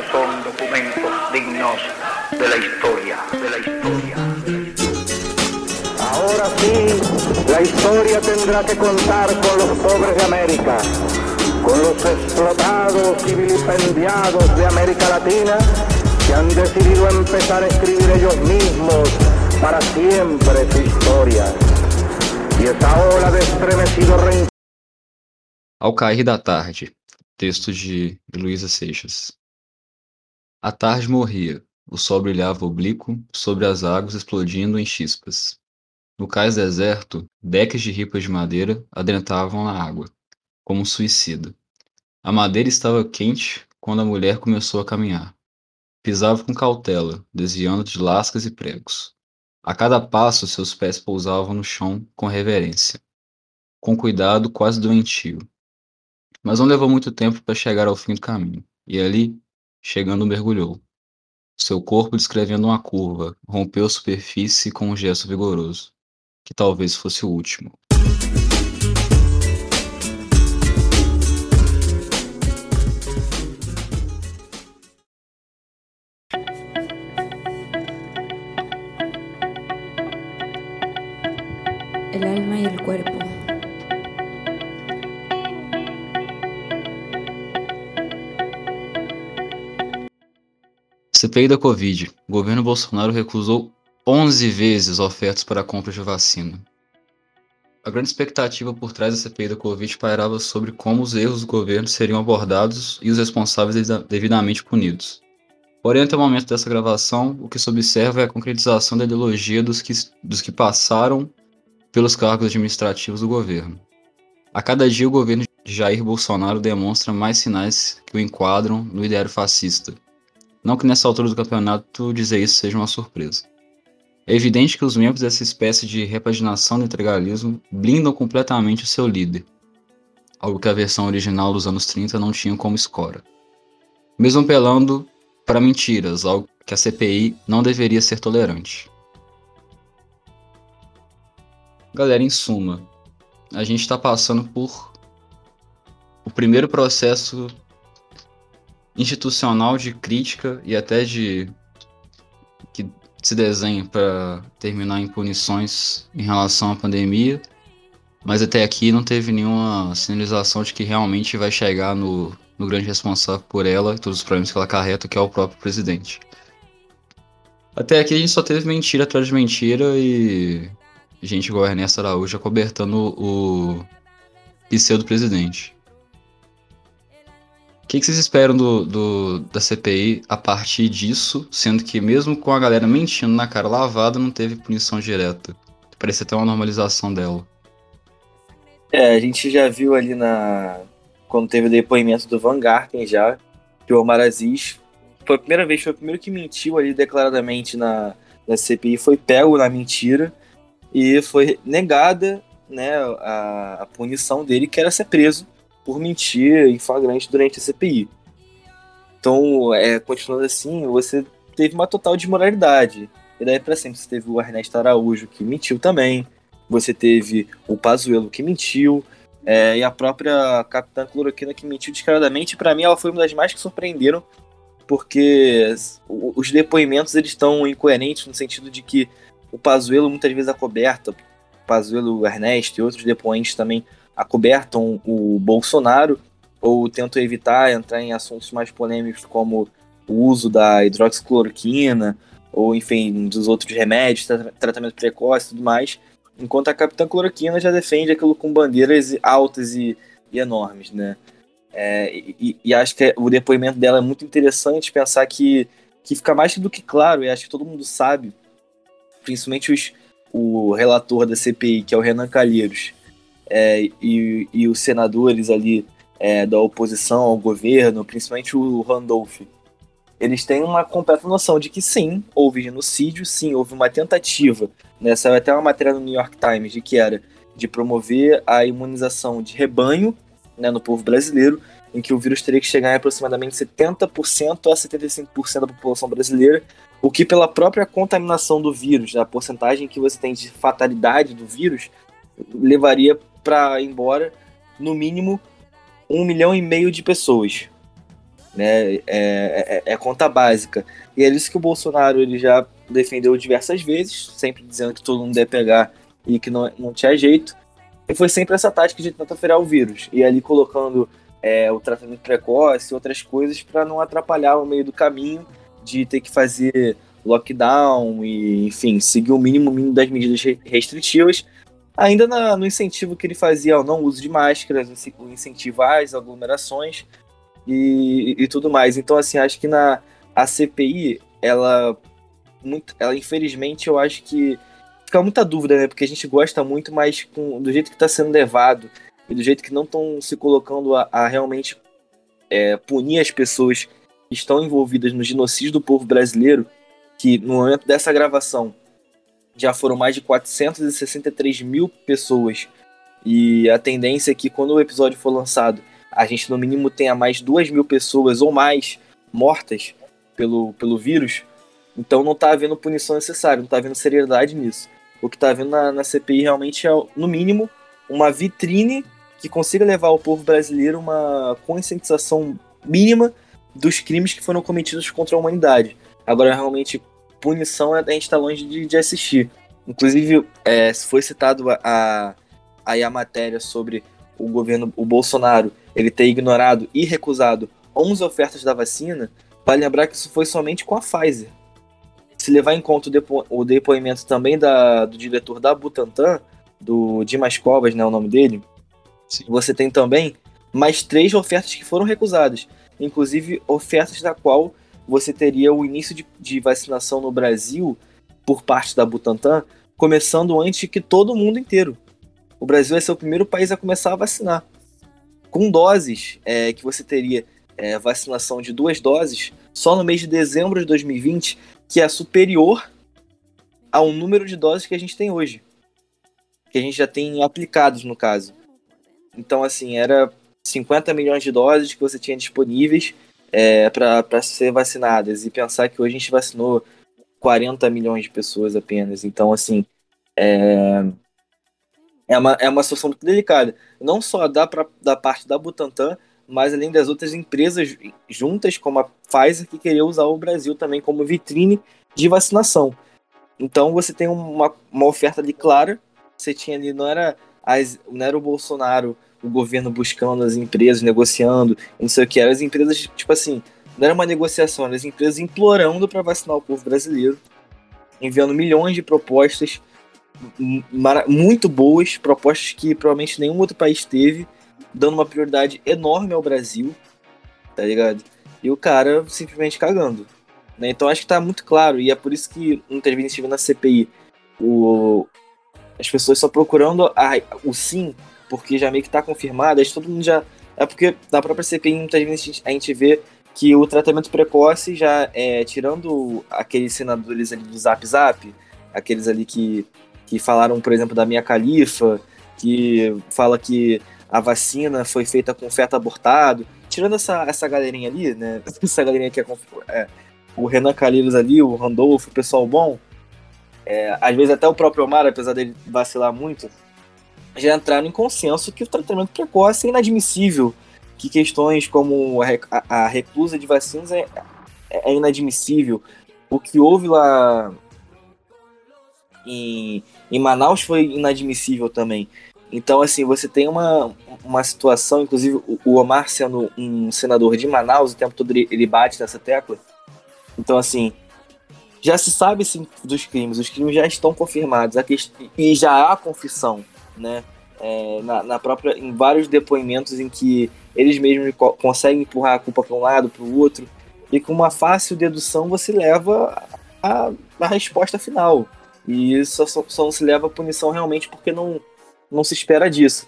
Estos son documentos dignos de la historia, de la historia. Ahora sí, la historia tendrá que contar con los pobres de América, con los explotados y vilipendiados de América Latina que han decidido empezar a escribir ellos mismos para siempre su historia. E essa ola de estremecido rencor. Ao cair da tarde, texto de Luísa Seixas. A tarde morria, o sol brilhava oblíquo sobre as águas explodindo em chispas. No cais deserto, decks de ripas de madeira adentravam na água, como um suicida. A madeira estava quente quando a mulher começou a caminhar. Pisava com cautela, desviando de lascas e pregos. A cada passo seus pés pousavam no chão com reverência. Com cuidado quase doentio. Mas não levou muito tempo para chegar ao fim do caminho, e ali, chegando, mergulhou. Seu corpo descrevendo uma curva, rompeu a superfície com um gesto vigoroso que talvez fosse o último. CPI da Covid. O governo Bolsonaro recusou 11 vezes ofertas para a compra de vacina. A grande expectativa por trás da CPI da Covid pairava sobre como os erros do governo seriam abordados e os responsáveis devidamente punidos. Porém, até o momento dessa gravação, o que se observa é a concretização da ideologia dos que, dos que passaram pelos cargos administrativos do governo. A cada dia, o governo de Jair Bolsonaro demonstra mais sinais que o enquadram no ideário fascista. Não que nessa altura do campeonato dizer isso seja uma surpresa. É evidente que os membros dessa espécie de repaginação do integralismo blindam completamente o seu líder, algo que a versão original dos anos 30 não tinha como escora. Mesmo apelando para mentiras, algo que a CPI não deveria ser tolerante. Galera, em suma, a gente está passando por o primeiro processo institucional de crítica e até de que se desenha para terminar em punições em relação à pandemia, mas até aqui não teve nenhuma sinalização de que realmente vai chegar no, no grande responsável por ela e todos os problemas que ela carreta, que é o próprio presidente. Até aqui a gente só teve mentira atrás de mentira e gente igual a Ernesto Araújo acobertando o pseudo presidente. O que, que, vocês esperam do, do, da CPI a partir disso, sendo que mesmo com a galera mentindo na cara lavada, não teve punição direta? Parece até uma normalização dela. É, a gente já viu ali na. Quando teve o depoimento do Van Garten já, que o Omar Aziz foi a primeira vez, foi o primeiro que mentiu ali declaradamente na, na CPI, foi pego na mentira e foi negada né, a, a punição dele, que era ser preso por mentir em flagrante durante a CPI. Então, é, continuando assim, você teve uma total desmoralidade. E daí para sempre você teve o Ernesto Araújo, que mentiu também. Você teve o Pazuello, que mentiu. É, e a própria Capitã Cloroquina, que mentiu descaradamente. Para mim, ela foi uma das mais que surpreenderam, porque os depoimentos eles estão incoerentes no sentido de que o Pazuello muitas vezes acoberta, o Pazuello, o Ernesto e outros depoentes também acobertam o Bolsonaro ou tentam evitar entrar em assuntos mais polêmicos como o uso da hidroxicloroquina ou enfim dos outros remédios, tratamento precoce e tudo mais, enquanto a Capitã Cloroquina já defende aquilo com bandeiras altas e, e enormes, né? É, e, e, acho que o depoimento dela é muito interessante pensar que, que fica mais do que claro, e acho que todo mundo sabe, principalmente os, o relator da CPI, que é o Renan Calheiros, é, e, e os senadores ali é, da oposição ao governo, principalmente o Randolph, eles têm uma completa noção de que sim, houve genocídio, sim, houve uma tentativa, né, saiu até uma matéria no New York Times de que era de promover a imunização de rebanho né, no povo brasileiro, em que o vírus teria que chegar em aproximadamente 70% a 75% da população brasileira, o que pela própria contaminação do vírus, né, a porcentagem que você tem de fatalidade do vírus, levaria para embora no mínimo um milhão e meio de pessoas. né? É, é, é, conta básica. E é isso que o Bolsonaro ele já defendeu diversas vezes, sempre dizendo que todo mundo deve pegar e que não, não tinha jeito. E foi sempre essa tática de tentar ferar o vírus. E ali colocando é, o tratamento precoce outras coisas para não atrapalhar o meio do caminho de ter que fazer lockdown e, enfim, seguir o mínimo mínimo das medidas restritivas. Ainda na, no incentivo que ele fazia ao não uso de máscaras, o incentivo às aglomerações e, e, tudo mais. Então, assim, acho que na a CPI, ela, muito, ela infelizmente, eu acho que fica muita dúvida, né? Porque a gente gosta muito, mas com, do jeito que está sendo levado e do jeito que não estão se colocando a, a realmente é, punir as pessoas que estão envolvidas no genocídio do povo brasileiro, que no momento dessa gravação já foram mais de 463 mil pessoas. E a tendência é que quando o episódio for lançado, a gente no mínimo tenha mais 2 mil pessoas ou mais mortas pelo, pelo vírus. Então não está havendo punição necessária, não está havendo seriedade nisso. O que está havendo na, na CPI realmente é, no mínimo, uma vitrine que consiga levar ao povo brasileiro uma conscientização mínima dos crimes que foram cometidos contra a humanidade. Agora, realmente, punição a gente está longe de, de, assistir. Inclusive, é, foi citado a, a, aí a matéria sobre o governo, o Bolsonaro, ele ter ignorado e recusado 11 ofertas da vacina. Vale lembrar que isso foi somente com a Pfizer. Se levar em conta o, depo, o depoimento também da, do diretor da Butantan, do Dimas Covas, né, o nome dele, Sim. você tem também mais três ofertas que foram recusadas. Inclusive, ofertas da qual você teria o início de, de vacinação no Brasil por parte da Butantan começando antes que todo mundo inteiro. O Brasil vai ser o primeiro país a começar a vacinar. Com doses é, que você teria é, vacinação de duas doses só no mês de dezembro de 2020, que é superior ao número de doses que a gente tem hoje. Que a gente já tem aplicados, no caso. Então, assim, era 50 milhões de doses que você tinha disponíveis é, para ser vacinadas. E pensar que hoje a gente vacinou 40 milhões de pessoas apenas. Então, assim, é, é, uma, é uma situação muito delicada. Não só da, pra, da parte da Butantan, mas além das outras empresas juntas, como a Pfizer, que queria usar o Brasil também como vitrine de vacinação. Então você tem uma, uma oferta ali clara. Você tinha ali, não era, as, não era o Bolsonaro o governo buscando as empresas, negociando, não sei o que. As empresas, tipo assim, não era uma negociação, as empresas implorando para vacinar o povo brasileiro, enviando milhões de propostas muito boas, propostas que provavelmente nenhum outro país teve, dando uma prioridade enorme ao Brasil, tá ligado? E o cara simplesmente cagando. Né? Então acho que tá muito claro, e é por isso que muitas vezes a gente na CPI o, as pessoas só procurando a, o sim porque já meio que tá confirmado, acho que todo mundo já. É porque na própria CPI muitas vezes a gente vê que o tratamento precoce já é, tirando aqueles senadores ali do Zap Zap, aqueles ali que, que falaram, por exemplo, da minha califa, que fala que a vacina foi feita com feto abortado, tirando essa, essa galerinha ali, né? Essa galerinha que é, é o Renan Calheiros ali, o Randolfo, o pessoal bom, é, às vezes até o próprio Omar, apesar dele vacilar muito, já entraram em consenso que o tratamento precoce é inadmissível, que questões como a, reclusa de vacinas é, é, inadmissível. O que houve lá em, em Manaus foi inadmissível também. Então, assim, você tem uma, uma situação, inclusive o Omar sendo um senador de Manaus, o tempo todo ele, bate nessa tecla. Então, assim, já se sabe sim, dos crimes, os crimes já estão confirmados a e já há confissão né? É, na, na, própria, em vários depoimentos em que eles mesmos co conseguem empurrar a culpa para um lado, para o outro, e com uma fácil dedução você leva a, a resposta final. E isso só, só, não se leva a punição realmente porque não, não se espera disso.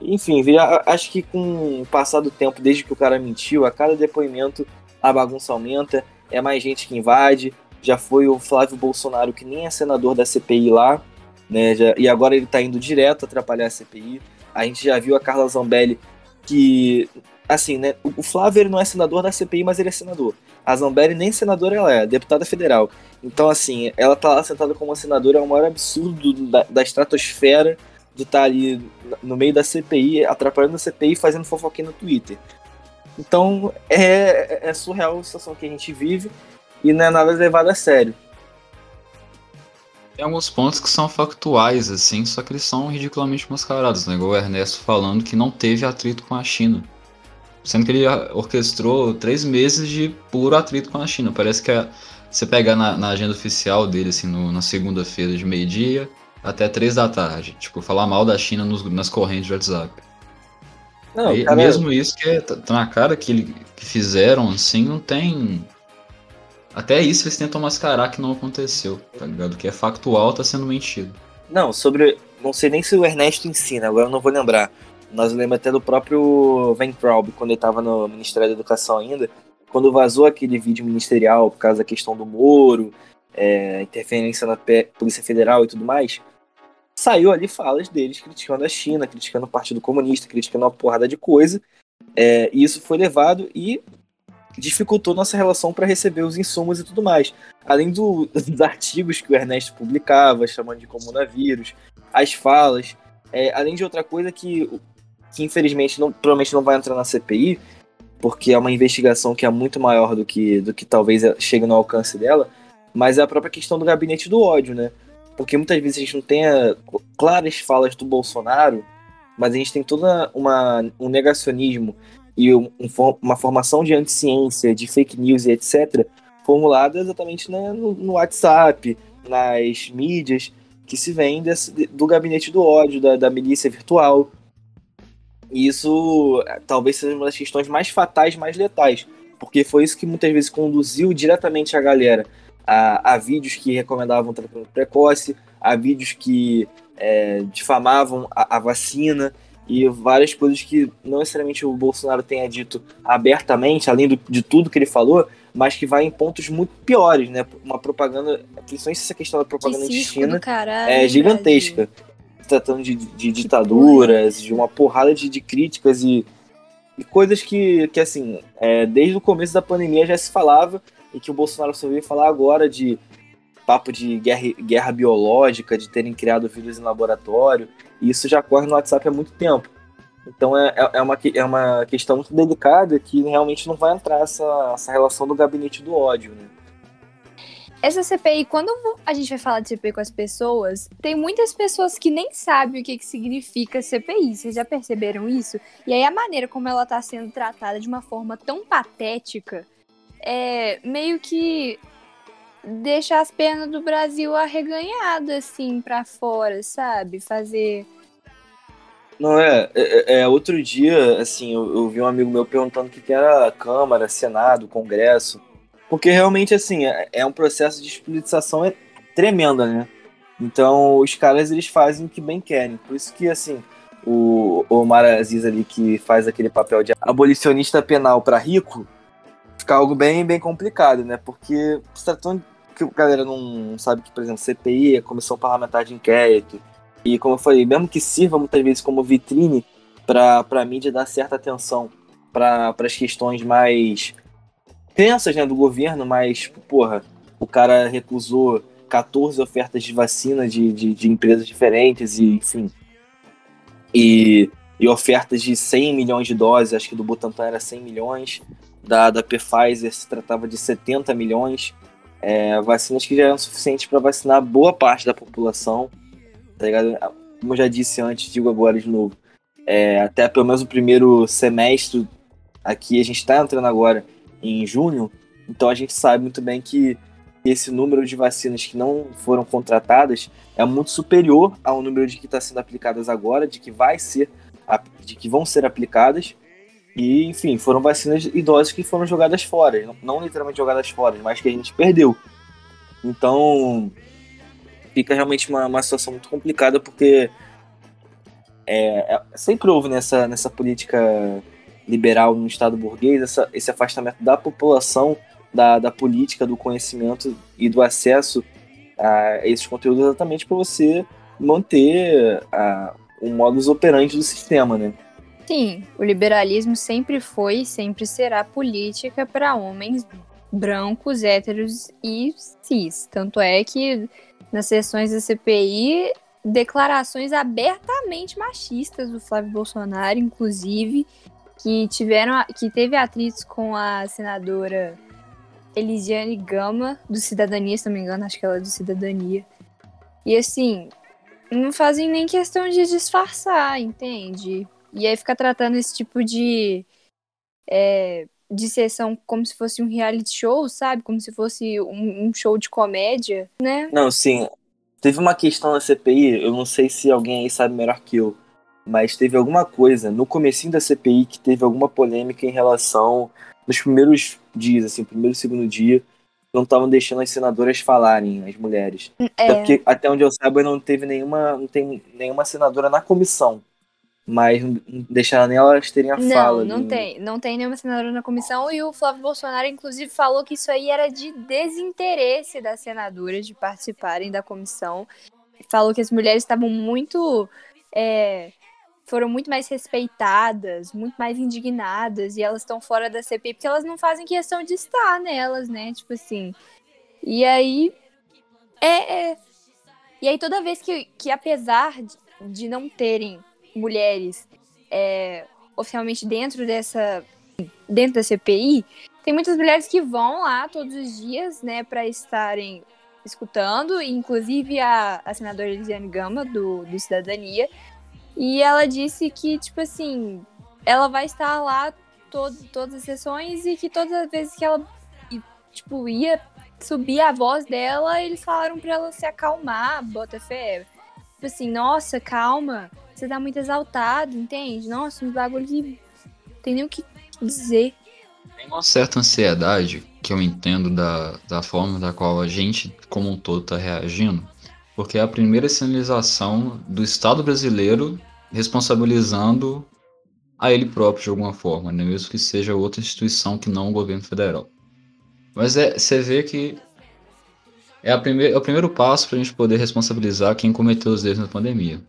Enfim, acho que com o passar do tempo, desde que o cara mentiu, a cada depoimento a bagunça aumenta, é mais gente que invade. Já foi o Flávio Bolsonaro, que nem é senador da CPI lá, né? Já, e agora ele está indo direto atrapalhar a CPI. A gente já viu a Carla Zambelli que, assim, né? O, Flávio não é senador da CPI, mas ele é senador. A Zambelli nem senadora ela é, deputada federal. Então, assim, ela tá lá sentada como senadora, é o maior absurdo da, da estratosfera de estar tá ali no meio da CPI, atrapalhando a CPI fazendo fofoquinha no Twitter. Então é, é surreal a situação que a gente vive e não é nada levado a sério. Tem alguns pontos que são factuais, assim, só que eles são ridiculamente mascarados, né? Igual o Ernesto falando que não teve atrito com a China. Sendo que ele orquestrou três meses de puro atrito com a China. Parece que a, você pegar na, na, agenda oficial dele, assim, no, na segunda-feira de meio-dia até três da tarde. Tipo, falar mal da China nos, nas correntes de WhatsApp. Não, cara... Mesmo isso que é, tá, tá na cara que, ele, que fizeram, assim, não tem até isso eles tentam mascarar que não aconteceu, tá ligado? Que é factual, tá sendo mentido. Não, sobre. Não sei nem se o Ernesto ensina, agora eu não vou lembrar. Nós lembramos até do próprio Van Traub, quando ele estava no Ministério da Educação ainda, quando vazou aquele vídeo ministerial por causa da questão do Moro, é, interferência na Polícia Federal e tudo mais, saiu ali falas deles criticando a China, criticando o Partido Comunista, criticando uma porrada de coisa. É, e isso foi levado e dificultou nossa relação para receber os insumos e tudo mais. Além do, dos artigos que o Ernesto publicava, chamando de comunavírus, as falas, é, além de outra coisa que, que infelizmente não, provavelmente não vai entrar na CPI, porque é uma investigação que é muito maior do que, do que talvez chegue no alcance dela, mas é a própria questão do gabinete do ódio, né? Porque muitas vezes a gente não tem a, claras falas do Bolsonaro, mas a gente tem toda uma, um negacionismo e um, uma formação de anticiência, de fake news e etc., formulada exatamente né, no, no, WhatsApp, nas mídias, que se desse, do gabinete do ódio, da, da milícia virtual. E isso eh, talvez seja uma das questões mais fatais, mais letais, porque foi isso que muitas vezes conduziu diretamente a galera a, a vídeos que recomendavam tratamento precoce, a vídeos que é, difamavam a, a vacina e várias coisas que não necessariamente o Bolsonaro tenha dito abertamente, além do, de tudo que ele falou, mas que vai em pontos muito piores, né? Uma propaganda, principalmente essa questão da propaganda de China, caralho, é gigantesca. Brasil. Tratando de, de ditaduras, de uma porrada de, de críticas e, e, coisas que, que assim, é, desde o começo da pandemia já se falava e que o Bolsonaro só veio falar agora de papo de guerra, guerra biológica, de terem criado vírus em laboratório. E isso já corre no WhatsApp há muito tempo. Então é, é, é, uma, é uma questão muito delicada que realmente não vai entrar essa, essa relação do gabinete do ódio, né? Essa CPI, quando a gente vai falar de CPI com as pessoas, tem muitas pessoas que nem sabem o que, que significa CPI. Vocês já perceberam isso? E aí a maneira como ela está sendo tratada de uma forma tão patética é meio que deixar as pernas do Brasil arreganhadas, assim, para fora, sabe? Fazer. Não, é, é, é, outro dia, assim, eu, eu, vi um amigo meu perguntando o que, que era Câmara, Senado, Congresso. Porque realmente, assim, é, é um processo de politização é tremenda, né? Então, os caras, eles fazem o que bem querem. Por isso que, assim, o Omar Aziz ali, que faz aquele papel de abolicionista penal para rico, fica algo bem, bem complicado, né? Porque se tratando que a galera não sabe que, por exemplo, CPI é Comissão Parlamentar de Inquérito. E como eu falei, mesmo que sirva muitas vezes como vitrine para a mídia dar certa atenção para as questões mais tensas né, do governo, mas, porra, o cara recusou 14 ofertas de vacina de, de, de empresas diferentes e, enfim. E, e ofertas de 100 milhões de doses, acho que do Butantan era 100 milhões, da, da Pfizer se tratava de 70 milhões é, vacinas que já eram suficientes para vacinar boa parte da população, tá ligado? Como eu já disse antes, digo agora de novo, é, até pelo menos o primeiro semestre aqui, a gente está entrando agora em junho, então a gente sabe muito bem que esse número de vacinas que não foram contratadas é muito superior ao número de que está sendo aplicadas agora, de que vai ser, de que vão ser aplicadas, e, enfim, foram vacinas idosas que foram jogadas fora. Não, não literalmente jogadas fora, mas que a gente perdeu. Então, fica realmente uma, uma situação muito complicada, porque é, é, sempre houve nessa, nessa política liberal no Estado burguês essa, esse afastamento da população da, da política, do conhecimento e do acesso a esses conteúdos exatamente para você manter a, o modus operandi do sistema, né? Sim, o liberalismo sempre foi e sempre será política para homens brancos, héteros e cis. Tanto é que nas sessões da CPI, declarações abertamente machistas do Flávio Bolsonaro, inclusive, que tiveram que teve atritos com a senadora Elisiane Gama do Cidadania, se não me engano, acho que ela é do Cidadania. E assim, não fazem nem questão de disfarçar, entende? E aí fica tratando esse tipo de é, de sessão como se fosse um reality show, sabe? Como se fosse um, um show de comédia, né? Não, sim. Teve uma questão na CPI, eu não sei se alguém aí sabe melhor que eu, mas teve alguma coisa no comecinho da CPI que teve alguma polêmica em relação nos primeiros dias, assim, primeiro e segundo dia, não estavam deixando as senadoras falarem, as mulheres. Até É, porque, até onde eu saiba, não teve nenhuma, não tem nenhuma senadora na comissão. Mas não não deixaram nem elas terem a Não, fala. não nem- tem. Não tem nenhuma senadora na comissão. E o Flávio Bolsonaro, inclusive, falou que isso aí era de desinteresse das senadoras de participarem da comissão. Falou que as mulheres estavam muito. é, foram muito mais respeitadas, muito mais indignadas, e elas estão fora da CPI porque elas não fazem questão de estar nelas, né? Tipo assim. E aí. É. é- E aí, toda vez que, que apesar de não terem mulheres é, oficialmente dentro dessa dentro da CPI, tem muitas mulheres que vão lá todos os dias, né, para estarem escutando, inclusive a, a senadora Elisiane Gama do, do Cidadania, e ela disse que tipo assim, ela vai estar lá todo, todas as sessões e que todas as vezes que ela tipo ia subir a voz dela, eles falaram para ela se acalmar, bota fé. Tipo assim, nossa, calma, você tá muito exaltado, entende? Nossa, uns bagulho que tem nem o que dizer. Tem uma certa ansiedade que eu entendo da, da forma da qual a gente, como um todo, está reagindo, porque é a primeira sinalização do Estado brasileiro responsabilizando a ele próprio de alguma forma, né? mesmo que seja outra instituição que não o governo federal. Mas é, você vê que é, a primeir, é o primeiro passo para a gente poder responsabilizar quem cometeu os erros na pandemia.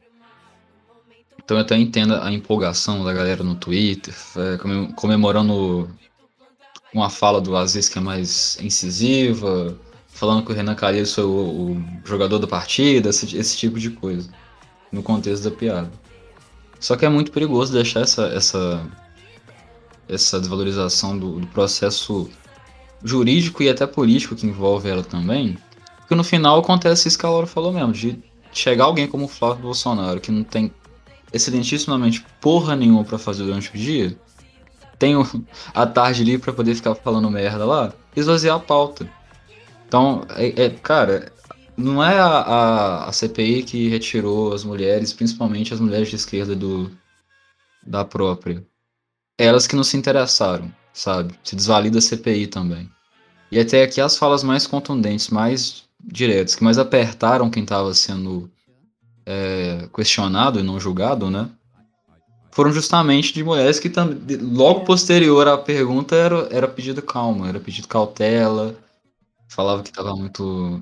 Então eu até entendo a empolgação da galera no Twitter, é, comem- comemorando uma fala do Aziz que é mais incisiva, falando que o Renan Calheiros foi o, o jogador da partida, esse, esse tipo de coisa, no contexto da piada. Só que é muito perigoso deixar essa, essa, essa desvalorização do, do processo jurídico e até político que envolve ela também, porque no final acontece isso que a Laura falou mesmo, de chegar alguém como o Flávio Bolsonaro, que não tem excelentissimamente porra nenhuma pra fazer durante o dia, tem o- a tarde ali pra poder ficar falando merda lá, esvaziar a pauta. Então, é, é- cara, não é a, a, a CPI que retirou as mulheres, principalmente as mulheres de esquerda do da própria. Elas que não se interessaram, sabe? Se desvalida a CPI também. E até aqui as falas mais contundentes, mais diretas, que mais apertaram quem estava sendo é, questionado e não julgado, né? Foram justamente de mulheres que logo posterior à pergunta era, era pedido calma, era pedido cautela, falava que estava muito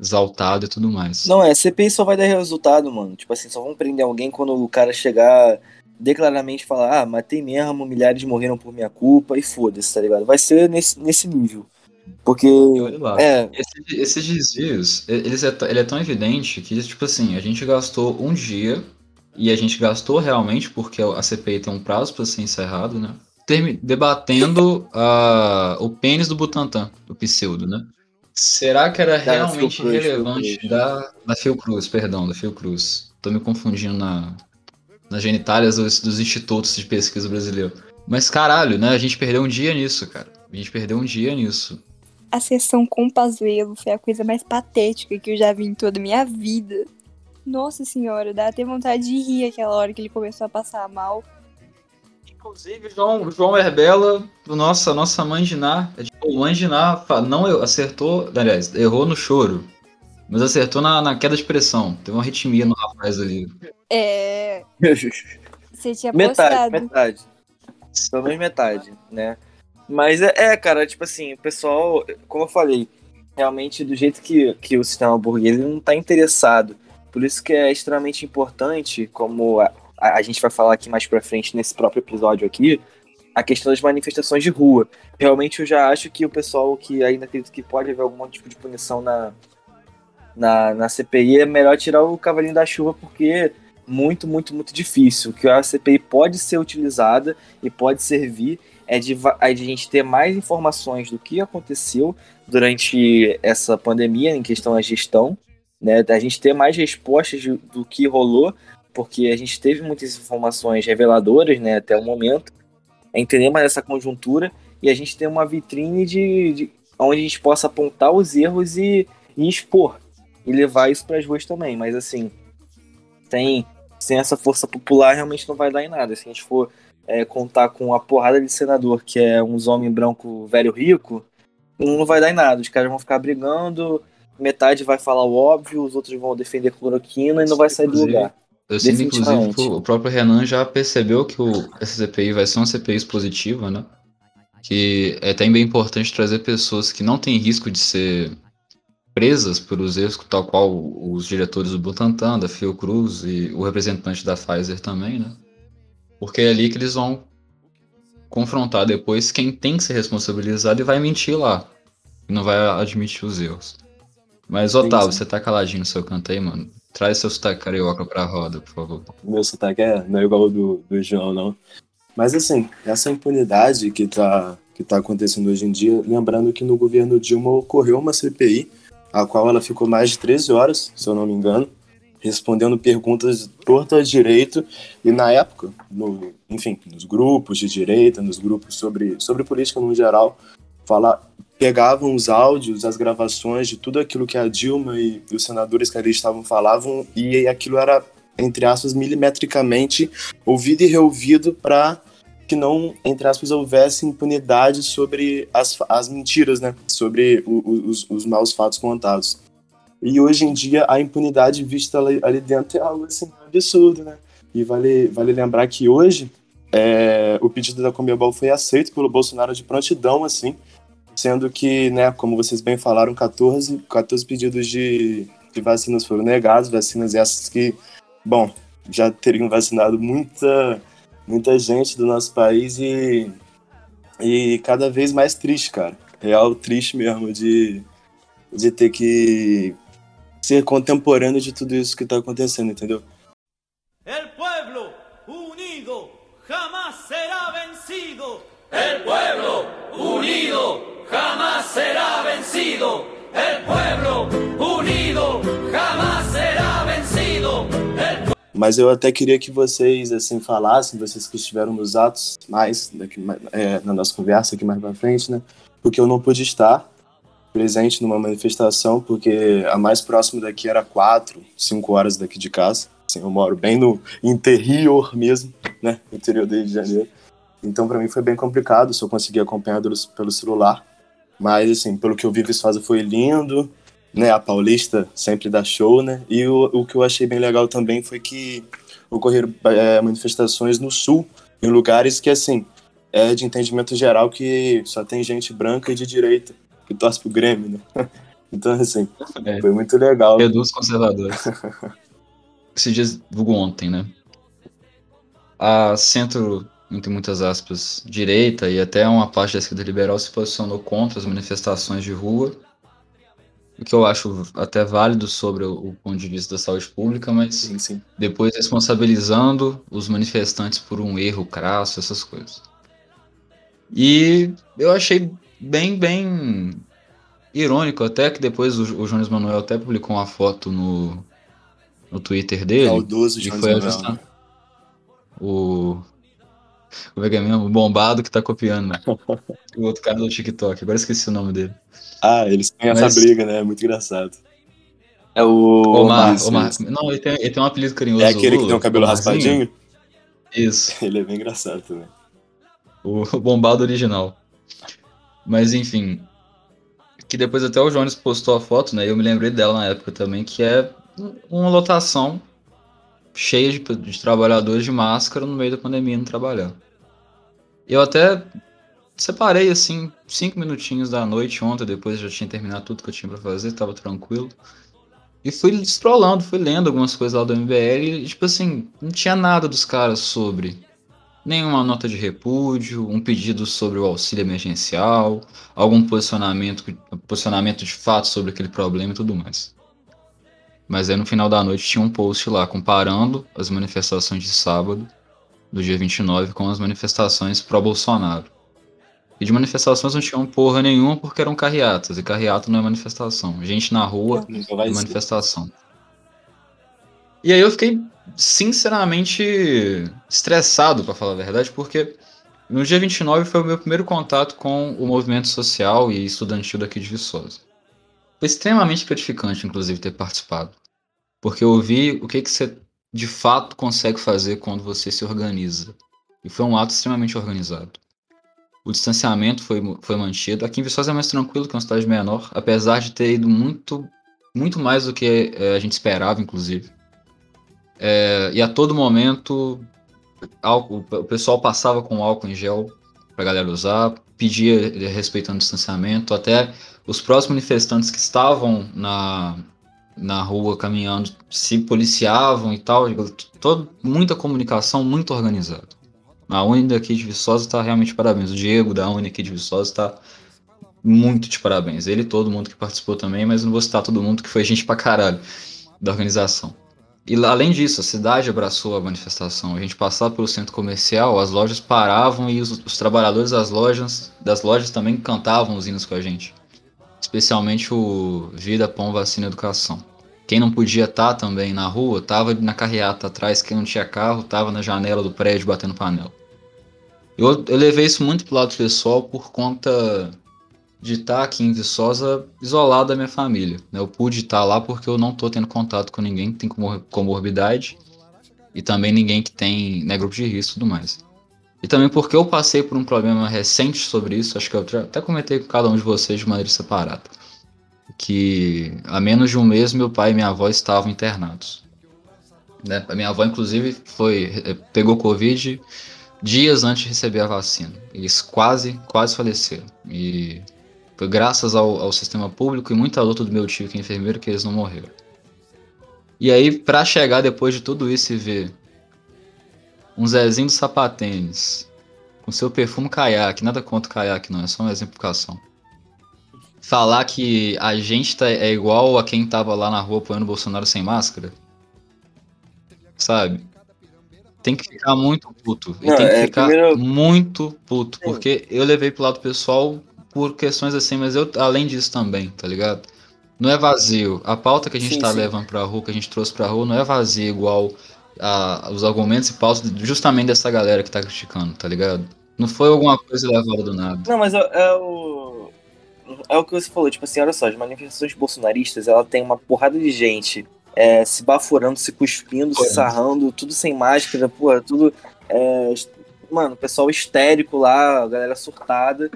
exaltado e tudo mais. Não, é, CPI só vai dar resultado, mano. Tipo assim, só vão prender alguém quando o cara chegar declaradamente falar, ah, matei mesmo, milhares morreram por minha culpa e foda-se, tá ligado? Vai ser nesse, nesse nível. Porque. É, Esse- esses desvios, eles é, ele é tão evidente que, tipo assim, a gente gastou um dia, e a gente gastou realmente, porque a CPI tem um prazo para ser encerrado, né? termi- Debatendo ah, o pênis do Butantan, do pseudo, né? Será que era Da realmente Fiocruz, relevante Fiocruz. da, da Fiocruz, perdão, da Fiocruz. Tô me confundindo na, nas genitálias dos, dos institutos de pesquisa brasileiro. Mas caralho, né? A gente perdeu um dia nisso, cara. A gente perdeu um dia nisso. A sessão com o Pazuello foi a coisa mais patética que eu já vi em toda a minha vida. Nossa senhora, dá até vontade de rir aquela hora que ele começou a passar mal. Inclusive, João, João Herbela, do nossa, nossa mãe de Ná, é tipo, mãe de Ná fa- não eu- acertou, aliás, errou no choro, mas acertou na, na queda de pressão. Teve uma arritmia no rapaz ali. É. Você tinha metade, postado. metade. Pelo menos metade, né? Mas é, é, cara, tipo assim, o pessoal, como eu falei, realmente do jeito que, que o sistema burguês não tá interessado. Por isso que é extremamente importante, como a, a, gente vai falar aqui mais pra frente nesse próprio episódio aqui, a questão das manifestações de rua. Realmente eu já acho que o pessoal que ainda acredita que pode haver algum tipo de punição na, na, na CPI é melhor tirar o cavalinho da chuva, porque muito, muito, muito difícil. Que a CPI pode ser utilizada e pode servir é de, é de a gente ter mais informações do que aconteceu durante essa pandemia em questão da gestão, né? A gente ter mais respostas de, do que rolou, porque a gente teve muitas informações reveladoras, né, até o momento, é entender mais essa conjuntura e a gente ter uma vitrine de, de onde a gente possa apontar os erros e, e expor e levar isso para as ruas também. Mas assim, sem, sem essa força popular realmente não vai dar em nada. Se a gente for é, contar com a porrada de senador que é uns homem branco velho rico, não vai dar em nada. Os caras vão ficar brigando, metade vai falar o óbvio, os outros vão defender cloroquina e não vai sair do lugar. Eu sinto, inclusive, que o próprio Renan já percebeu que o, essa CPI vai ser uma CPI expositiva, né? Que é bem importante trazer pessoas que não têm risco de ser presas por os erros, tal qual os diretores do Butantan, da Fiocruz e o representante da Pfizer também, né? Porque é ali que eles vão confrontar depois quem tem que ser responsabilizado e vai mentir lá. E não vai admitir os erros. Mas, Otávio, você tá caladinho no seu canto aí, mano? Traz seu sotaque carioca pra roda, por favor. Meu sotaque é, não é igual ao do, do João, não. Mas assim, essa impunidade que tá, que tá acontecendo hoje em dia, lembrando que no governo Dilma ocorreu uma CPI, a qual ela ficou mais de 13 horas, se eu não me engano, respondendo perguntas tortas direito, e na época, no, enfim, nos grupos de direita, nos grupos sobre, sobre política no geral, falar, pegavam os áudios, as gravações de tudo aquilo que a Dilma e os senadores que ali estavam falavam e aquilo era, entre aspas, milimetricamente ouvido e reouvido para que não, entre aspas, houvesse impunidade sobre as, as mentiras, né? Sobre o, os, os maus fatos contados. E hoje em dia a impunidade vista ali, dentro é algo assim absurdo, né? E vale, vale lembrar que hoje é, o pedido da Comebol foi aceito pelo Bolsonaro de prontidão, assim, sendo que, né, como vocês bem falaram, 14, 14 pedidos de, de vacinas foram negados, vacinas essas que, bom, já teriam vacinado muita, muita gente do nosso país e, e cada vez mais triste, cara. Real triste mesmo de, de ter que ser contemporâneo de tudo isso que está acontecendo, entendeu? El pueblo unido jamás será vencido. El pueblo unido jamás será vencido. El pueblo unido jamás será vencido. El... Mas eu até queria que vocês assim falassem, vocês que estiveram nos atos mais daqui, é, na nossa conversa aqui mais para frente, né? Porque eu não pude estar presente numa manifestação, porque a mais próxima daqui era quatro, cinco horas daqui de casa. Assim, eu moro bem no interior mesmo, né? Interior do Rio de Janeiro. Então, para mim foi bem complicado, só consegui acompanhar pelo celular. Mas, assim, pelo que eu vi, Viçosa foi lindo, né? A Paulista sempre dá show, né? E o, o que eu achei bem legal também foi que ocorreram é, manifestações no sul, em lugares que, assim, é de entendimento geral que só tem gente branca e de direita que torce pro Grêmio, né? Então, assim, é. foi muito legal. Reduz conservadores. Esse dia divulgou ontem, né? A centro entre muitas aspas, direita e até uma parte da esquerda liberal se posicionou contra as manifestações de rua, o que eu acho até válido sobre o, o ponto de vista da saúde pública, mas sim, sim. depois responsabilizando os manifestantes por um erro crasso, essas coisas. E eu achei bem, bem irônico até que depois o, o Jones Manuel até publicou uma foto no, no Twitter dele. Saudoso e foi ajustando né? o como é que é mesmo? O bombado que tá copiando, né? o outro cara do TikTok, agora esqueci o nome dele. Ah, eles têm Mas... essa briga, né? É muito engraçado. É o. Omar, Omar. Omar. Não, ele tem, ele tem um apelido carinhoso. É aquele que tem o cabelo raspadinho? Isso. Ele é bem engraçado também. O bombado original. Mas enfim. Que depois até o Jones postou a foto, né? Eu me lembrei dela na época também, que é uma lotação cheia de, de trabalhadores de máscara no meio da pandemia não trabalhando. Eu até separei assim cinco minutinhos da noite ontem, depois já tinha terminado tudo que eu tinha para fazer, tava tranquilo. E fui scrollando, fui lendo algumas coisas lá do MBL e, tipo assim, não tinha nada dos caras sobre nenhuma nota de repúdio, um pedido sobre o auxílio emergencial, algum posicionamento, posicionamento de fato sobre aquele problema e tudo mais. Mas aí no final da noite tinha um post lá comparando as manifestações de sábado, do dia 29, com as manifestações pró-Bolsonaro. E de manifestações não tinham porra nenhuma porque eram carreatas, e carreata não é manifestação. Gente na rua é ser. E aí eu fiquei sinceramente estressado, pra falar a verdade, porque no dia 29 foi o meu primeiro contato com o movimento social e estudantil daqui de Viçosa. Foi extremamente gratificante, inclusive, ter participado. Porque eu vi o que, que você de fato consegue fazer quando você se organiza. E foi um ato extremamente organizado. O distanciamento foi, foi mantido. Aqui em Viçosa é mais tranquilo que uma cidade menor, apesar de ter ido muito, muito mais do que eh, a gente esperava, inclusive. É, e a todo momento álcool, o pessoal passava com álcool em gel pra galera usar, pedia eh, respeitando o distanciamento, até os próprios manifestantes que estavam na, na rua caminhando se policiavam e tal, todo, muita comunicação, muito organizado. A Uni daqui de Viçosa está realmente parabéns. O Diego da Uni aqui de Viçosa está muito de parabéns. Ele todo mundo que participou também, mas não vou citar todo mundo que foi gente pra caralho da organização. E além disso, a cidade abraçou a manifestação. A gente passava pelo centro comercial, as lojas paravam e os, os trabalhadores das lojas, das lojas também cantavam os hinos com a gente. Especialmente o Vida, Pão, Vacina Educação. Quem não podia estar também na rua, tava na carreata atrás, quem não tinha carro, tava na janela do prédio batendo panela. Eu, eu levei isso muito pro lado pessoal por conta de estar aqui em Viçosa isolado da minha família. né? Eu pude estar lá porque eu não tô tendo contato com ninguém que tem comor- comorbidade e também ninguém que tem né, grupo de risco e tudo mais. E também porque eu passei por um problema recente sobre isso, acho que eu até comentei com cada um de vocês de maneira separada. Que há menos de um mês meu pai e minha avó estavam internados. Né? A minha avó, inclusive, foi eh, pegou Covid dias antes de receber a vacina. Eles quase, quase faleceram. E foi graças ao, ao sistema público e muita luta do meu tio, que é enfermeiro, que eles não morreram. E aí, pra chegar depois de tudo isso e ver um Zezinho do Sapatênis com seu perfume caiaque, nada contra o caiaque não, é só uma exemplificação. Falar que a gente tá, é igual a quem tava lá na rua apoiando o Bolsonaro sem máscara, sabe? Tem que ficar muito puto. E Não, tem que é, ficar primeiro- muito puto. Porque eu levei pro lado pessoal por questões assim, mas eu, além disso também, tá ligado? Não é vazio. A pauta que a gente Sim, tá sim. levando pra rua, que a gente trouxe pra rua, não é vazio igual a- os argumentos e pautas justamente dessa galera que tá criticando, tá ligado? Não foi alguma coisa levada do nada. Não, mas é, é o. É o que você falou, tipo assim, olha só, as manifestações bolsonaristas, ela tem uma porrada de gente é, se baforando, se cuspindo, se Correto. sarrando, tudo sem máscara, porra, tudo. é, mano, pessoal histérico lá, a galera surtada.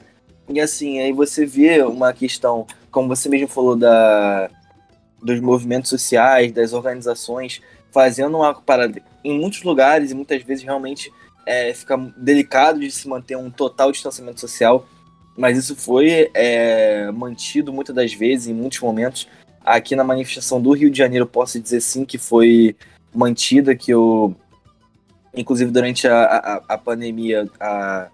E assim, aí você vê uma questão, como você mesmo falou, da, dos movimentos sociais, das organizações, fazendo uma parada em muitos lugares e muitas vezes realmente é, fica delicado de se manter um total distanciamento social, mas isso foi é, mantido muitas das vezes, em muitos momentos. Aqui na manifestação do Rio de Janeiro, posso dizer sim que foi mantida, que eu, inclusive durante a, a, a pandemia, há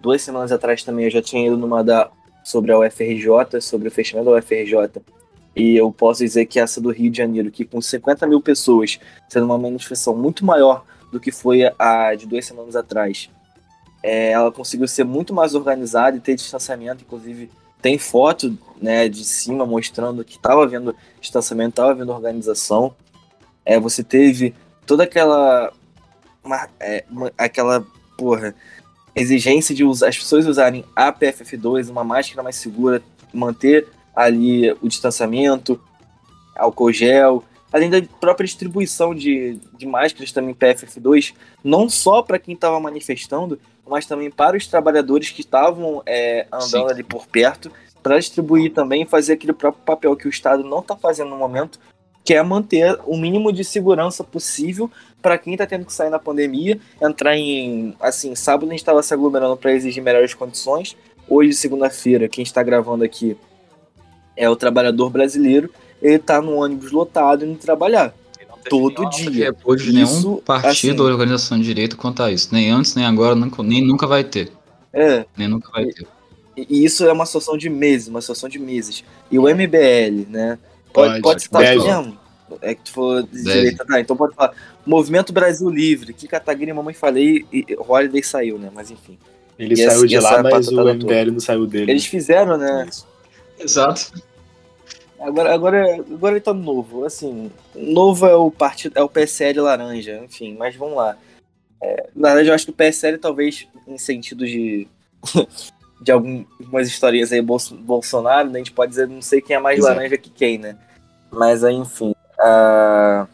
duas semanas atrás também, eu já tinha ido numa da, sobre a UFRJ, sobre o fechamento da UFRJ, e eu posso dizer que essa do Rio de Janeiro, que com 50 mil pessoas, sendo uma manifestação muito maior do que foi a de duas semanas atrás. É, ela conseguiu ser muito mais organizada e ter distanciamento, inclusive tem foto né, de cima mostrando que estava havendo distanciamento, estava havendo organização. É, você teve toda aquela uma- é, uma- aquela porra exigência de usar, as pessoas usarem a PFF2, uma máscara mais segura, manter ali o distanciamento, álcool gel, além da própria distribuição de, de máscaras também PFF2, não só para quem estava manifestando, mas também para os trabalhadores que estavam é, andando Sim. ali por perto, para distribuir também fazer aquele próprio papel que o Estado não está fazendo no momento, que é manter o mínimo de segurança possível para quem está tendo que sair na pandemia, entrar em. Assim, sábado a gente estava se aglomerando para exigir melhores condições. Hoje, segunda-feira, quem está gravando aqui é o trabalhador brasileiro. Ele está no ônibus lotado indo trabalhar. Todo dia. repúdio de Isso, nenhum partido assim- ou organização de direito quanto a isso. Nem antes, nem agora, nunca- nem nunca vai ter. É, Nem nunca vai ter. e e isso é uma situação de meses, uma situação de meses. E o MBL, né? Pode, Pode, citar mesmo? É que tu falou de direita, tá? Então pode falar. Movimento Brasil Livre. Que Cataguiri mamãe falei e Holiday saiu, né? Mas enfim. Ele E saiu essa- de lá, mas o patatada MBL não saiu dele. Eles fizeram, né? Isso. Exato. Agora, agora, agora ele tá novo. Assim, novo é o partido, é o PSL laranja, enfim, mas vamos lá. É, na verdade, eu acho que o PSL talvez, em sentido de. De algumas historinhas aí, Bolso- Bolsonaro, né, a gente pode dizer, não sei quem é mais Exato. laranja que quem, né? Mas aí, enfim. a-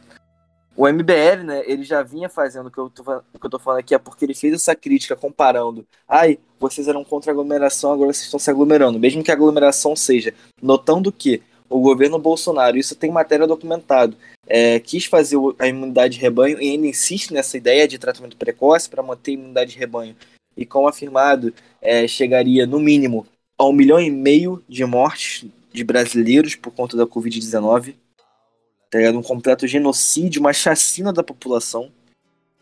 O MBL, né, ele já vinha fazendo o que, eu tô, o que eu tô falando aqui, é porque ele fez essa crítica comparando. Ai, vocês eram contra a aglomeração, agora vocês estão se aglomerando. Mesmo que a aglomeração seja, notando que o governo Bolsonaro, isso tem matéria documentado, é, quis fazer a imunidade de rebanho e ainda insiste nessa ideia de tratamento precoce para manter a imunidade de rebanho. E como afirmado, é, chegaria no mínimo a um milhão e meio de mortes de brasileiros por conta da Covid-19. Tá ligado? Um completo genocídio, uma chacina da população.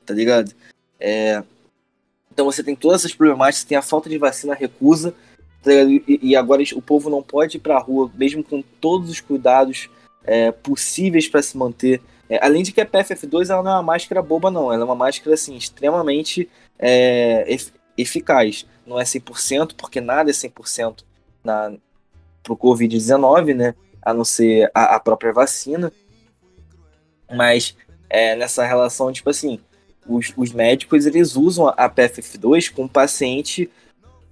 Tá ligado? É, Então você tem todas essas problemáticas, tem a falta de vacina, a recusa, tá e, e agora o povo não pode ir pra rua, mesmo com todos os cuidados é, possíveis para se manter. É, além de que a PFF2 ela não é uma máscara boba, não. Ela é uma máscara assim, extremamente é, eficaz. Não é 100%, porque nada é 100% na, pro Covid-19, né? A não ser a, a própria vacina. Mas é, nessa relação, tipo assim, os, os médicos eles usam a PFF2 com o paciente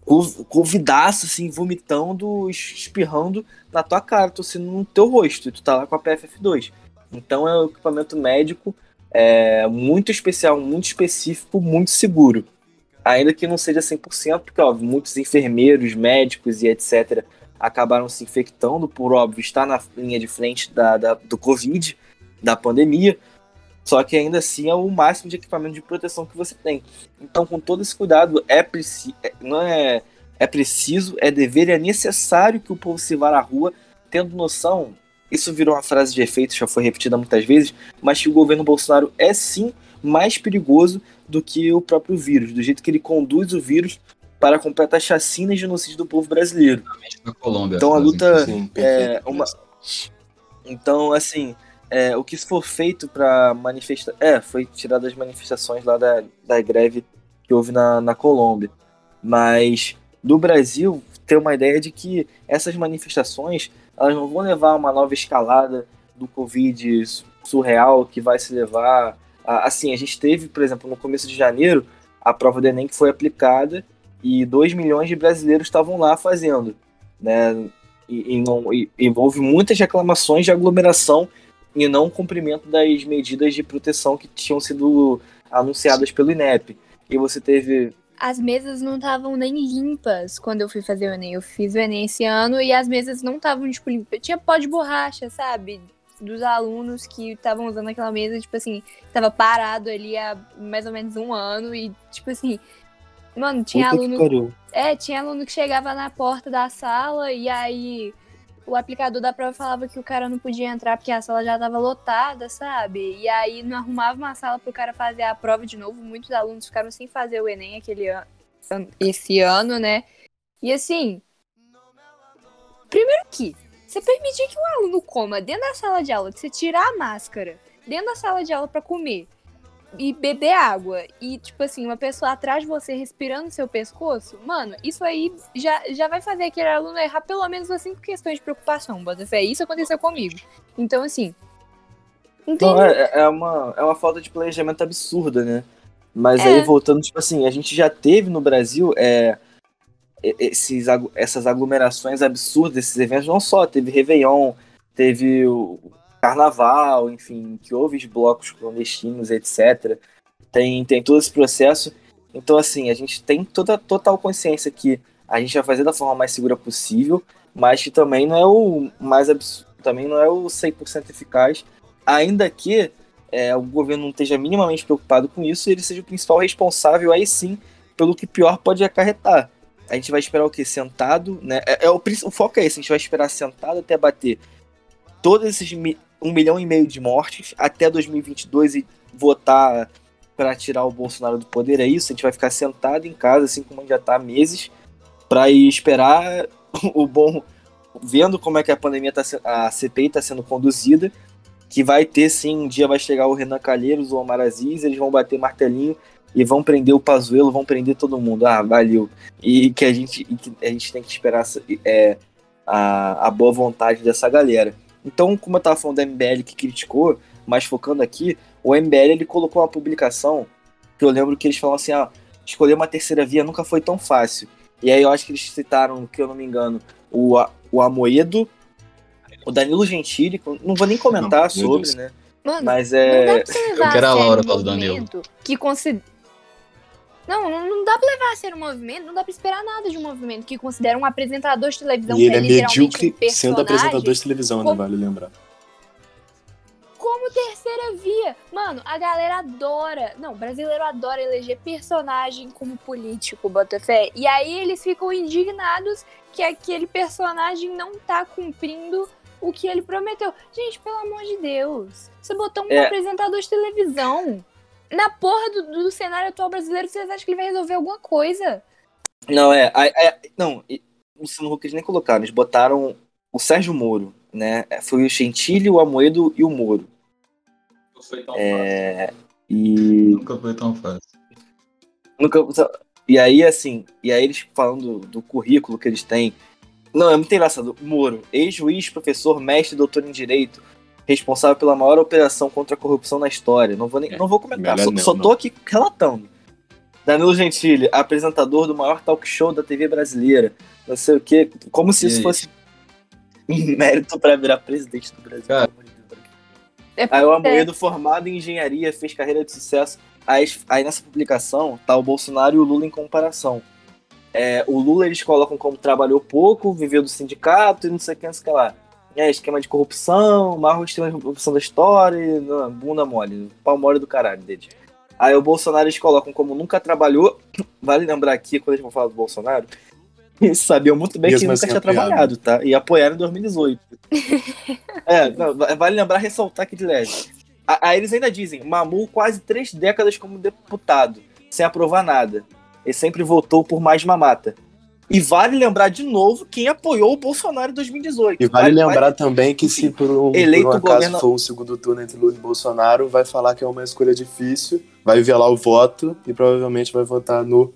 co- covidaço, assim, vomitando, es- espirrando na tua cara, tossindo no teu rosto, e tu tá lá com a PFF2. Então é um equipamento médico é, muito especial, muito específico, muito seguro. Ainda que não seja 100%, porque, óbvio, muitos enfermeiros, médicos e etc. acabaram se infectando, por óbvio, estar na linha de frente da, da- do Covid, da pandemia. Só que ainda assim é o máximo de equipamento de proteção que você tem. Então, com todo esse cuidado, é preciso. Não é, é preciso, é dever é necessário que o povo se vá à rua, tendo noção. Isso virou uma frase de efeito, já foi repetida muitas vezes, mas que o governo Bolsonaro é sim mais perigoso do que o próprio vírus, do jeito que ele conduz o vírus para a completa chacina e genocídio do povo brasileiro. Na Colômbia. Então a luta Sim, perfeito. é, uma- Então, assim, é, o que for feito para manifestar. É, foi tirado das manifestações lá da, da greve que houve na, na Colômbia. Mas do Brasil, ter uma ideia de que essas manifestações elas não vão levar a uma nova escalada do Covid surreal que vai se levar. Assim, a gente teve, por exemplo, no começo de janeiro, a prova do Enem que foi aplicada e 2 milhões de brasileiros estavam lá fazendo. Né? e, e não, e envolve muitas reclamações de aglomeração e não cumprimento das medidas de proteção que tinham sido anunciadas pelo INEP. E você teve. As mesas não estavam nem limpas quando eu fui fazer o Enem. Eu fiz o Enem esse ano e as mesas não estavam, tipo, limpas. Tinha pó de borracha, sabe? Dos alunos que estavam usando aquela mesa, tipo assim, tava parado ali há mais ou menos um ano e, tipo assim. Mano, tinha Puta aluno. É, tinha aluno que chegava na porta da sala e aí o aplicador da prova falava que o cara não podia entrar porque a sala já tava lotada, sabe? E aí não arrumava uma sala pro cara fazer a prova de novo. Muitos alunos ficaram sem fazer o Enem aquele an an- esse ano, né? E assim, primeiro que você permitir que um aluno coma dentro da sala de aula, que você tirar a máscara dentro da sala de aula pra comer e beber água e, tipo assim, uma pessoa atrás de você respirando no seu pescoço, mano, isso aí já, já vai fazer aquele aluno errar pelo menos as cinco questões de preocupação, Botafé. Isso aconteceu comigo. Então, assim. Não, é, é, uma, é uma falta de planejamento absurda, né? Mas É. aí, voltando, tipo assim, a gente já teve no Brasil é, esses, essas aglomerações absurdas, esses eventos, não só, teve Réveillon, teve o Carnaval, enfim, que houve os blocos clandestinos, etc. Tem, tem todo esse processo. Então, assim, a gente tem toda total consciência que a gente vai fazer da forma mais segura possível, mas que também não é o mais absurdo, também não é o 100% eficaz, ainda que é, o governo não esteja minimamente preocupado com isso e ele seja o principal responsável, aí sim, pelo que pior pode acarretar. A gente vai esperar o quê? Sentado, né? É, é o, o foco é esse, a gente vai esperar sentado até bater todos esses mi- um milhão e meio de mortes até 2022 e votar para tirar o Bolsonaro do poder, é isso? A gente vai ficar sentado em casa, assim como já tá há meses, para ir esperar o bom, vendo como é que a pandemia tá, a CPI está sendo conduzida que vai ter sim, um dia vai chegar o Renan Calheiros, o Omar Aziz, eles vão bater martelinho e vão prender o Pazuello, vão prender todo mundo. Ah, valeu. E que a gente, que a gente tem que esperar é, a, a boa vontade dessa galera. Então, como eu tava falando da MBL que criticou, mas focando aqui, o MBL ele colocou uma publicação que eu lembro que eles falam assim, ah, escolher uma terceira via nunca foi tão fácil. E aí eu acho que eles citaram, que eu não me engano, o, o Amoedo, o Danilo Gentili, não vou nem comentar Não, sobre, Deus. né? Mano, Mas não dá é. pra você levar quero a Laura falar do Danilo. que considera... Não, não, não dá pra levar a sério um movimento, não dá pra esperar nada de um movimento que considera um apresentador de televisão E ele que é literalmente medíocre um sendo apresentador de televisão, né? como- Vale lembrar. como terceira via. Mano, a galera adora. Não, o brasileiro adora eleger personagem como político, Botafé. E aí eles ficam indignados que aquele personagem não tá cumprindo o que ele prometeu. Gente, pelo amor de Deus. Você botou um É. apresentador de televisão. Na porra do, do cenário atual brasileiro, vocês acham que ele vai resolver alguma coisa? Não, é. a- é- não, o Luciano Huck eles nem colocaram, eles botaram o Sérgio Moro, né? Foi o Gentili, o Amoedo e o Moro. Não foi tão É, e Nunca foi tão fácil. Nunca. E aí, assim, e aí eles falando do, do currículo que eles têm. Não, é muito engraçado. Moro, ex-juiz, professor, mestre, doutor em direito, responsável pela maior operação contra a corrupção na história. Não vou, nem, não vou comentar, só, não, só tô não. aqui relatando. Danilo Gentili, apresentador do maior talk show da TV brasileira. Não sei o quê. Como se isso fosse um mérito pra virar presidente do Brasil. Cara. É Aí o Amoedo, formado em engenharia, fez carreira de sucesso. Aí, aí nessa publicação tá o Bolsonaro e o Lula em comparação. É, o Lula eles colocam como trabalhou pouco, viveu do sindicato e não sei o que, não sei o que lá. É, esquema de corrupção, maior esquema de corrupção da história, não, bunda mole, pau mole do caralho deles. Aí o Bolsonaro eles colocam como nunca trabalhou. Vale lembrar aqui, quando eles vão falar do Bolsonaro, eles sabiam muito bem que ele nunca assim, tinha apoiaram. trabalhado, tá? E apoiaram em 2018. é, não, va- vale lembrar, ressaltar aqui de leve. Aí eles ainda dizem, mamou quase três décadas como deputado, sem aprovar nada. Ele sempre votou por mais mamata. E vale lembrar de novo quem apoiou o Bolsonaro em 2018. E vale lembrar também que se por um, Eleito por um acaso governa- for um segundo turno entre Lula e Bolsonaro, vai falar que é uma escolha difícil, vai velar o voto e provavelmente vai votar no.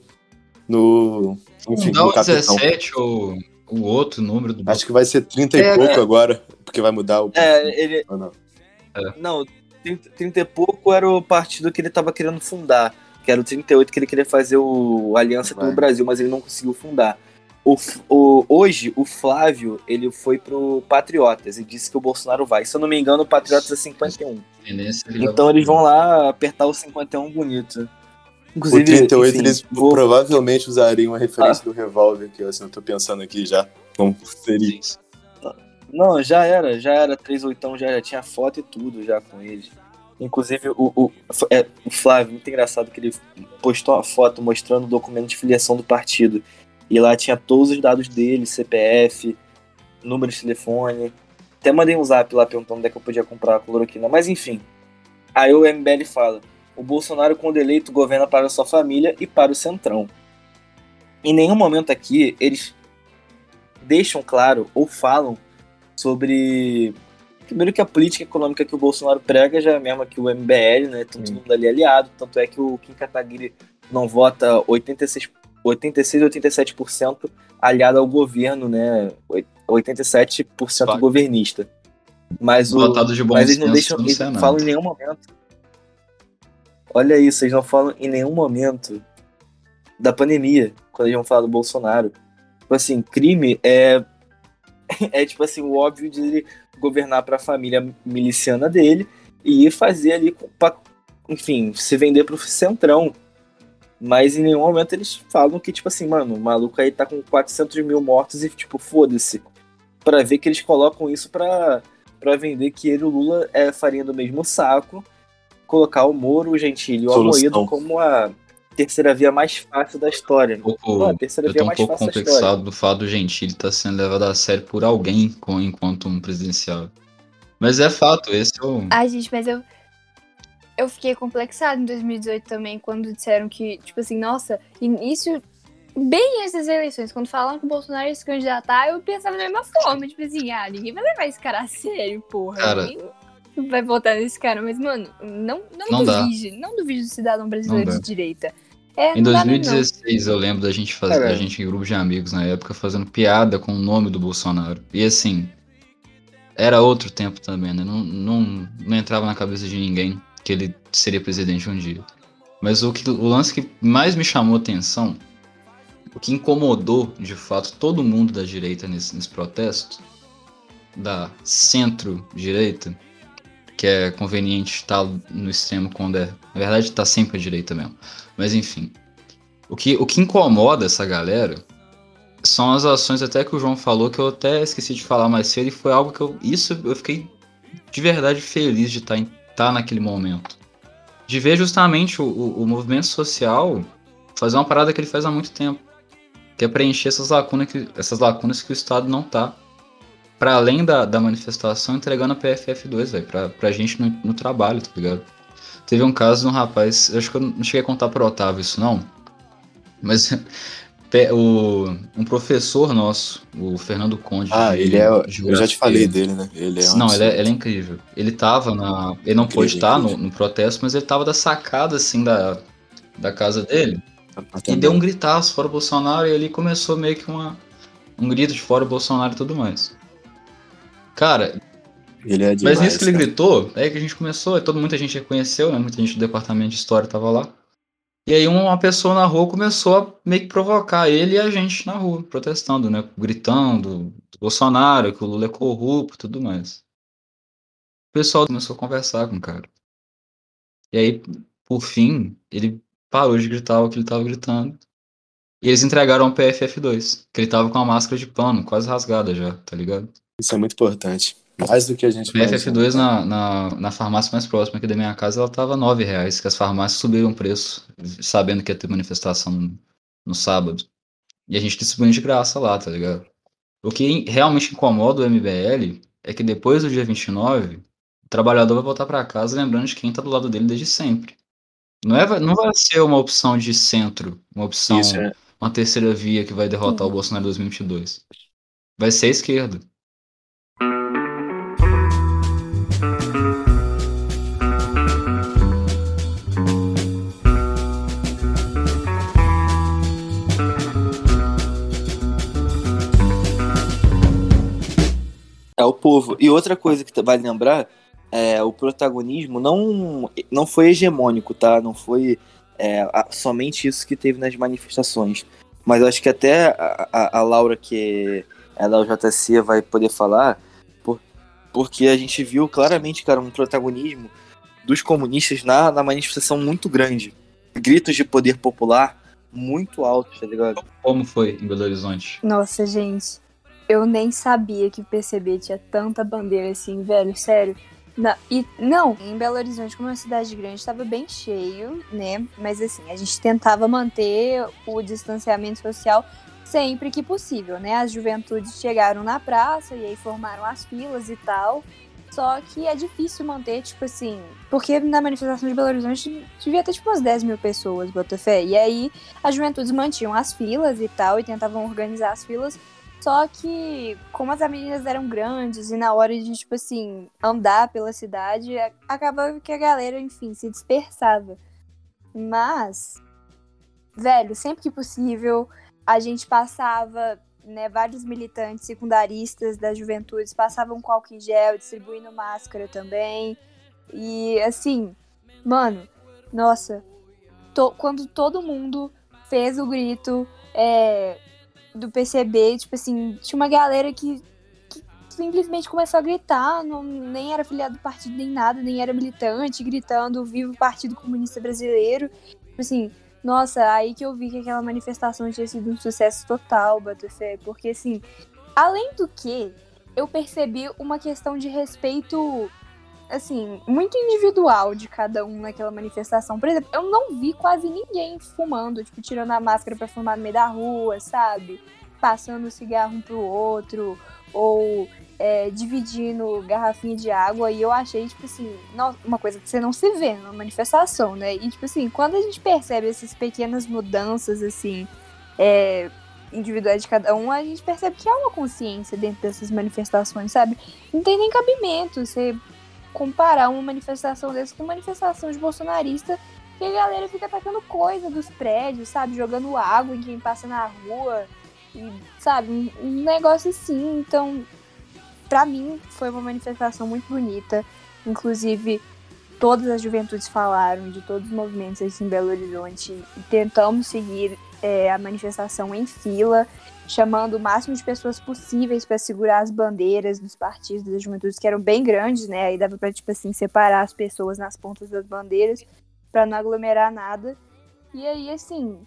no enfim, Não no o capitão. 17 ou o outro número do Acho que vai ser 30 É, e pouco agora, porque vai mudar o. É, ele. Ou não? Não, 30, 30 e pouco era o partido que ele tava querendo fundar. Que era o 38 que ele queria fazer o Aliança Vai. Brasil, mas ele não conseguiu fundar. O, o- hoje, o Flávio, ele foi pro Patriotas e disse que o Bolsonaro vai. Se eu não me engano, o Patriotas é 51. Tendência, ele Então eles vão lá apertar o 51 bonito. O 38 enfim, eles vou- provavelmente usariam a referência do revólver, que assim, eu tô pensando aqui já. Como seria. Não, já era, já era 38, já, já tinha foto e tudo já com eles. Inclusive, o, o, é, o Flávio, muito engraçado que ele postou uma foto mostrando o documento de filiação do partido. E lá tinha todos os dados dele, CPF, número de telefone. Até mandei um zap lá perguntando onde é que eu podia comprar a cloroquina. Mas enfim. Aí o MBL fala: o Bolsonaro, quando eleito, governa para a sua família e para o Centrão. Em nenhum momento aqui eles deixam claro ou falam sobre. Primeiro que a política econômica que o Bolsonaro prega já é a mesma que o MBL, né? Todo Sim. mundo ali é aliado. Tanto é que o Kim Kataguiri não vota 86, 86 87% aliado ao governo, né? 87% Vai. governista. Mas, o, mas eles não deixam. Eles não falam em nenhum momento. Olha isso, eles não falam em nenhum momento da pandemia, quando eles vão falar do Bolsonaro. Tipo assim, crime é. É tipo assim, o óbvio de ele governar para a família miliciana dele e fazer ali, pra, enfim, se vender pro centrão. Mas em nenhum momento eles falam que, tipo assim, mano, o maluco aí tá com 400 mil mortos e, tipo, foda-se. Pra ver que eles colocam isso pra, pra vender que ele e o Lula é farinha do mesmo saco. Colocar o Moro, o Gentili e o. Amoedo como a terceira via mais fácil da história. Um pouco, Não, a terceira eu via tô um mais pouco fácil da história. complexado do fato do Gentili estar sendo levado a sério por alguém com, enquanto um presidencial. Mas é fato, esse é o. Ai, gente, mas eu. Eu fiquei complexada em 2018 também, quando disseram que, tipo assim, nossa, início. Bem antes das eleições, quando falaram que o Bolsonaro ia se candidatar, eu pensava da mesma forma, tipo assim, ah, ninguém vai levar esse cara a sério, porra. Cara, Ninguém vai votar nesse cara, mas, mano, não, não, Não dá. duvide. Não duvide do cidadão brasileiro de dá. direita. É, Em não dá mesmo, não. 2016 eu lembro da gente fazer, Cara. da gente em grupo de amigos na época fazendo piada com o nome do Bolsonaro. E assim, era outro tempo também, né? Não, não, não entrava na cabeça de ninguém que ele seria presidente um dia. Mas o, que, o lance que mais me chamou atenção, o que incomodou de fato todo mundo da direita nesse, nesse protesto, da centro-direita, que é conveniente estar no extremo quando é. Na verdade, está sempre à direita mesmo. Mas enfim. O que, o que incomoda essa galera são as ações até que o João falou, que eu até esqueci de falar mais cedo, e foi algo que eu. Isso eu fiquei de verdade feliz de estar tá naquele momento. De ver justamente o, o, o movimento social fazer uma parada que ele faz há muito tempo. Que é preencher essas lacunas que, essas lacunas que o Estado não tá. Para além da, da manifestação, entregando a PFF2, velho, pra, pra gente no, no trabalho, tá ligado? Teve um caso de um rapaz, acho que eu não cheguei a contar pro Otávio isso não, mas o, um professor nosso, o Fernando Conde. Ah, de- ele é. de Eu já te falei dele, né? Ele é um não, ele é, ele é incrível. Ele tava na. Ele não pôde Incrível, estar no, no protesto, mas ele tava da sacada, assim, da, da casa dele. E deu um gritaço fora o Bolsonaro e ali começou meio que uma, um grito de fora o Bolsonaro e tudo mais. Cara, Ele é mas demais, nisso que ele cara. gritou, é que a gente começou, e todo, muita gente reconheceu, né? Muita gente do departamento de história tava lá. E aí uma pessoa na rua começou a meio que provocar ele e a gente na rua, protestando, né? Gritando do Bolsonaro, que o Lula é corrupto e tudo mais. O pessoal começou a conversar com o cara. E aí, por fim, ele parou de gritar o que ele tava gritando. E eles entregaram o PFF2, que ele tava com a máscara de pano, quase rasgada já, tá ligado? Isso é muito importante. Mais do que a gente PFF2 na, na, na farmácia mais próxima aqui da minha casa, ela tava 9 reais, que as farmácias subiram o preço, sabendo que ia ter manifestação no, no sábado. E a gente distribuindo de graça lá, tá ligado? O que realmente incomoda o MBL é que depois do dia 29, o trabalhador vai voltar pra casa lembrando de quem tá do lado dele desde sempre. Não, é, não vai ser uma opção de centro, uma opção, Isso é. uma terceira via que vai derrotar o Bolsonaro em 2022. Vai ser a esquerda. Povo. E outra coisa que vale lembrar é o protagonismo não, não foi hegemônico, tá? Não foi é, a- somente isso que teve nas manifestações. Mas eu acho que até a, a- a Laura, que é da UJC, vai poder falar, por- porque a gente viu claramente, cara, um protagonismo dos comunistas na, na manifestação muito grande. Gritos de poder popular muito altos, tá ligado? Como foi em Belo Horizonte? Nossa, gente. Eu nem sabia que o PCB tinha tanta bandeira assim, velho, sério. Na- e, não, em Belo Horizonte, como é uma cidade grande, estava bem cheio, né? Mas assim, a gente tentava manter o distanciamento social sempre que possível, né? As juventudes chegaram na praça e aí formaram as filas e tal. Só que é difícil manter, tipo assim, porque na manifestação de Belo Horizonte devia ter tipo umas 10 mil pessoas, Botafé. E aí as juventudes mantinham as filas e tal, e tentavam organizar as filas. Só que, como as avenidas eram grandes e na hora de, tipo assim, andar pela cidade, acabava que a galera, enfim, se dispersava. Mas, velho, sempre que possível, a gente passava, né, vários militantes secundaristas das juventudes passavam com álcool em gel, distribuindo máscara também. E, assim, mano, nossa, to- quando todo mundo fez o grito, é, do PCB, tipo assim, tinha uma galera que, que simplesmente começou a gritar, não, nem era filiado do partido nem nada, nem era militante, gritando Viva o Partido Comunista Brasileiro. Tipo assim, nossa, aí que eu vi que aquela manifestação tinha sido um sucesso total, Botafé, porque assim, além do que, eu percebi uma questão de respeito assim, muito individual de cada um naquela manifestação. Por exemplo, eu não vi quase ninguém fumando, tipo, tirando a máscara pra fumar no meio da rua, sabe? Passando o cigarro um pro outro, ou é, dividindo garrafinha de água. E eu achei, tipo assim, uma coisa que você não se vê numa manifestação, né? E, tipo assim, quando a gente percebe essas pequenas mudanças, assim, é, individuais de cada um, a gente percebe que há uma consciência dentro dessas manifestações, sabe? Não tem nem cabimento você comparar uma manifestação dessa com manifestação de bolsonarista, que a galera fica atacando coisa dos prédios, sabe? Jogando água em quem passa na rua, e, sabe? Um, negócio assim. Então, pra mim, foi uma manifestação muito bonita. Inclusive, todas as juventudes falaram de todos os movimentos aqui em Belo Horizonte e tentamos seguir é, a manifestação em fila, chamando o máximo de pessoas possíveis para segurar as bandeiras dos partidos das juventudes, que eram bem grandes, né? Aí dava para tipo assim, separar as pessoas nas pontas das bandeiras para não aglomerar nada. E aí, assim,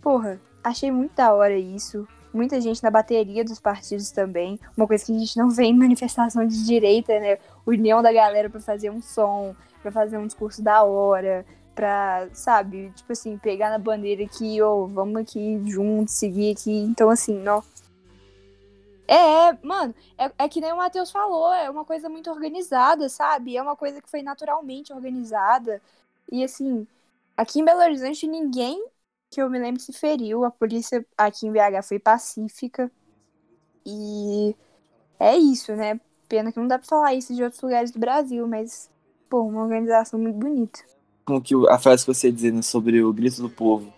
porra, achei muito da hora isso. Muita gente na bateria dos partidos também. Uma coisa que a gente não vê em manifestação de direita, né? União da galera para fazer um som, para fazer um discurso da hora, pra, sabe, tipo assim, pegar na bandeira aqui, ou oh, vamos aqui juntos, seguir aqui. Então, assim, não. É, mano, é, é que nem o Matheus falou, é uma coisa muito organizada, sabe? É uma coisa que foi naturalmente organizada. E assim, aqui em Belo Horizonte ninguém que eu me lembro se feriu. A polícia aqui em BH foi pacífica. E é isso, né? Pena que não dá pra falar isso de outros lugares do Brasil, mas, pô, uma organização muito bonita. Com que a frase que você dizendo sobre o grito do povo.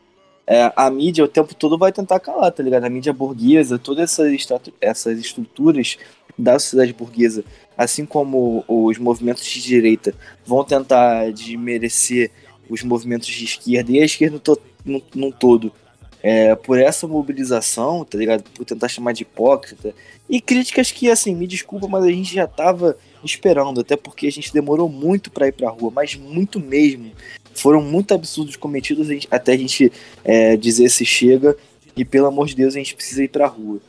É, a mídia o tempo todo vai tentar calar, tá ligado? A mídia burguesa, todas essas, essas estruturas da sociedade burguesa, assim como os movimentos de direita vão tentar desmerecer os movimentos de esquerda e a esquerda no, no todo é, por essa mobilização, tá ligado? Por tentar chamar de hipócrita. E críticas que, assim, me desculpa, mas a gente já tava esperando, até porque a gente demorou muito para ir pra rua, mas muito mesmo. Foram muito absurdos cometidos até a gente é, dizer se chega e, pelo amor de Deus, a gente precisa ir pra rua.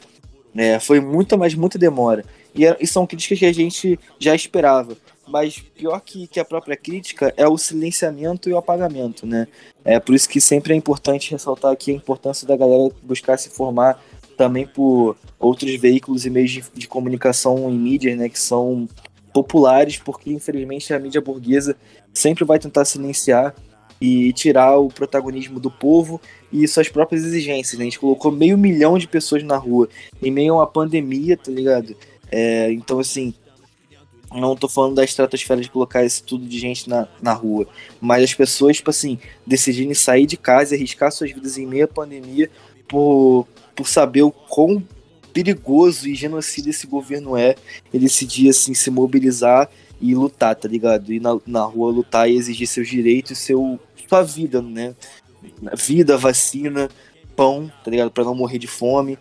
É, foi muita, mas muita demora. E, e, são críticas que a gente já esperava. Mas pior que, que a própria crítica é o silenciamento e o apagamento, né? É por isso que sempre é importante ressaltar aqui a importância da galera buscar se formar também por outros veículos e meios de, de comunicação em mídias, né? Que são populares, porque infelizmente a mídia burguesa sempre vai tentar silenciar e tirar o protagonismo do povo e suas próprias exigências. Né? A gente colocou meio milhão de pessoas na rua em meio a uma pandemia, tá ligado? É, então, assim, não tô falando da estratosfera de colocar esse tudo de gente na, na rua, mas as pessoas, tipo assim, decidirem sair de casa e arriscar suas vidas em meio à pandemia por, por saber o quão perigoso e genocida esse governo é, e decidir, assim, se mobilizar e lutar, tá ligado? Ir na, na rua lutar e exigir seus direitos, seu, sua vida, né? Vida, vacina, pão, tá ligado? Pra não morrer de fome.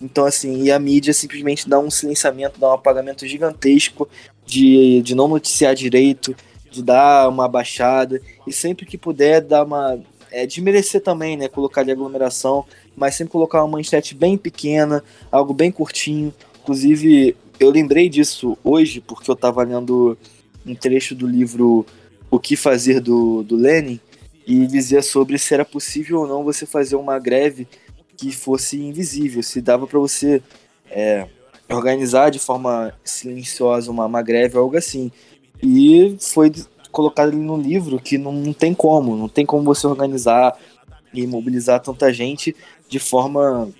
Então, assim, e a mídia simplesmente dá um silenciamento, dá um apagamento gigantesco de, de não noticiar direito, de dar uma baixada, e sempre que puder dar uma. É, desmerecer também, né? Colocar de aglomeração, mas sempre colocar uma manchete bem pequena, algo bem curtinho. Inclusive, eu lembrei disso hoje, porque eu estava lendo um trecho do livro O que Fazer do, do Lenin, e dizia sobre se era possível ou não você fazer uma greve que fosse invisível, se dava para você é, organizar de forma silenciosa uma, uma greve algo assim. E foi colocado ali no livro que não, não tem como, não tem como você organizar e mobilizar tanta gente de forma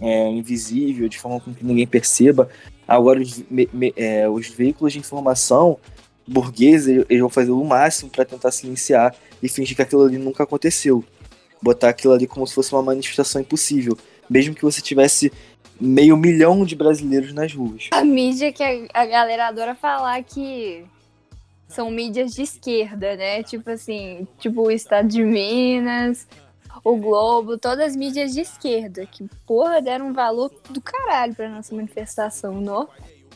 é, invisível, de forma com que ninguém perceba. Agora, os, me, me, é, os veículos de informação burgueses eles vão fazer o máximo para tentar silenciar e fingir que aquilo ali nunca aconteceu. Botar aquilo ali como se fosse uma manifestação impossível. Mesmo que você tivesse meio milhão de brasileiros nas ruas. A mídia que a, a galera adora falar que são mídias de esquerda, né? Tipo assim, tipo o Estado de Minas, o Globo, todas as mídias de esquerda, que porra deram um valor do caralho pra nossa manifestação, não?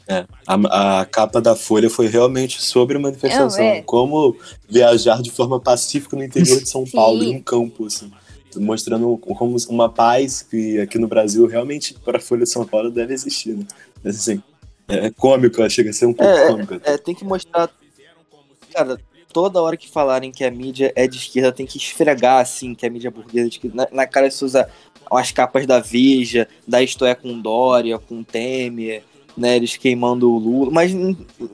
É, a, a, capa da Folha foi realmente sobre a manifestação. Não, é. Como viajar de forma pacífica no interior de São Paulo, em um campo, assim. Mostrando como uma paz que aqui no Brasil realmente para a Folha de São Paulo deve existir, né? Mas, assim, é cômico, chega a ser um pouco é, cômico. É, tem que mostrar. Cara, toda hora que falarem que a mídia é de esquerda, tem que esfregar, assim, que a mídia é burguesa de esquerda. Na, na cara de usa as capas da Veja, da Isto É com Dória, com Temer, né, eles queimando o Lula. Mas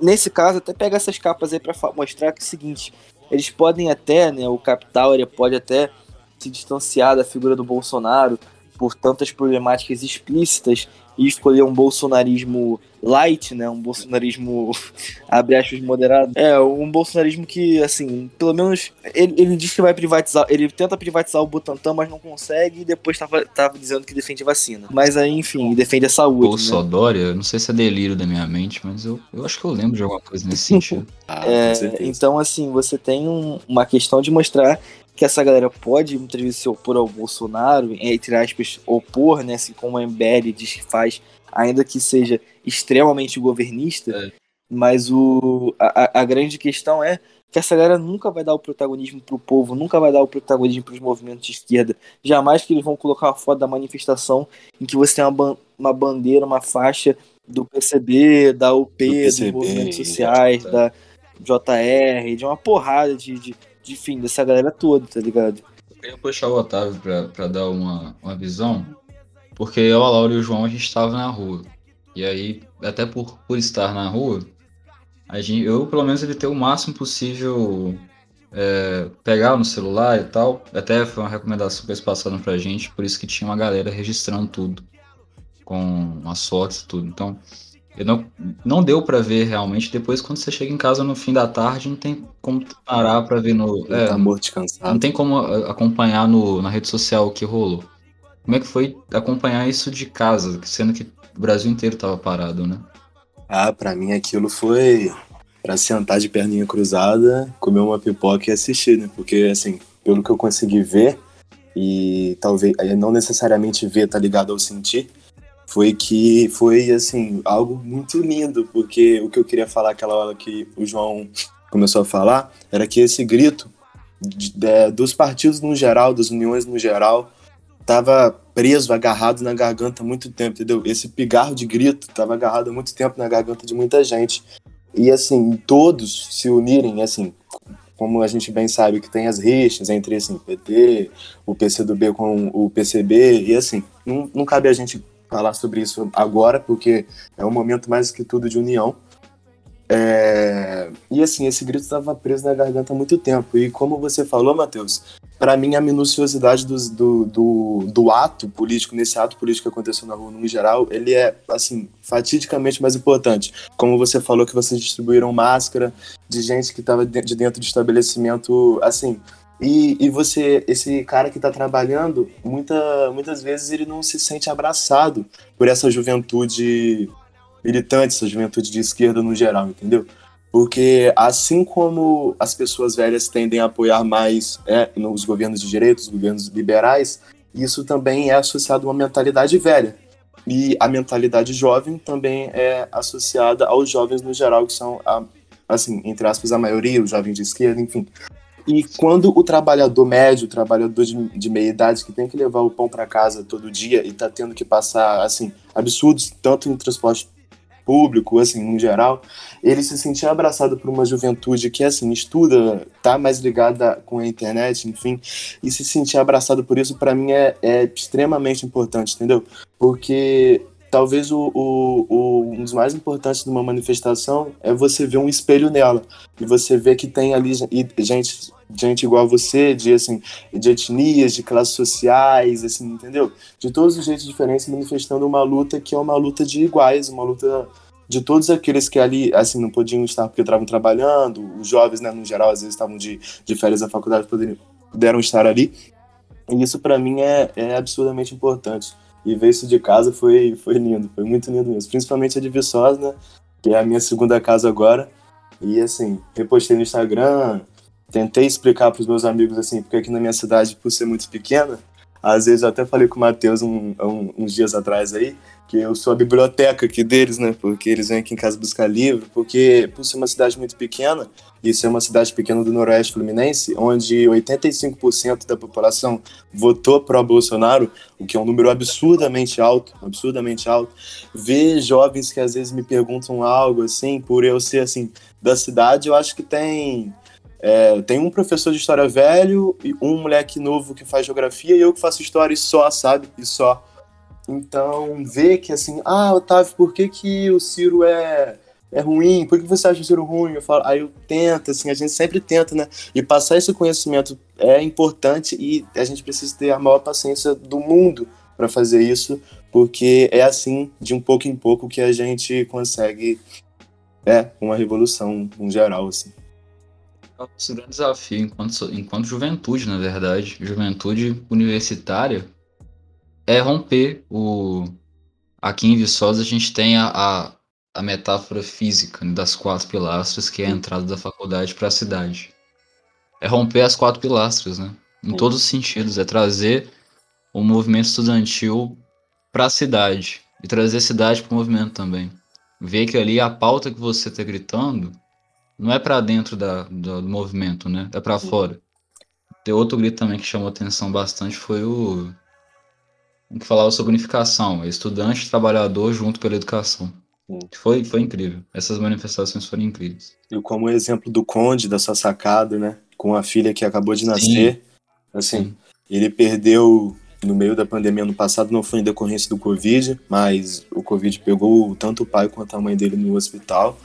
nesse caso, até pega essas capas aí para mostrar que é o seguinte, eles podem até, né, o capital ele pode até se distanciar da figura do Bolsonaro por tantas problemáticas explícitas e escolher um bolsonarismo light, né? Um bolsonarismo abre aspas moderado. É, um bolsonarismo que, assim, pelo menos ele, ele diz que vai privatizar, ele tenta privatizar o Butantan, mas não consegue e depois tava, tava dizendo que defende vacina. Mas aí, enfim, defende a saúde. Né? Bolsodória, não sei se é delírio da minha mente, mas eu, eu acho que eu lembro de alguma coisa nesse sentido. Ah, É, então, assim, você tem um- uma questão de mostrar que essa galera pode muitas vezes se opor ao Bolsonaro, entre aspas, opor, né? Assim como a MBL diz que faz, ainda que seja extremamente governista, É. mas o, a, a- a grande questão é que essa galera nunca vai dar o protagonismo pro povo, nunca vai dar o protagonismo pros movimentos de esquerda. Jamais que eles vão colocar uma foto da manifestação em que você tem uma, ban- uma bandeira, uma faixa do PCB, da UP, PCB, dos movimentos sociais, é. da JR, de uma porrada de, de, de fim dessa galera toda, tá ligado? Eu queria puxar o Otávio pra, pra dar uma, uma visão, porque eu, a Laura e o João, a gente estava na rua. E aí, até por, por estar na rua, a gente, eu, pelo menos, evitei o máximo possível é, pegar no celular e tal. Até foi uma recomendação que eles passaram pra gente, por isso que tinha uma galera registrando tudo, com as fotos e tudo. Então, eu não, não deu pra ver realmente. Depois, quando você chega em casa no fim da tarde, não tem como parar pra ver no. Ele é, tá morto de não cansado. tem como a- acompanhar no, na rede social o que rolou. Como é que foi acompanhar isso de casa, sendo que o Brasil inteiro tava parado, né? Ah, pra mim aquilo foi pra sentar de perninha cruzada, comer uma pipoca e assistir, né? Porque, assim, pelo que eu consegui ver, e talvez aí não necessariamente ver, tá ligado ao sentir, foi que foi, assim, algo muito lindo, porque o que eu queria falar aquela hora que o João começou a falar era que esse grito de- de- dos partidos no geral, das uniões no geral, tava preso, agarrado na garganta há muito tempo, entendeu? Esse pigarro de grito tava agarrado há muito tempo na garganta de muita gente. E assim, todos se unirem, assim, como a gente bem sabe que tem as rixas entre assim, o PT, o PCdoB com o PCB, e assim, não, não cabe a gente falar sobre isso agora, porque é um momento mais que tudo de união. É, E assim, esse grito estava preso na garganta há muito tempo. E como você falou, Matheus, para mim a minuciosidade dos- do, do, do ato político, nesse ato político que aconteceu na rua no geral, ele é, assim, fatidicamente mais importante. Como você falou que vocês distribuíram máscara de gente que estava de dentro do estabelecimento, assim. E, e você, esse cara que está trabalhando, muita, muitas vezes ele não se sente abraçado por essa juventude militante, essa juventude de esquerda no geral, entendeu? Porque assim como as pessoas velhas tendem a apoiar mais é, nos governos de direita, os governos liberais, isso também é associado a uma mentalidade velha. E a mentalidade jovem também é associada aos jovens no geral, que são, a, assim, entre aspas, a maioria, os jovens de esquerda, enfim. E quando o trabalhador médio, o trabalhador de, de meia idade, que tem que levar o pão para casa todo dia e tá tendo que passar, assim, absurdos, tanto em transporte público, assim, no geral, ele se sentir abraçado por uma juventude que, assim, estuda, tá mais ligada com a internet, enfim, e se sentir abraçado por isso, para mim, é, é extremamente importante, entendeu? Porque talvez o, o, o- um dos mais importantes de uma manifestação é você ver um espelho nela, e você ver que tem ali gen- gente, gente igual a você, de, assim, de etnias, de classes sociais, assim, entendeu? De todos os jeitos diferentes, manifestando uma luta que é uma luta de iguais, uma luta de todos aqueles que ali, assim, não podiam estar porque estavam trabalhando, os jovens, né, no geral, às vezes estavam de, de férias da faculdade, poderiam, puderam estar ali. E isso para mim é, é absurdamente importante. E ver isso de casa foi, foi lindo, foi muito lindo mesmo. Principalmente a de Viçosa, né, que é a minha segunda casa agora. E assim, repostei no Instagram, tentei explicar para os meus amigos assim, porque aqui na minha cidade, por ser muito pequena, às vezes eu até falei com o Matheus um, um- uns dias atrás aí, que eu sou a biblioteca aqui deles, né? Porque eles vêm aqui em casa buscar livro, porque por ser uma cidade muito pequena, e ser uma cidade pequena do Noroeste Fluminense, onde 85% da população votou pró-Bolsonaro, o que é um número absurdamente alto, absurdamente alto, ver jovens que às vezes me perguntam algo assim, por eu ser assim da cidade, eu acho que tem é, tem um professor de história velho e um moleque novo que faz geografia e eu que faço história e só, sabe? E só. Então, ver que assim, ah, Otávio, por que, que o Ciro é, é ruim? Por que você acha o Ciro ruim? Eu falo, aí eu tento, assim, a gente sempre tenta, né? E passar esse conhecimento é importante e a gente precisa ter a maior paciência do mundo para fazer isso, porque é assim, de um pouco em pouco, que a gente consegue é, uma revolução em geral. Assim. Nosso grande desafio enquanto, enquanto juventude, na verdade, juventude universitária, é romper o. Aqui em Viçosa a gente tem a, a, a metáfora física né, das quatro pilastras, que é a entrada da faculdade para a cidade. É romper as quatro pilastras, né? Em todos os sentidos. É trazer o movimento estudantil para a cidade. E trazer a cidade para o movimento também. Ver que ali a pauta que você está gritando não é para dentro da, do, do, movimento, né? É para fora. Tem outro grito também que chamou atenção bastante foi o que falava sobre unificação, estudante trabalhador junto pela educação. Foi, foi incrível. Essas manifestações foram incríveis. E como exemplo do Conde, da sua sacada, né? Com a filha que acabou de nascer. Sim. Assim, Sim. ele perdeu no meio da pandemia ano passado, não foi em decorrência do Covid, mas o Covid pegou tanto o pai quanto a mãe dele no hospital.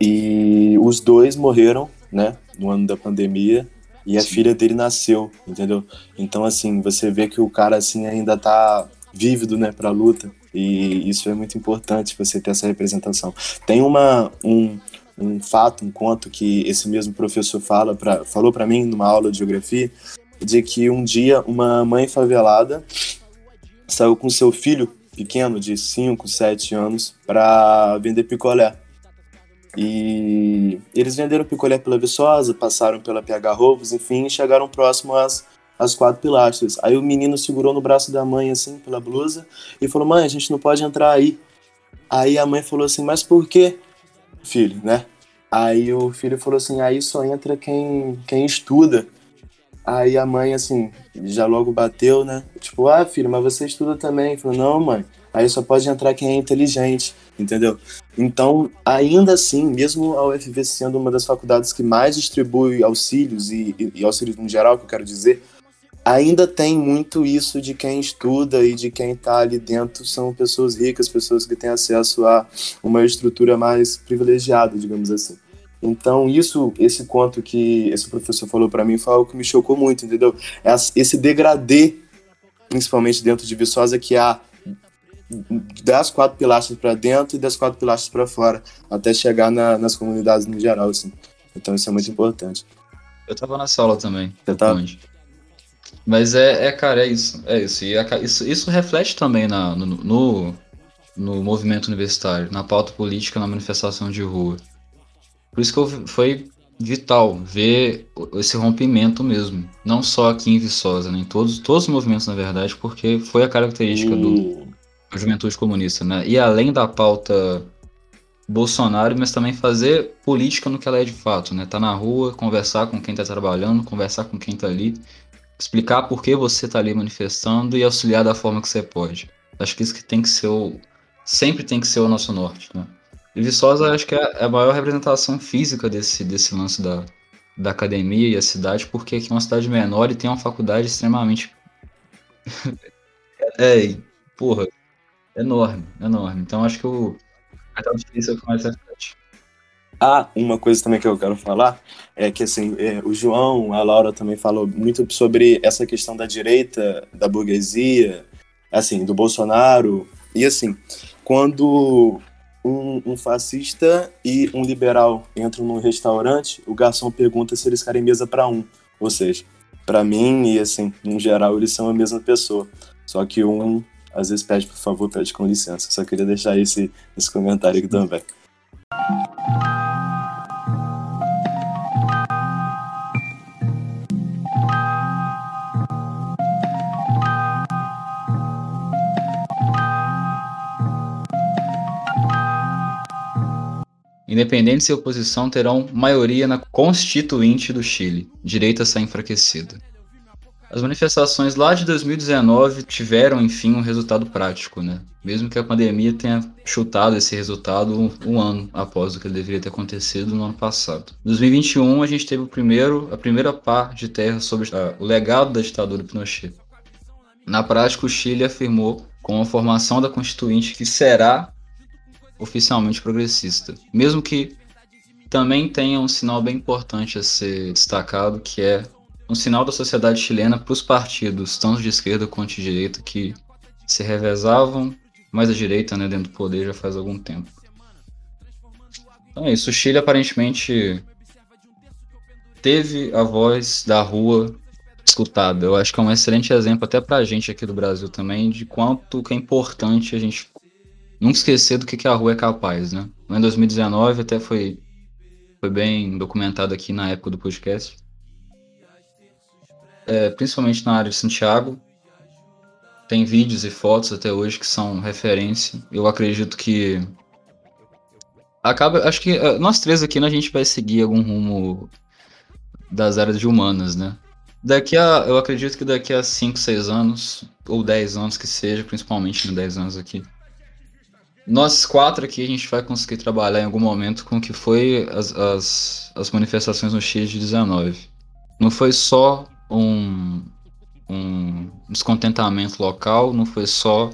E os dois morreram, né? No ano da pandemia e a Sim. filha dele nasceu, entendeu? Então, assim, você vê que o cara, assim, ainda tá vívido, né, pra luta. E isso é muito importante, você ter essa representação. Tem uma, um, um fato, um conto que esse mesmo professor fala pra, falou para mim numa aula de geografia, de que um dia uma mãe favelada saiu com seu filho pequeno, de 5, 7 anos, para vender picolé. E eles venderam picolé pela Viçosa, passaram pela PH Rovos, enfim, chegaram próximo às, às quatro pilastras. Aí o menino segurou no braço da mãe, assim, pela blusa, e falou: Mãe, a gente não pode entrar aí. Aí a mãe falou assim: Mas por quê, filho, né? Aí o filho falou assim: Aí só entra quem, quem estuda. Aí a mãe, assim, já logo bateu, né? Tipo, ah, filho, mas você estuda também. Ele falou: Não, mãe, aí só pode entrar quem é inteligente entendeu? Então, ainda assim, mesmo a UFV sendo uma das faculdades que mais distribui auxílios e, e, e auxílios no geral, que eu quero dizer, ainda tem muito isso de quem estuda e de quem está ali dentro são pessoas ricas, pessoas que têm acesso a uma estrutura mais privilegiada, digamos assim. Então, isso, esse conto que esse professor falou para mim foi algo que me chocou muito, entendeu? Esse degradê, principalmente dentro de Viçosa, que há das quatro pilastras para dentro e das quatro pilastras para fora, até chegar na, nas comunidades no geral, assim. Então isso é muito importante. Eu tava na sala também. Você tá? Mas é, é, cara, é isso. É isso. E isso, isso reflete também na, no, no, no, movimento universitário, na pauta política, na manifestação de rua. Por isso que eu, foi vital ver esse rompimento mesmo. Não só aqui em Viçosa, né? em todos, todos os movimentos, na verdade, porque foi a característica do, a juventude comunista, né? E além da pauta Bolsonaro, mas também fazer política no que ela é de fato, né? Tá na rua, conversar com quem tá trabalhando, conversar com quem tá ali, explicar por que você tá ali manifestando e auxiliar da forma que você pode. Acho que isso que tem que ser o sempre tem que ser o nosso norte, né? E Viçosa acho que é a maior representação física desse desse lance da da academia e a cidade, porque aqui é uma cidade menor e tem uma faculdade extremamente é, porra, enorme, enorme. Então acho que o cartão difícil é o que mais reflete. Ah, uma coisa também que eu quero falar é que assim, é, o João, a Laura também falou muito sobre essa questão da direita, da burguesia, assim, do Bolsonaro. E assim, quando um, um, fascista e um liberal entram num restaurante, o garçom pergunta se eles querem mesa para um. Ou seja, para mim e assim, no geral, eles são a mesma pessoa. Só que um às vezes pede por favor, pede com licença. Só queria deixar esse, esse comentário aqui também. Independentes e oposição terão maioria na Constituinte do Chile. Direita sai enfraquecida. As manifestações lá de 2019 tiveram, enfim, um resultado prático, né? Mesmo que a pandemia tenha chutado esse resultado um, ano após o que deveria ter acontecido no ano passado. Em 2021, a gente teve o primeiro, a primeira par de terra sobre o legado da ditadura Pinochet. Na prática, o Chile afirmou, com a formação da Constituinte, que será oficialmente progressista. Mesmo que também tenha um sinal bem importante a ser destacado, que é um sinal da sociedade chilena para os partidos, tanto de esquerda quanto de direita, que se revezavam, mais à direita, né, dentro do poder já faz algum tempo. Então é isso, o Chile aparentemente teve a voz da rua escutada. Eu acho que é um excelente exemplo até pra gente aqui do Brasil também de quanto que é importante a gente nunca esquecer do que, que a rua é capaz, né? Em 2019 até foi, foi bem documentado aqui na época do podcast. É, principalmente na área de Santiago. Tem vídeos e fotos até hoje que são referência. Eu acredito que acaba, acho que uh, nós três aqui né, a gente vai seguir algum rumo das áreas de humanas, né? Daqui a, eu acredito que daqui a 5, 6 anos, ou 10 anos que seja, principalmente em 10 anos aqui, nós quatro aqui a gente vai conseguir trabalhar em algum momento com o que foi as, as, as manifestações no Chile de 19. Não foi só um, um descontentamento local, não foi só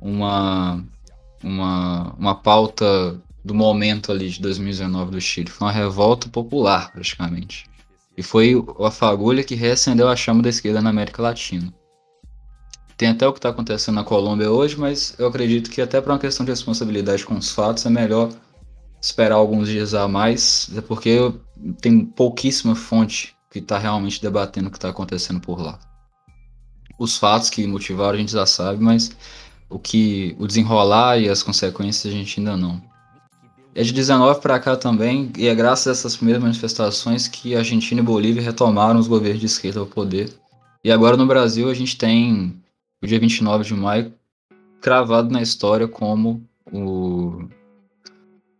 uma, uma, uma pauta do momento ali de 2019 do Chile, foi uma revolta popular praticamente. E foi a fagulha que reacendeu a chama da esquerda na América Latina. Tem até o que está acontecendo na Colômbia hoje, mas eu acredito que até para uma questão de responsabilidade com os fatos é melhor esperar alguns dias a mais, porque tem pouquíssima fonte que está realmente debatendo o que está acontecendo por lá. Os fatos que motivaram a gente já sabe, mas o que o desenrolar e as consequências a gente ainda não. É de 19 para cá também, e é graças a essas primeiras manifestações que Argentina e Bolívia retomaram os governos de esquerda ao poder. E agora no Brasil a gente tem o dia 29 de maio cravado na história como o,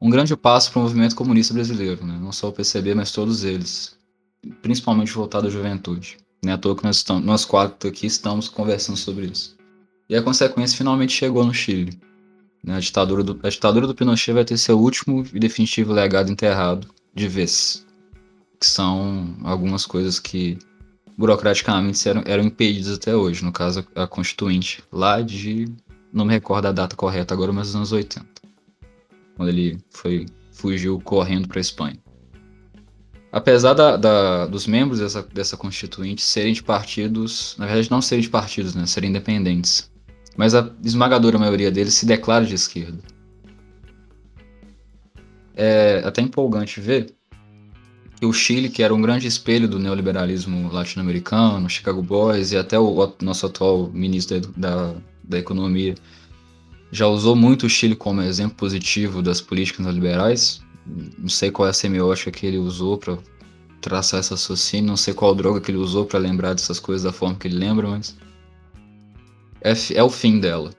um grande passo para o movimento comunista brasileiro, né? não só o PCB, mas todos eles, principalmente voltado à juventude. Não é à toa que nós, estamos, nós quatro aqui estamos conversando sobre isso. E a consequência finalmente chegou no Chile. Né? A, ditadura do, a ditadura do Pinochet vai ter seu último e definitivo legado enterrado de vez. Que são algumas coisas que burocraticamente eram, eram impedidas até hoje. No caso, a Constituinte, lá de. Não me recordo a data correta agora, mas nos anos 80. Quando ele foi, fugiu correndo para a Espanha. Apesar da, da, dos membros dessa, dessa Constituinte serem de partidos, na verdade não serem de partidos, né, serem independentes, mas a esmagadora maioria deles se declara de esquerda. É até empolgante ver que o Chile, que era um grande espelho do neoliberalismo latino-americano, Chicago Boys e até o, o nosso atual ministro da, da, da, Economia, já usou muito o Chile como exemplo positivo das políticas neoliberais. Não sei qual é a semiótica que ele usou para traçar essa raciocínio, não sei qual droga que ele usou para lembrar dessas coisas da forma que ele lembra, mas é, é o fim dela.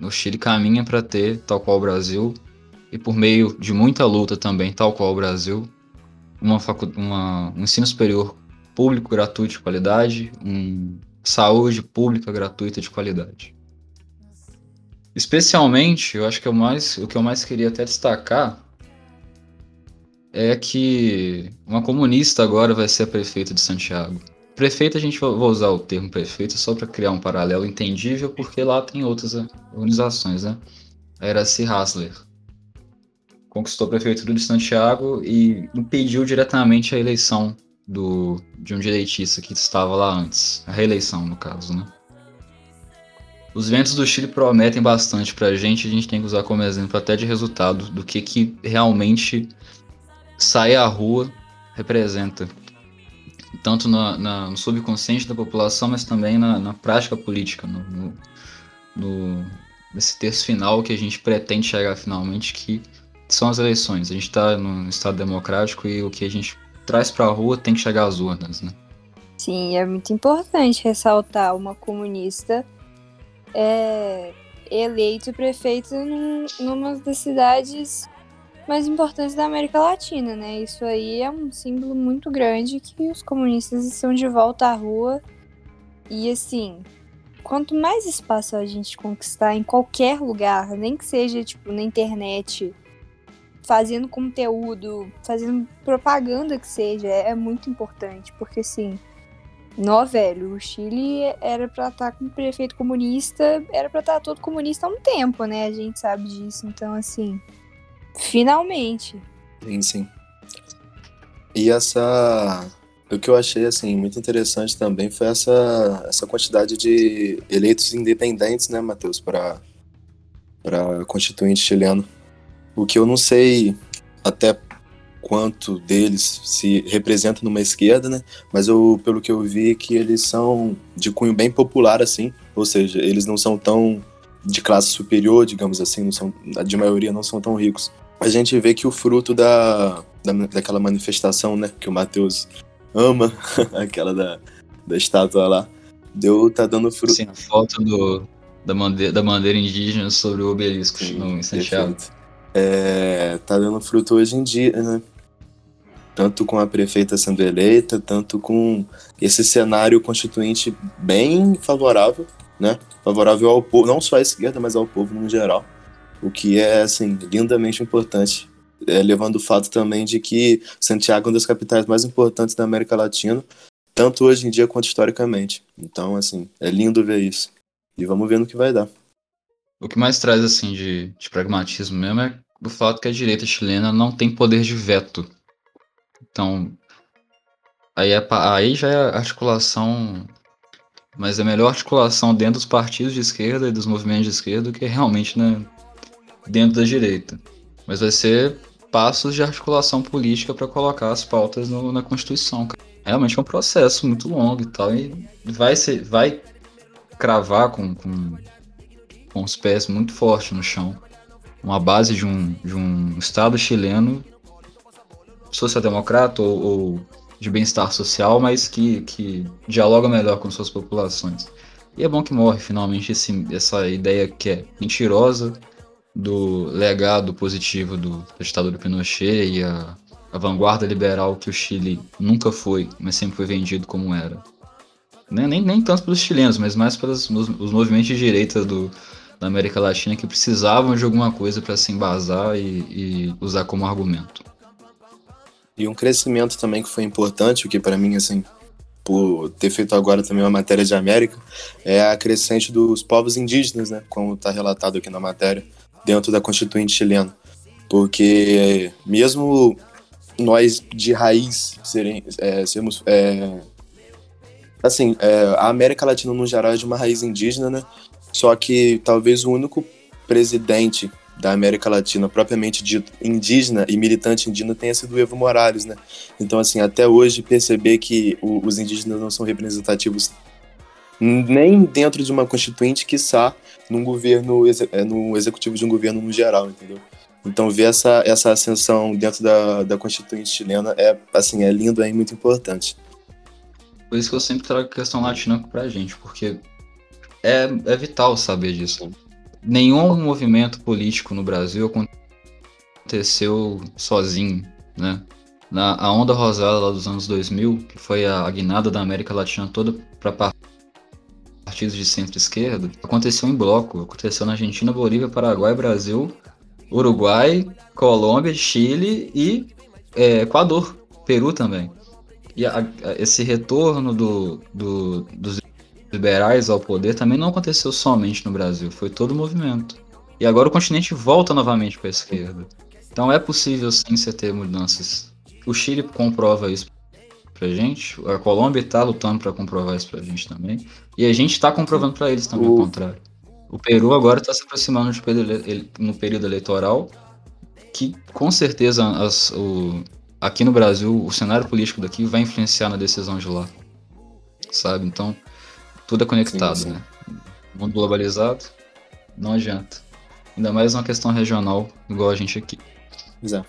O Chile caminha para ter, tal qual o Brasil, e por meio de muita luta também, tal qual o Brasil, uma, uma um ensino superior público gratuito de qualidade, um saúde pública gratuita de qualidade. Especialmente, eu acho que eu mais, o que eu mais queria até destacar é que uma comunista agora vai ser a prefeita de Santiago. Prefeito, a gente vai usar o termo prefeito só para criar um paralelo entendível, porque lá tem outras organizações, né? A Iracy Hassler conquistou a prefeitura de Santiago e impediu diretamente a eleição do, de um direitista que estava lá antes, a reeleição no caso, né? Os ventos do Chile prometem bastante para a gente, a gente tem que usar como exemplo até de resultado do que, que realmente sair à rua representa tanto na, na, no subconsciente da população, mas também na, na prática política, no, no, no, nesse terço final que a gente pretende chegar finalmente, que são as eleições. A gente está no Estado democrático e o que a gente traz para a rua tem que chegar às urnas, né? Sim, é muito importante ressaltar uma comunista é, eleito prefeito num, numa das cidades mais importantes da América Latina, né? Isso aí é um símbolo muito grande que os comunistas estão de volta à rua. E assim, quanto mais espaço a gente conquistar em qualquer lugar, nem que seja tipo na internet, fazendo conteúdo, fazendo propaganda que seja, é muito importante, porque assim, nó velho, o Chile era para estar tá com prefeito comunista, era para estar tá todo comunista há um tempo, né? A gente sabe disso, então assim, Finalmente. Sim, sim. E essa O que eu achei assim muito interessante também foi essa, essa quantidade de eleitos independentes, né, Matheus, para para constituinte chileno. O que eu não sei até quanto deles se representam numa esquerda, né? Mas eu, pelo que eu vi, que eles são de cunho bem popular, assim. Ou seja, eles não são tão de classe superior, digamos assim, não são, de maioria não são tão ricos. A gente vê que o fruto da, da daquela manifestação, né, que o Matheus ama, aquela da, da estátua lá, deu, tá dando fruto. Sim, a foto do, da, bandeira, da bandeira indígena sobre o obelisco Sim, no, em Santiago. É, tá dando fruto hoje em dia, né? Tanto com a prefeita sendo eleita, tanto com esse cenário constituinte bem favorável, né? Favorável ao povo, não só à esquerda, mas ao povo no geral. O que é, assim, lindamente importante. É, levando o fato também de que Santiago é uma das capitais mais importantes da América Latina, tanto hoje em dia quanto historicamente. Então, assim, é lindo ver isso. E vamos ver no que vai dar. O que mais traz, assim, de, de pragmatismo mesmo é o fato que a direita chilena não tem poder de veto. Então, aí, é, aí já é articulação, mas é melhor articulação dentro dos partidos de esquerda e dos movimentos de esquerda do que realmente né, dentro da direita. Mas vai ser passos de articulação política para colocar as pautas no- na Constituição. Realmente é um processo muito longo e tal, e vai, ser, vai cravar com, com, com os pés muito forte no chão uma base de um, de um Estado chileno social-democrata ou, ou de bem-estar social, mas que, que dialoga melhor com suas populações. E é bom que morre finalmente esse, essa ideia que é mentirosa do legado positivo do, da ditadura Pinochet e a, a vanguarda liberal que o Chile nunca foi, mas sempre foi vendido como era. Nem, nem, tanto pelos chilenos, mas mais pelos os, os movimentos de direita do, da América Latina que precisavam de alguma coisa para se embasar e, e usar como argumento. E um crescimento também que foi importante, o que para mim, assim, por ter feito agora também uma matéria de América, é a crescente dos povos indígenas, né? Como está relatado aqui na matéria, dentro da Constituinte chilena. Porque mesmo nós de raiz serem, é, sermos. é, assim, é, a América Latina no geral é de uma raiz indígena, né? Só que talvez o único presidente da América Latina propriamente dito indígena e militante indígena tenha sido Evo Morales, né? Então, assim, até hoje perceber que o- os indígenas não são representativos nem dentro de uma constituinte, quiçá num governo, é, no executivo de um governo no geral, entendeu? Então, ver essa, essa ascensão dentro da, da constituinte chilena é, assim, é lindo, é muito importante. Por isso que eu sempre trago a questão latina pra gente, porque é, é vital saber disso. Nenhum movimento político no Brasil aconteceu sozinho, né? Na, a onda rosada lá dos anos 2000, que foi a guinada da América Latina toda para partidos de centro-esquerda, aconteceu em bloco. Aconteceu na Argentina, Bolívia, Paraguai, Brasil, Uruguai, Colômbia, Chile e é, Equador, Peru também. E a- a- esse retorno do, do- dos liberais ao poder também não aconteceu somente no Brasil, foi todo o movimento. E agora o continente volta novamente para a esquerda. Então é possível sim você ter mudanças. O Chile comprova isso pra gente, a Colômbia está lutando para comprovar isso pra gente também, e a gente está comprovando para eles também o O- contrário. O Peru agora está se aproximando de ele- no período eleitoral, que com certeza as- o, aqui no Brasil o cenário político daqui vai influenciar na decisão de lá, sabe? Então tudo é conectado, Sim, sim. né? Mundo globalizado, não adianta. Ainda mais uma questão regional, igual a gente aqui. Exato.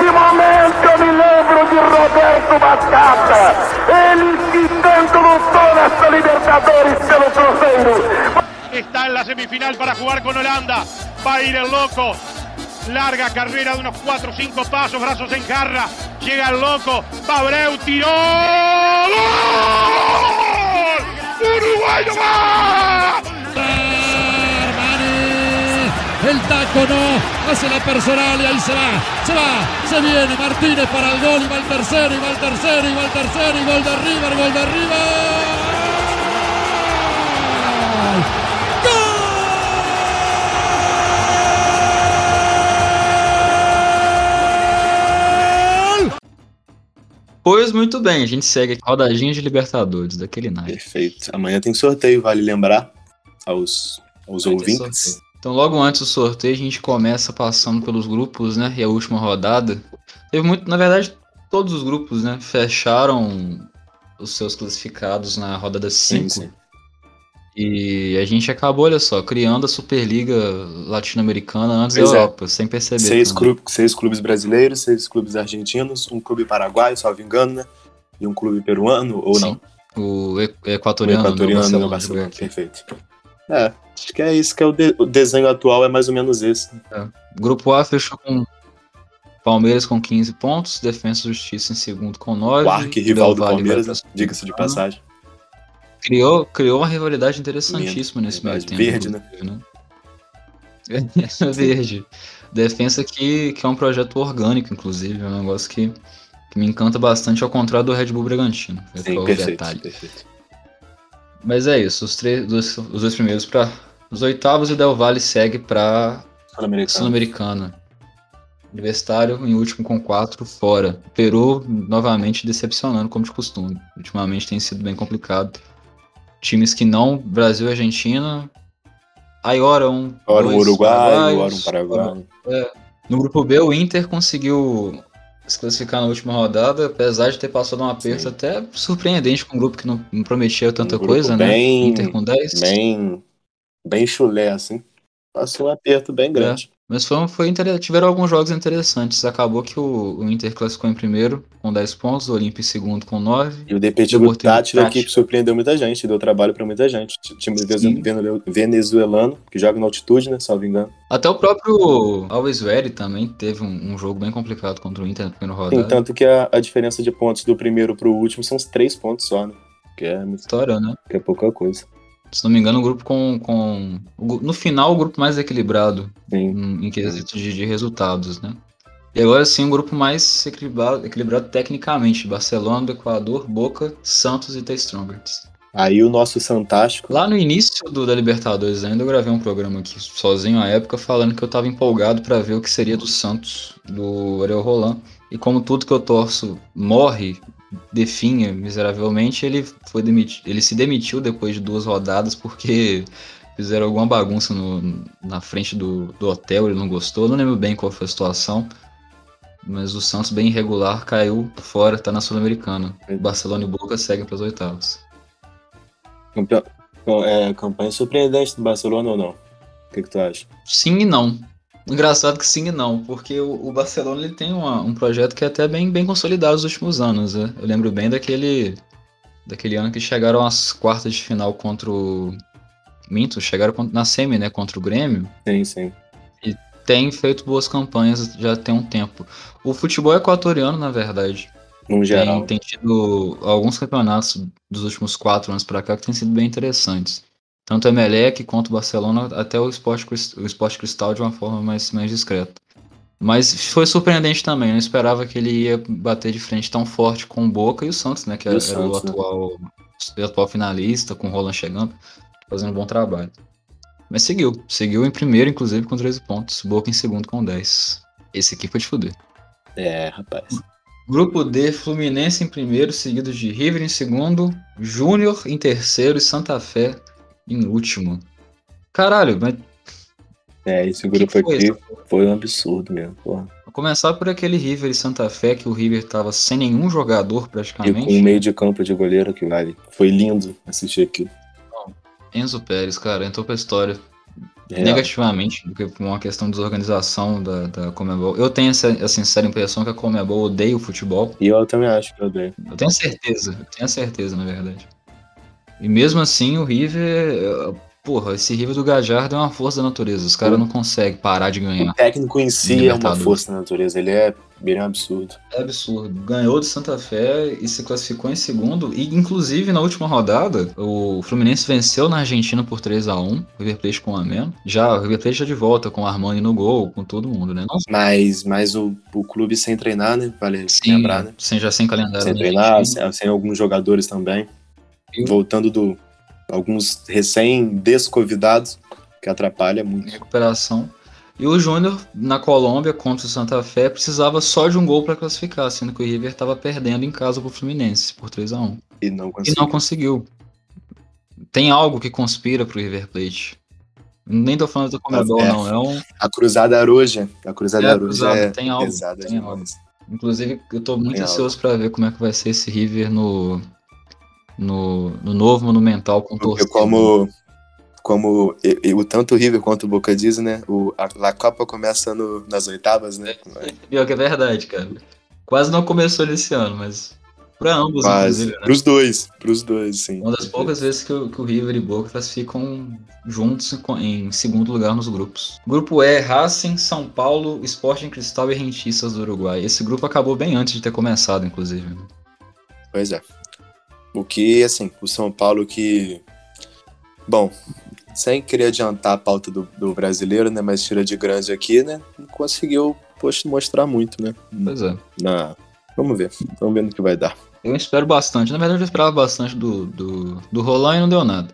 do Batata. Ele que lutou nesta Libertadores. Está en la semifinal para jugar con Holanda. Va a ir el loco. Larga carrera de unos 4 o 5 pasos, brazos en jarra. Llega el loco. Pabreu tiró. ¡Gol! ¡Uruguayo va! El taco no, hace la personal y ahí se va, se va, se viene Martínez para el gol y va el tercero, y va el tercero, y va el tercero, y gol de River, gol de River. Pois muito bem, a gente segue aqui, rodadinha de Libertadores, daquele naipe. Perfeito. Amanhã tem sorteio, vale lembrar aos, aos Vai ouvintes. Então, logo antes do sorteio, a gente começa passando pelos grupos, né? E a última rodada. Teve muito, na verdade, todos os grupos, né? Fecharam os seus classificados na rodada 5. Sim, sim. E a gente acabou, olha só, criando a Superliga Latino-Americana antes Pois da é. Europa, sem perceber. Seis, também. clu- seis clubes brasileiros, seis clubes argentinos, um clube paraguaio, salvo engano, né? E um clube peruano, ou Sim. não? O O equatoriano, equatoriano no no Barcelona. Barcelona, perfeito. É, acho que é isso que é o, de- o desenho atual, é mais ou menos esse. Grupo A fechou com Palmeiras com 15 pontos, Defensa e Justiça em segundo com 9. O arqui-rival do Palmeiras, né? diga-se de passagem. Criou, criou uma rivalidade interessantíssima nesse meio tempo. Verde, né? né? Verde. Defensa que, que é um projeto orgânico, inclusive, é um negócio que, que me encanta bastante, ao contrário do Red Bull Bragantino. É Sim, perfeito, detalhe. perfeito. Mas é isso, os, três, dois, os dois primeiros para os oitavos o Del Valle segue para. Sul-Americana. Universitário em último com quatro fora. Peru novamente decepcionando como de costume. Ultimamente tem sido bem complicado. Times que não Brasil e Argentina. Aí ora um. Ora um Uruguai, ora um Paraguai. é. No grupo B, o Inter conseguiu se classificar na última rodada, apesar de ter passado um aperto Sim. até surpreendente com um grupo que não, prometia tanta Um coisa, né? Inter com 10. Bem, bem chulé, assim. Passou um aperto bem grande. Mas foi, foi tiveram alguns jogos interessantes. Acabou que o, o Inter classificou em primeiro com 10 pontos, o Olímpio em segundo com 9. E o Deportivo Tátira aqui que surpreendeu muita gente, deu trabalho pra muita gente. Time Sim. vene- venezuelano, que joga na altitude, né? Salvo engano. Até o próprio Always Ready também teve um, um jogo bem complicado contra o Inter na primeira rodada. Tanto que a, a diferença de pontos do primeiro pro último são uns três pontos só, né? Que é, muito- História, né? que é pouca coisa. Se não me engano, o grupo com. com no final, o grupo mais equilibrado Sim. em, quesito de, de resultados, né? E agora sim, o grupo mais equilibrado, equilibrado tecnicamente: Barcelona, do Equador, Boca, Santos e The Strongest. Aí o nosso Fantástico. Lá no início do, da Libertadores ainda, eu gravei um programa aqui sozinho à época, falando que eu tava empolgado pra ver o que seria do Santos, do Ariel Roland. E como tudo que eu torço morre, definha miseravelmente, ele foi demiti ele se demitiu depois de duas rodadas porque fizeram alguma bagunça no- na frente do, do hotel, ele não gostou, não lembro bem qual foi a situação. Mas o Santos, bem irregular, caiu fora, tá na Sul-Americana. Barcelona e Boca seguem para as oitavas. Campeão, é, campanha surpreendente do Barcelona ou não? O que, que tu acha? Sim e não. Engraçado que sim e não, porque o, o Barcelona ele tem uma- um projeto que é até bem, bem consolidado nos últimos anos. Né? Eu lembro bem daquele, daquele ano que chegaram às quartas de final contra o. Minto, chegaram na semi, né? Contra o Grêmio. Sim, sim. Tem feito boas campanhas já tem um tempo. O futebol equatoriano, na verdade, No geral. tem, tem tido alguns campeonatos dos últimos quatro anos pra cá que têm sido bem interessantes. Tanto o Emelec quanto o Barcelona, até o Sport, o Sport Cristal de uma forma mais, mais discreta. Mas foi surpreendente também, eu não esperava que ele ia bater de frente tão forte com o Boca e o Santos, né? Que era, o o Santos, né? atual, o atual finalista, com o Roland chegando, fazendo um bom trabalho. Mas seguiu, seguiu em primeiro, inclusive, com 13 pontos, Boca em segundo com 10. Esse aqui foi de fuder. É, rapaz. Grupo D, Fluminense em primeiro, seguido de River em segundo, Júnior em terceiro e Santa Fé em último. Caralho, mas É, esse grupo foi aqui isso? foi um absurdo mesmo, porra. Vou começar por aquele River e Santa Fé, que o River tava sem nenhum jogador E praticamente. com um meio de campo de goleiro que vale. Foi lindo assistir aquilo. Enzo Pérez, cara, entrou pra história Real. negativamente, porque por uma questão de desorganização da, da Comebol. Eu tenho essa, essa sincera impressão que a Comebol odeia o futebol. E eu também acho que eu dei. Eu tenho certeza, eu tenho certeza, na verdade. E mesmo assim, o River. eh, Porra, esse River do Gajardo é uma força da natureza. Os caras não conseguem parar de ganhar. O técnico em si é uma força da natureza, ele é bem absurdo. É absurdo. Ganhou do Santa Fé e se classificou em segundo. E, inclusive, na última rodada, o Fluminense venceu na Argentina por 3 a 1 O River Plate com um a menos. Já, o River Plate já de volta com o Armani no gol, com todo mundo, né? Não Mas, mas o, o clube sem treinar, né? Vale Sim, lembrar, né? sem, já sem calendário. Sem na treinar, sem, sem alguns jogadores também. E- Voltando do. Alguns recém-desconvidados, que atrapalha muito. recuperação. E o Júnior, na Colômbia, contra o Santa Fé, precisava só de um gol para classificar, sendo que o River estava perdendo em casa pro Fluminense por 3 a 1 E não E conseguiu. não conseguiu. Tem algo que conspira pro River Plate. Nem tô falando do Comebol, É. não. É um. A Cruzada Aroja. A Cruzada É, Aroja cruzado, é tem algo, pesada tem demais. Inclusive, eu tô muito Tem ansioso para ver como é que vai ser esse River no. No, no novo Monumental com torcida. como, como e- e o tanto o River quanto o Boca diz, né? O, a, a Copa começa no- nas oitavas, né? Pior que é verdade, cara. Quase não começou nesse ano, mas. Pra ambos, Mas inclusive, né? pros dois, pros dois, sim. Uma das poucas vezes que o, que o River e Boca classificam juntos em, em segundo lugar nos grupos. Grupo E, Racing, São Paulo, Sporting Cristal e Rentistas do Uruguai. Esse grupo acabou bem antes de ter começado, inclusive. né? Pois é. O que, assim, o São Paulo que. Bom, sem querer adiantar a pauta do, do brasileiro, né? Mas tira de grande aqui, né? Não conseguiu poxa, mostrar muito, né? Pois é. Na... Vamos ver. Vamos ver no que vai dar. Eu espero bastante. Na verdade, eu esperava bastante do, do, do Roland e não deu nada.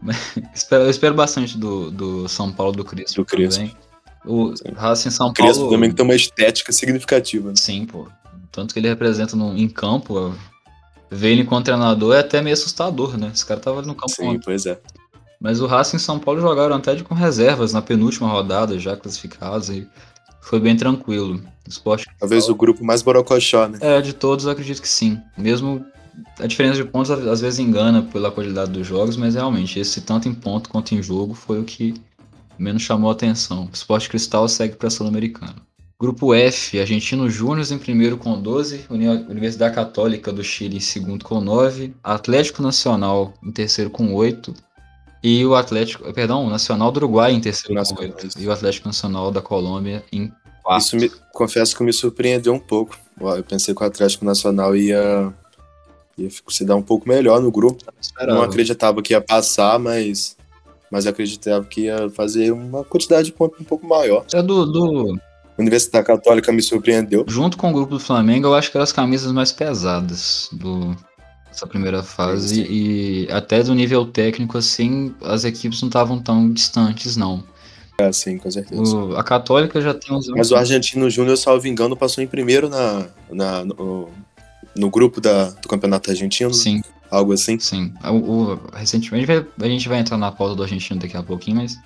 Eu espero bastante do, do São Paulo do Crespo. Do Crespo. também. O Racing São O Crespo Paulo. também tem uma estética significativa. Né? Sim, pô. Tanto que ele representa no, em campo, ó, ver ele enquanto treinador é até meio assustador, né? Esse cara tava no campo Sim, ontem. pois é. Mas o Racing e São Paulo jogaram até de com reservas na penúltima rodada, já classificados, e foi bem tranquilo. O Sport Talvez o grupo mais borocochó, né? é, de todos, eu acredito que sim. Mesmo a diferença de pontos às vezes engana pela qualidade dos jogos, mas realmente, esse tanto em ponto quanto em jogo foi o que menos chamou a atenção. O Sport Cristal segue para a Sul-Americana. Grupo F, Argentino Júnior em primeiro com 12, Uni- Universidade Católica do Chile em segundo com 9, Atlético Nacional em terceiro com 8, e o Atlético, perdão, o Nacional do Uruguai em terceiro com Nacional, 8, isso. e o Atlético Nacional da Colômbia em quarto. Isso me, confesso que me surpreendeu um pouco. Eu pensei que o Atlético Nacional ia, ia se dar um pouco melhor no grupo. Esperava. Não acreditava que ia passar, mas, mas acreditava que ia fazer uma quantidade de pontos um pouco maior. É do, do, Universidade Católica me surpreendeu. Junto com o grupo do Flamengo, eu acho que eram as camisas mais pesadas do dessa primeira fase Sim, sim. e até do nível técnico assim, as equipes não estavam tão distantes não. É, sim, com certeza. O- a Católica já tem uns Mas o Argentino Júnior, salvo engano, passou em primeiro na, na, no, no grupo da, do Campeonato Argentino. Sim, Algo assim. sim. O, o- recentemente a gente vai entrar na pauta do argentino daqui a pouquinho, mas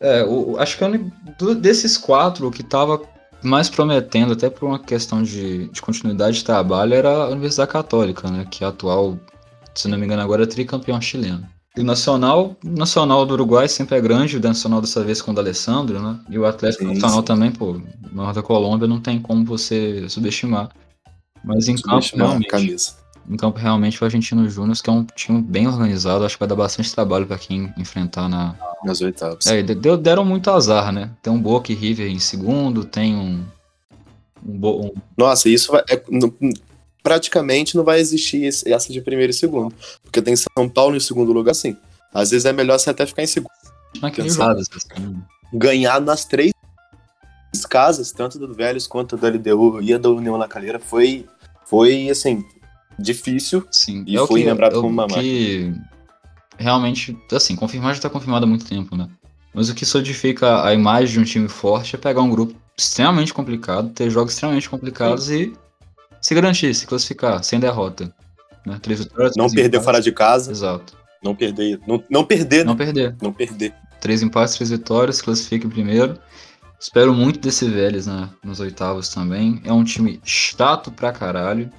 é, o, acho que é único- do- desses quatro o que estava mais prometendo, até por uma questão de, de continuidade de trabalho, era a Universidade Católica, né? Que é atual, se não me engano, agora é tricampeão chileno. E o Nacional, o Nacional do Uruguai sempre é grande, o Nacional dessa vez com o D'Alessandro, né? E o Atlético Nacional também, pô, maior da Colômbia, não tem como você subestimar. Mas em campo, realmente, camisa. Em campo, realmente, o Argentino Júnior, que é um time bem organizado, acho que vai dar bastante trabalho para quem enfrentar na. Nas oitavas. É, deu- deram muito azar, né? Tem um Boca e River em segundo, tem um. um, Bo- um- Nossa, isso vai, é, não- praticamente não vai existir esse- essa de primeiro e segundo. Porque tem São Paulo em segundo lugar, sim. Às vezes é melhor você até ficar em segundo. Pensado. jogo. assim. Ganhar nas três casas, tanto do Vélez quanto do LDU e a da União La Calera, foi, foi assim, difícil. Sim, E é foi que, lembrado é como uma que realmente, assim, confirmar já tá confirmado há muito tempo, né? Mas o que solidifica a imagem de um time forte é pegar um grupo extremamente complicado, ter jogos extremamente complicados e se garantir, se classificar, sem derrota. Né? Três vitórias, Não três perder empates. fora de casa, Exato. não perder, não, não perder, Não não, perder. não perder. Três empates, três vitórias, se classifica em primeiro. Espero muito desse Vélez na, nos oitavos também. É um time chato pra caralho.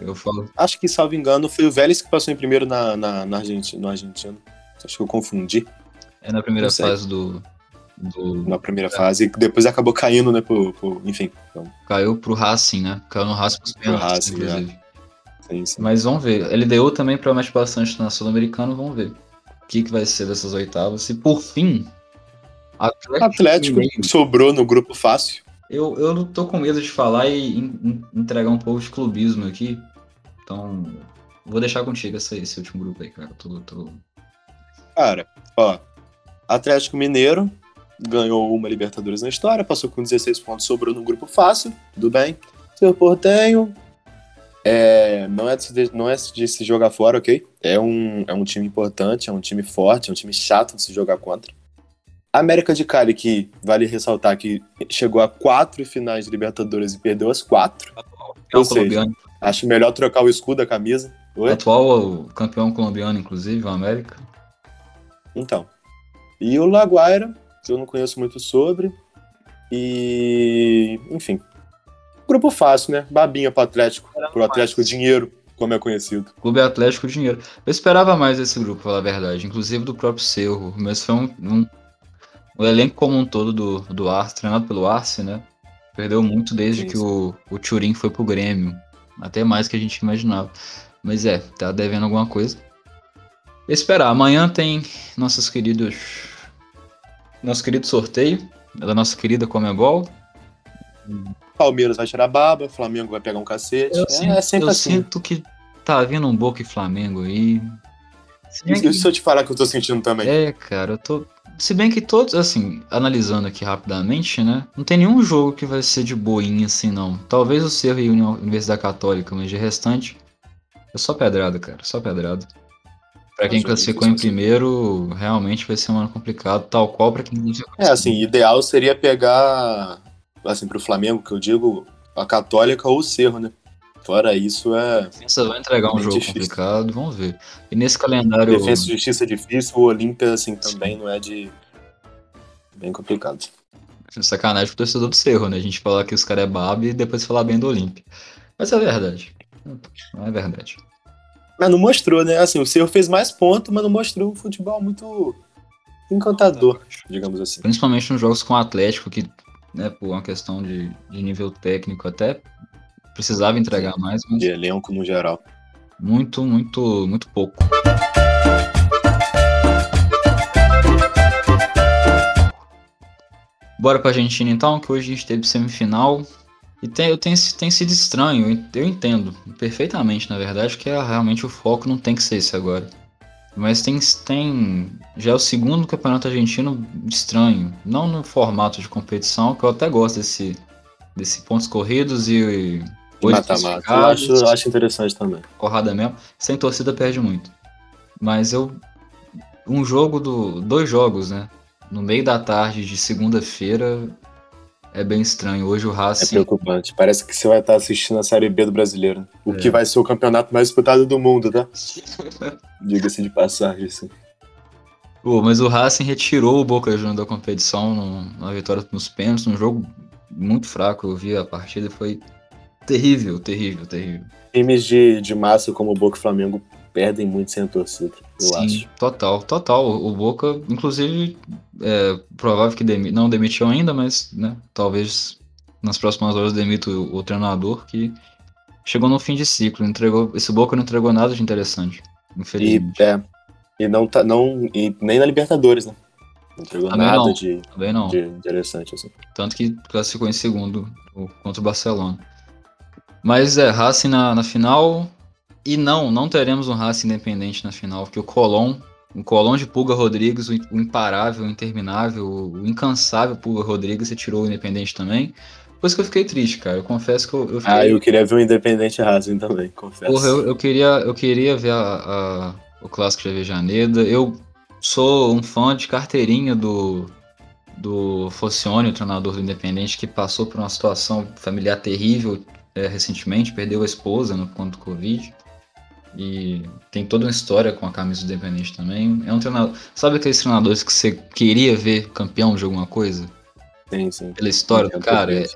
Eu falo. Acho que, salvo engano, foi o Vélez que passou em primeiro na, na, na Argentina, no argentino. Acho que eu confundi É na primeira fase do. do na primeira fase, e depois acabou caindo, né, pro, pro- enfim. Então, caiu pro Racing, né? Caiu no Racing pros pênaltis, Racing, inclusive. Sim, sim. Mas vamos ver. LDU também promete bastante na Sul-Americana, vamos ver. O que, que vai ser dessas oitavas. E por fim, Atlético, Atlético sobrou no grupo fácil. Eu, eu não tô com medo de falar e en- en- entregar um pouco de clubismo aqui. Então, vou deixar contigo esse, esse último grupo aí, cara. Tô, tô... Cara, ó. Atlético Mineiro ganhou uma Libertadores na história, passou com 16 pontos, sobrou no grupo fácil, tudo bem. Seu Portenho é, não, é de não é de se jogar fora, ok? É um, é um time importante, é um time forte, é um time chato de se jogar contra. América de Cali, que vale ressaltar que chegou a quatro finais de Libertadores e perdeu as quatro. Ou seja, colombiano. Acho melhor trocar o escudo da camisa. Oi? Atual campeão colombiano, inclusive, o América. Então. E o Laguaira, que eu não conheço muito sobre. E. Enfim. Grupo fácil, né? Babinha pro Atlético. Pro Atlético Dinheiro, como é conhecido. Clube Atlético Dinheiro. Eu esperava mais desse grupo, pra falar a verdade, inclusive do próprio Cerro, mas foi um, um- o elenco como um todo do, do Arce, treinado pelo Arce, né? Perdeu muito desde Sim, que o, o Turim foi pro Grêmio. Até mais que a gente imaginava. Mas é, tá devendo alguma coisa. Esperar. Amanhã tem nossos queridos. Nosso querido sorteio da nossa querida Comebol. Palmeiras vai tirar baba, Flamengo vai pegar um cacete. Eu, é, sinto, é sempre eu assim. sinto que tá vindo um Boca e Flamengo aí. Isso, que- eu te falar que eu tô sentindo também. É, cara, eu tô. Se bem que todos, assim, analisando aqui rapidamente, né? Não tem nenhum jogo que vai ser de boinha assim, não. Talvez o Cerro e a Uni- Universidade Católica, mas de restante. É só pedrada, cara, só pedrada. Pra quem classificou em assim. primeiro, realmente vai ser um ano complicado, tal qual pra quem classificou em É, assim, ideal seria pegar, assim, pro Flamengo, que eu digo, a Católica ou o Cerro, né? Fora isso, é Defesa vai entregar um jogo difícil. complicado, vamos ver. E nesse calendário. defesa e justiça difícil, o Olímpia, assim, também não é de... Bem complicado. Sacanagem pro torcedor do Cerro, né? A gente falar que os caras é babo e depois falar bem do Olímpia. Mas é verdade. Não é verdade. Mas não mostrou, né? Assim, o Cerro fez mais pontos, mas não mostrou um futebol muito encantador, digamos assim. Principalmente nos jogos com o Atlético, que, né, por uma questão de, de nível técnico até precisava entregar mais, mas De elenco no geral. muito, muito, muito pouco. Bora pra Argentina então, que hoje a gente teve semifinal. E tem, eu tenho, tem sido estranho, eu entendo perfeitamente, na verdade, que é, realmente o foco não tem que ser esse agora. Mas tem, tem. Já é o segundo campeonato argentino estranho. Não no formato de competição, que eu até gosto desse, desse pontos corridos e. Mata-mata. Eu acho, eu acho interessante também. porrada mesmo. Sem torcida perde muito. Mas eu. Um jogo do. Dois jogos, né? No meio da tarde de segunda-feira é bem estranho. Hoje o É Racing. preocupante. Parece que você vai estar assistindo a Série B do Brasileiro. O É. que vai ser o campeonato mais disputado do mundo, tá? Diga-se de passagem, assim. Pô, mas o Racing retirou o Boca Juniors da competição no- na vitória nos pênaltis, num jogo muito fraco. Eu vi a partida e foi terrível, terrível, terrível. Times de, de massa como o Boca e Flamengo perdem muito sem a torcida, eu Sim, acho. total, total. O Boca, inclusive, é provável que demi- não demitiu ainda, mas né, talvez nas próximas horas demita o, o treinador que chegou no fim de ciclo. Entregou, esse Boca não entregou nada de interessante, E, infelizmente. é, e não tá. Não, e nem na Libertadores, né? Não entregou Também nada não. de, Também não. de interessante, assim. Tanto que classificou em segundo contra o Barcelona. Mas é, Racing na, na final. E não, não teremos um Racing independente na final, porque o Colón, o Colón de Pulga Rodrigues, o, o imparável, o interminável, o incansável Pulga Rodrigues, você tirou o independente também. Por isso que eu fiquei triste, cara. Eu confesso que eu, eu fiquei. Ah, eu queria ver o Independente Racing também, confesso. Porra, eu, eu queria, eu queria ver a, a- o clássico de Avejaneda. Eu sou um fã de carteirinha do, do Focione, o treinador do Independente, que passou por uma situação familiar terrível é, recentemente, perdeu a esposa no ponto Covid. E tem toda uma história com a camisa do Independente também. É um treinador. Sabe aqueles treinadores que você queria ver campeão de alguma coisa? Sim, sim. Pela história do cara? É,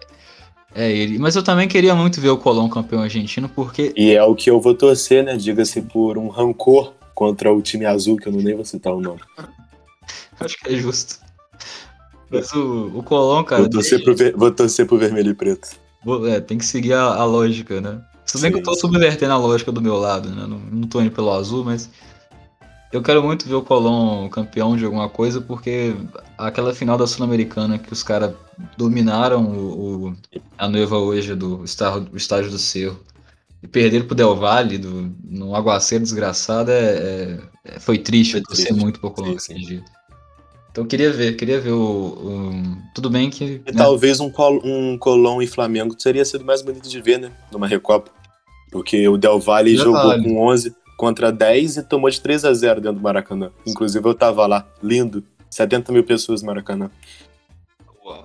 é ele. Mas eu também queria muito ver o Colón campeão argentino, porque E é o que eu vou torcer, né? Diga-se por um rancor contra o time azul, que eu não nem vou citar o nome. Acho que é justo. Mas o, o Colón, cara, vou, torcer pro ver- vou torcer pro vermelho e preto. É, tem que seguir a, a lógica, né? Se bem que eu tô Sim, sim. subvertendo a lógica do meu lado, né? Não, não tô indo pelo azul, mas. Eu quero muito ver o Colón campeão de alguma coisa, porque aquela final da Sul-Americana que os caras dominaram o, o- a noiva hoje do estágio, do Cerro e perderam pro Del Valle do, num aguaceiro desgraçado, é, é- é- foi triste, Foi eu torci triste. muito pro Colón Sim, dia. Então eu queria ver, queria ver o. o- tudo bem que. E né, talvez um, Col um Colón e Flamengo teria sido mais bonito de ver, né? Numa Recopa. Porque o Del Valle jogou Valle. com 11 contra 10 e tomou de 3 a 0 dentro do Maracanã. Inclusive eu tava lá. Lindo. 70 mil pessoas no Maracanã.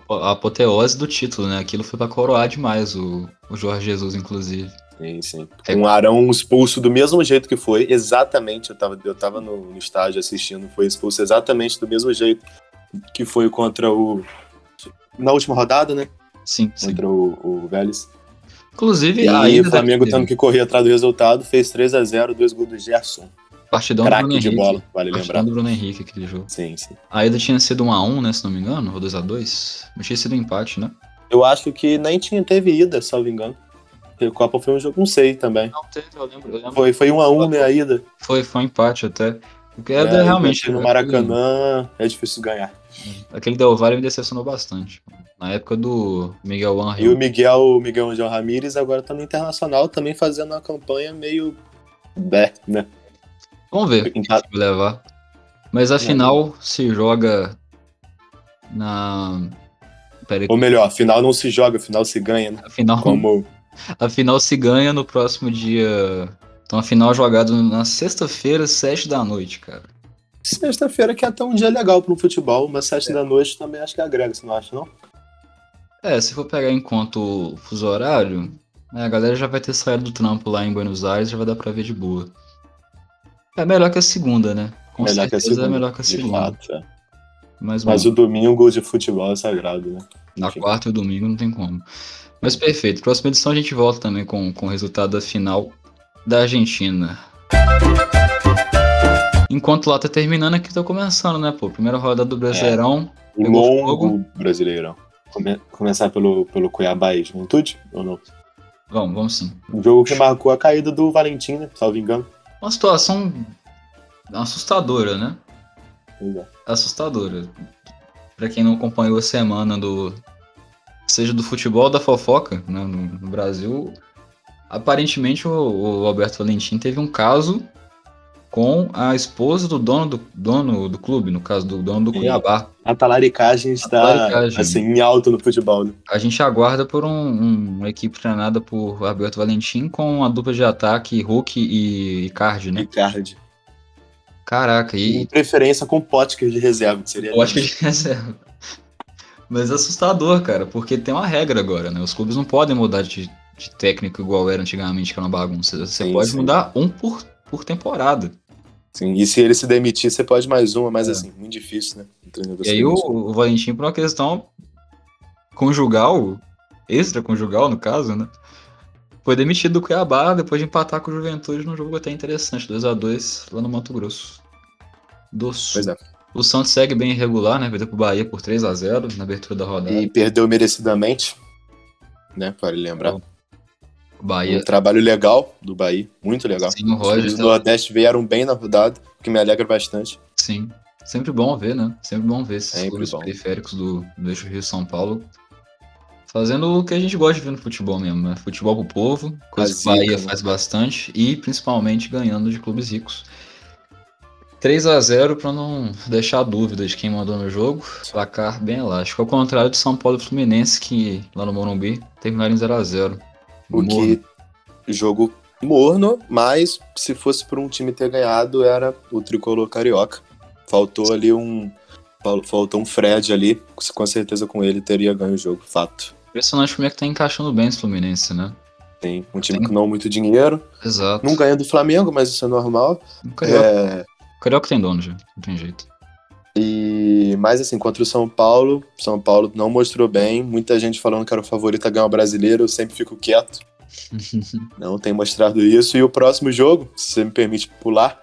a apoteose do título, né? Aquilo foi pra coroar demais o, o Jorge Jesus, inclusive. Sim, sim. Um Arão expulso do mesmo jeito que foi, exatamente. Eu tava, eu tava no, no estádio assistindo, foi expulso exatamente do mesmo jeito que foi contra o. Na última rodada, né? Sim, sim. Contra o, o Vélez. Inclusive, E aí o Flamengo tendo que correr atrás do resultado, fez 3 a 0 dois gols do Gerson. partidão do Bruno Craque de Henrique. bola, vale Partidão lembrar. do Bruno Henrique, aquele jogo. Sim, sim. A ida tinha sido 1x1, né? Se não me engano, ou 2x2. Mas tinha sido um empate, né? Eu acho que nem tinha, teve ida, salvo engano. Porque a Copa foi um jogo, não sei também. Não teve, eu lembro. Eu lembro. Foi, foi um a um, né, a ida. Foi, foi um empate até. Porque é, É, realmente. No Maracanã é difícil ganhar. Aquele Del Valle me decepcionou bastante. Na época do Miguel E o Angel. Miguel, o Miguel Angel Ramírez agora tá no Internacional também fazendo uma campanha meio. Bé, né? Vamos ver vai levar. Mas a final se joga na. Pera aí, Ou melhor, afinal não se joga, afinal se ganha, né? a final, Como a final se ganha no próximo dia. Então a final jogada na sexta-feira, sete da noite, cara. sexta-feira que é até um dia legal pro futebol, mas sete da noite também acho que agrega, você não acha, não? É, se for pegar em conta o fuso horário, né, a galera já vai ter saído do trampo lá em Buenos Aires, já vai dar pra ver de boa. É melhor que a segunda, né? Com melhor que a certeza segunda. é melhor que a segunda. fato, é. Mas, Mas bom, o domingo de futebol é sagrado, né? na enfim. quarta e o domingo não tem como. Mas perfeito. Próxima edição a gente volta também com, com o resultado da final da Argentina. Enquanto lá tá terminando, aqui tá começando, né, pô? Primeira rodada do Brasileirão. Um Pegou longo brasileirão. Come- começar pelo, pelo Cuiabá e Juventude, ou não? Vamos, vamos sim. Um jogo que marcou a caída do Valentim, né? Salvo engano. Uma situação assustadora, né? Pois é. assustadora. Pra quem não acompanhou a semana do. Seja do futebol ou da fofoca né, no, no Brasil, aparentemente o, o Alberto Valentim teve um caso com a esposa do dono do, dono do clube, no caso do dono do. Cuiabá. A talaricagem está talaricagem. assim, em alto no futebol, né? A gente aguarda por um- um- uma equipe treinada por Alberto Valentim com a dupla de ataque Hulk e Icardi, né? Icardi. Caraca, Em e, preferência com Potker de reserva, que seria. Que de reserva. Mas é assustador, cara, porque tem uma regra agora, né? Os clubes não podem mudar de, de técnico igual era antigamente, que era uma bagunça. Você Sim, pode sim. mudar um por, por temporada. Sim, e se ele se demitir, você pode mais uma, mas É. assim, muito difícil, né? Um E aí o, o Valentim, por uma questão conjugal, extra-conjugal no caso, né? Foi demitido do Cuiabá depois de empatar com o Juventude num jogo até interessante, 2 a 2 lá no Mato Grosso. Do Sul. Pois é. O Santos segue bem irregular, né? Perdeu pro Bahia por 3 a 0 na abertura da rodada. E perdeu merecidamente, né? Para lembrar. O Bahia Um trabalho legal do Bahia, muito legal. Sim, o Os Roger times do tá- Nordeste vieram bem na rodada, o que me alegra bastante. Sim. Sempre bom ver, né? Sempre bom ver esses Sempre clubes bom. periféricos do, do eixo Rio-São Paulo fazendo o que a gente gosta de ver no futebol mesmo, né? Futebol pro povo, coisa que o Bahia né? faz bastante e principalmente ganhando de clubes ricos. 3 a 0 para não deixar dúvida de quem mandou no jogo. Placar bem elástico. Ao contrário de São Paulo e Fluminense, que lá no Morumbi terminaram em 0 a 0 O que jogo morno, mas se fosse por um time ter ganhado, era o tricolor carioca. Faltou ali um. fal- Faltou um Fred ali, com certeza com ele teria ganho o jogo, fato. Impressionante como é que tá encaixando bem esse Fluminense, né? Tem um time Tem. com não muito dinheiro, Exato. não ganha do Flamengo, mas isso é normal. É, Carioca tem dono já, não tem jeito. E mais assim, contra o São Paulo, São Paulo não mostrou bem. Muita gente falando que era o favorito a ganhar o brasileiro, eu sempre fico quieto. Não tem mostrado isso. E o próximo jogo, se você me permite pular,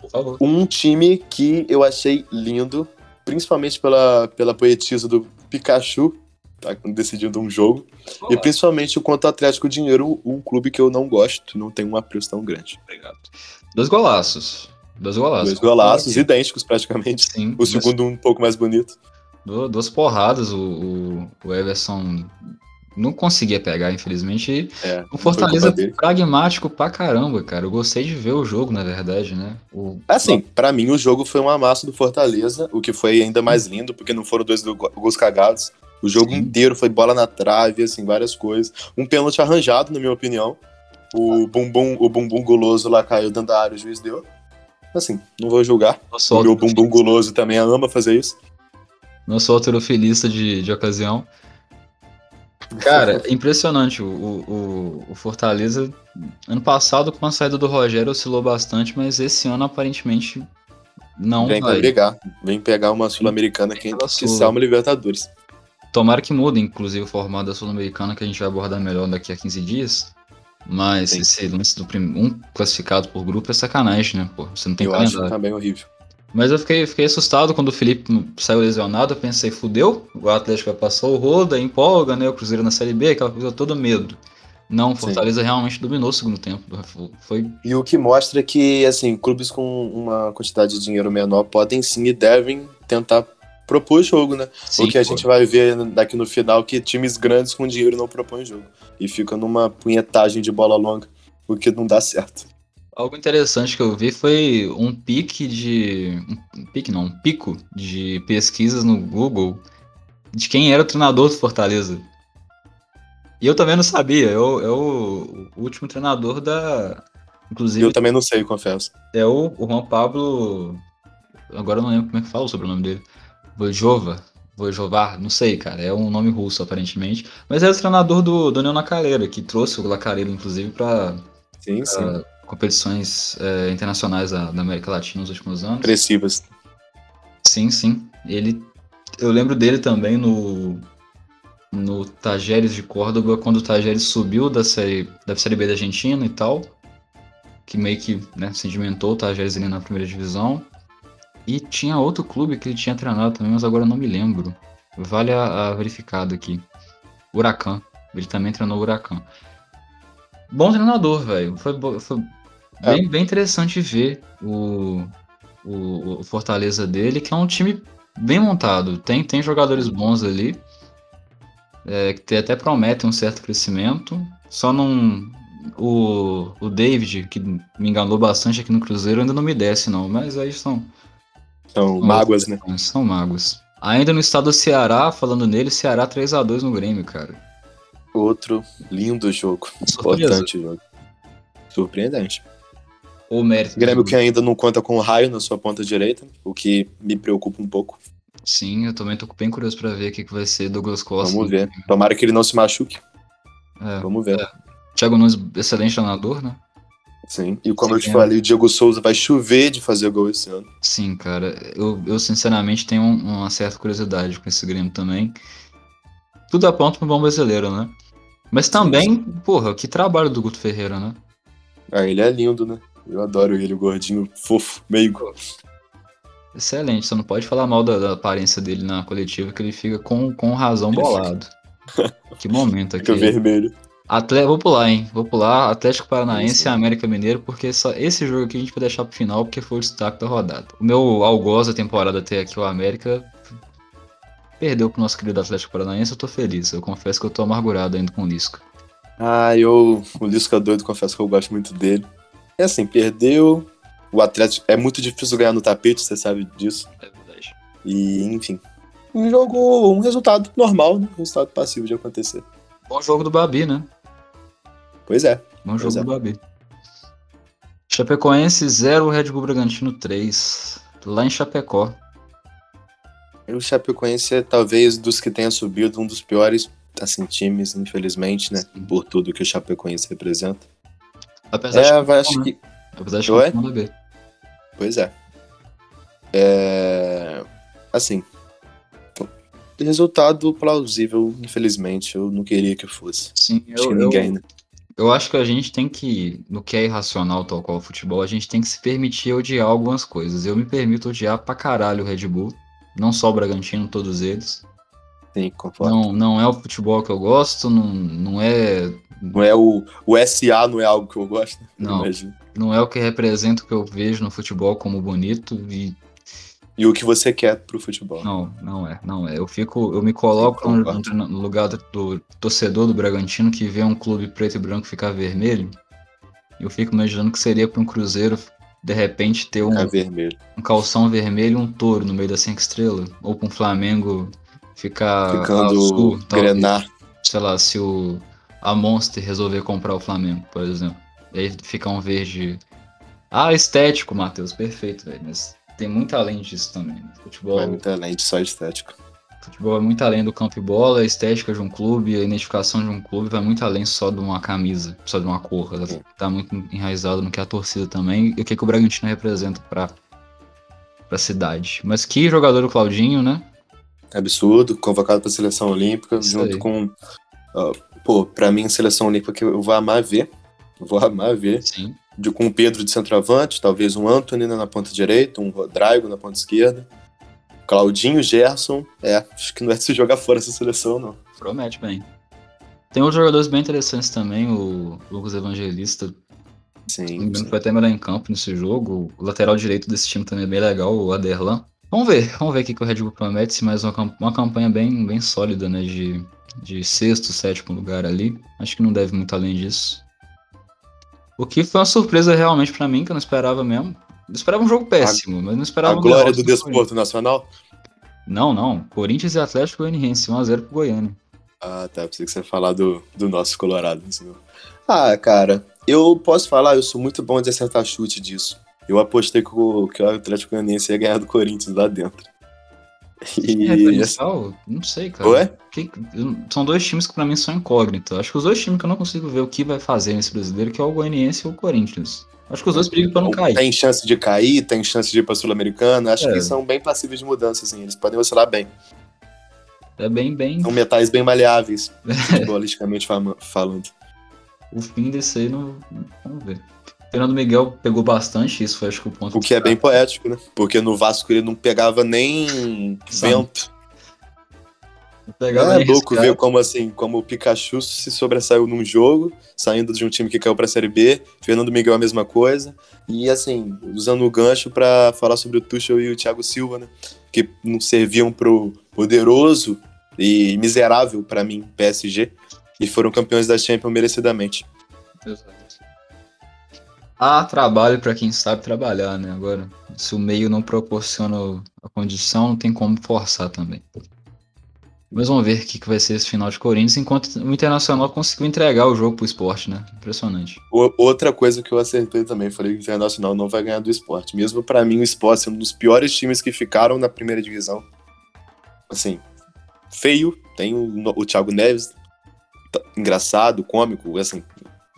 Por favor. um time que eu achei lindo, principalmente pela, pela poetisa do Pikachu, tá decidindo um jogo. E principalmente quanto ao Atlético Dinheiro, um clube que eu não gosto, não tem um apreço tão grande. Obrigado. Dois golaços. Dois golaços. Dois golaços idênticos praticamente. Sim. O segundo um pouco mais bonito. Du- Duas porradas, o, o, Everson não conseguia pegar, infelizmente. É, o Fortaleza pragmático pra caramba, cara. Eu gostei de ver o jogo, na verdade, né? O, Assim, pra mim o jogo foi um amasso do Fortaleza, o que foi ainda mais lindo, porque não foram dois go- gols cagados. O jogo Sim. inteiro foi bola na trave, assim, várias coisas. Um pênalti arranjado, na minha opinião. O bumbum, o bumbum guloso lá caiu dentro da área, o juiz deu. Assim, não vou julgar. nosso, O meu bumbum guloso também ama fazer isso. nosso alterofilista de, de ocasião. Cara, impressionante. O, o, o Fortaleza, ano passado, com a saída do Rogério, oscilou bastante, mas esse ano, aparentemente, não Vem vai. brigar. Vem pegar uma Sul-Americana que, que Sul. salma Libertadores. Tomara que mude, inclusive, o formato da Sul-Americana, que a gente vai abordar melhor daqui a 15 dias. Mas Sim. esse lance do prim... um classificado por grupo é sacanagem, né? Pô, você não tem eu acho calendário. também horrível. Mas eu fiquei, fiquei assustado quando o Felipe saiu lesionado. Eu pensei, fudeu, o Atlético vai passar o roda, empolga, né? O Cruzeiro na Série B, aquela coisa toda medo. Não, o Sim. Fortaleza realmente dominou o segundo tempo. Foi E o que mostra que, assim, clubes com uma quantidade de dinheiro menor podem sim e devem tentar propor jogo, né? sim, o que a pô. gente vai ver daqui no final que times grandes com dinheiro não propõem jogo. E fica numa punhetagem de bola longa, o que não dá certo. Algo interessante que eu vi foi um pique de. Um pique não, um pico de pesquisas no Google de quem era o treinador do Fortaleza. E eu também não sabia. É o, é o último treinador da. Inclusive, Eu também não sei, confesso. é o, o Juan Pablo. Agora eu não lembro como é que fala o sobrenome dele. Vojova. Vojovar, não sei, cara. É um nome russo, aparentemente. Mas é o treinador do, do União Lacaleira, que trouxe o Lacaleira, inclusive, para competições é, internacionais da, da América Latina nos últimos anos. Expressivas. Sim, sim. Ele, eu lembro dele também no no Tajeres de Córdoba, quando o Tajeres subiu da série da série B da Argentina e tal, que meio que né, sedimentou o Tajeres ali na primeira divisão. E tinha outro clube que ele tinha treinado também, mas agora eu não me lembro. Vale a, a verificado aqui. Huracan. Ele também treinou o Huracan. Bom treinador, velho. Foi, foi É. bem, bem interessante ver o, o, o Fortaleza dele, que é um time bem montado. Tem, tem jogadores bons ali, é, que até prometem um certo crescimento. Só não. O, o David, que me enganou bastante aqui no Cruzeiro, ainda não me desce, não. Mas aí são, São mágoas, né? são magos. Ainda no estado do Ceará, falando nele, Ceará 3 a 2 no Grêmio, cara. Outro lindo jogo. Surpresa. Importante jogo. Surpreendente. O mérito. Grêmio que ainda não conta com o raio na sua ponta direita, o que me preocupa um pouco. Sim, eu também tô bem curioso pra ver o que, que vai ser Douglas Costa. Vamos ver. Tomara que ele não se machuque. É. Vamos ver. Thiago Nunes, excelente treinador, né? Sim. E como Sim, eu te é. falei, o Diego Souza vai chover de fazer gol esse ano. Sim, cara. Eu, eu sinceramente tenho um- uma certa curiosidade com esse Grêmio também. Tudo aponta pro bom brasileiro, né? Mas também, porra, que trabalho do Guto Ferreira, né? Ah, ele é lindo, né? Eu adoro ele, o gordinho fofo, meigo. Excelente, você não pode falar mal da, da aparência dele na coletiva, que ele fica com, com razão bolado. que momento aqui. Fica vermelho. Atle... Vou pular, hein? Vou pular Atlético Paranaense e América Mineiro, porque só esse jogo aqui a gente vai deixar pro final, porque foi o destaque da rodada. O meu algoz da temporada até aqui, o América, perdeu pro nosso querido Atlético Paranaense, eu tô feliz. Eu confesso que eu tô amargurado ainda com o Lisca. Ah, eu. O Lisca doido, confesso que eu gosto muito dele. É assim, perdeu. O Atlético. É muito difícil ganhar no tapete, você sabe disso. É verdade. E, enfim. Um jogo. Um resultado normal, né? Um resultado passivo de acontecer. Bom jogo do Babi, né? Pois é. Bom Pois jogo é. do Babi. Chapecoense 0, Red Bull Bragantino 3. Lá em Chapecó. O Chapecoense é talvez dos que tenha subido um dos piores assim, times, infelizmente, né? Por tudo que o Chapecoense representa. Apesar É, de vai, acho que. Apesar de Oi? não B. Pois é. É. Assim. Resultado plausível, infelizmente. Eu não queria que fosse. Sim, Acho eu, que eu, ninguém, né? Eu acho que a gente tem que, no que é irracional, tal qual o futebol, a gente tem que se permitir odiar algumas coisas. Eu me permito odiar pra caralho o Red Bull. Não só o Bragantino, todos eles. Sim, concordo. Não, não é o futebol que eu gosto, não, não é Não é o, o SA, não é algo que eu gosto. Não. imagino. não é o que representa o que eu vejo no futebol como bonito e E o que você quer pro futebol. não, não é, não é. Eu fico, eu me coloco no, no- lugar do, do torcedor do Bragantino que vê um clube preto e branco ficar vermelho. Eu fico imaginando que seria para um Cruzeiro de repente ter um, É vermelho. um calção vermelho e um touro no meio das cinco estrelas, ou para um Flamengo ficar Ficando azul, grenar. sei lá, se o a Monster resolver comprar o Flamengo, por exemplo. E aí fica um verde. Ah, estético, Matheus, perfeito, velho. Mas tem muito além disso também. Futebol, Vai muito além de só estético. futebol é muito além do campo e bola, a estética de um clube, a identificação de um clube vai muito além só de uma camisa, só de uma cor. Ela Sim. tá muito enraizado no que é a torcida também e o que, que o Bragantino representa pra, pra cidade. Mas que jogador o Claudinho, né? Absurdo, convocado pra seleção olímpica, Isso junto aí. com. ó, pô, pra mim, seleção olímpica que eu vou amar ver. Vou amar ver. Sim. De, com o Pedro de centroavante, talvez um Anthony na ponta direita, um Rodrigo na ponta esquerda. Claudinho, Gerson. É, acho que não é de se jogar fora essa seleção, não. Promete bem. Tem outros jogadores bem interessantes também, o Lucas Evangelista, Sim. sim. foi até melhor em campo nesse jogo. O lateral direito desse time também é bem legal, o Aderlan. Vamos ver, vamos ver o que o Red Bull promete, se mais uma, uma campanha bem, bem sólida, né, de, de sexto, sétimo lugar ali. Acho que não deve muito além disso. O que foi uma surpresa realmente pra mim, que eu não esperava mesmo. Eu esperava um jogo péssimo, mas não A esperava um glória do desporto nacional? Não, não. Corinthians e Atlético Goianiense, 1x0 pro Goiânia. Ah, tá. Pensei que você ia falar do, do nosso Colorado. Ah, cara, eu posso falar, eu sou muito bom de acertar chute disso. Eu apostei que o, que o Atlético Goianiense ia ganhar do Corinthians lá dentro. É E. referencial? Não sei, cara. Ué? Que- são dois times que pra mim são incógnitos. Acho que os dois times que eu não consigo ver o que vai fazer nesse brasileiro, que é o Goianiense e o Corinthians. Acho que os dois brigam pra não cair. Tem chance de cair, tem chance de ir pra Sul-Americana. Acho É. que são bem passíveis de mudança, assim. Eles podem oscilar bem. É bem, bem. São metais bem maleáveis, futebolisticamente falando. O fim desse aí não. Vamos ver. Fernando Miguel pegou bastante, isso foi acho que o ponto. O que é bem poético, né? Porque no Vasco ele não pegava nem Sabe? vento. Pegava é nem louco riscado. ver como assim, como o Pikachu se sobressaiu num jogo, saindo de um time que caiu pra Série B, Fernando Miguel a mesma coisa, e assim, usando o gancho pra falar sobre o Tuchel e o Thiago Silva, né, que não serviam pro poderoso e miserável pra mim PSG, e foram campeões da Champions merecidamente. Exato. Há trabalho pra quem sabe trabalhar, né? Agora, se o meio não proporciona a condição, não tem como forçar também. Mas vamos ver o que que vai ser esse final de Corinthians, enquanto o Internacional conseguiu entregar o jogo pro esporte, né? Impressionante. O- outra coisa que eu acertei também, falei que o Internacional não vai ganhar do esporte. Mesmo pra mim, o esporte sendo um dos piores times que ficaram na primeira divisão. Assim, feio. Tem o, o Thiago Neves, tá- engraçado, cômico, assim,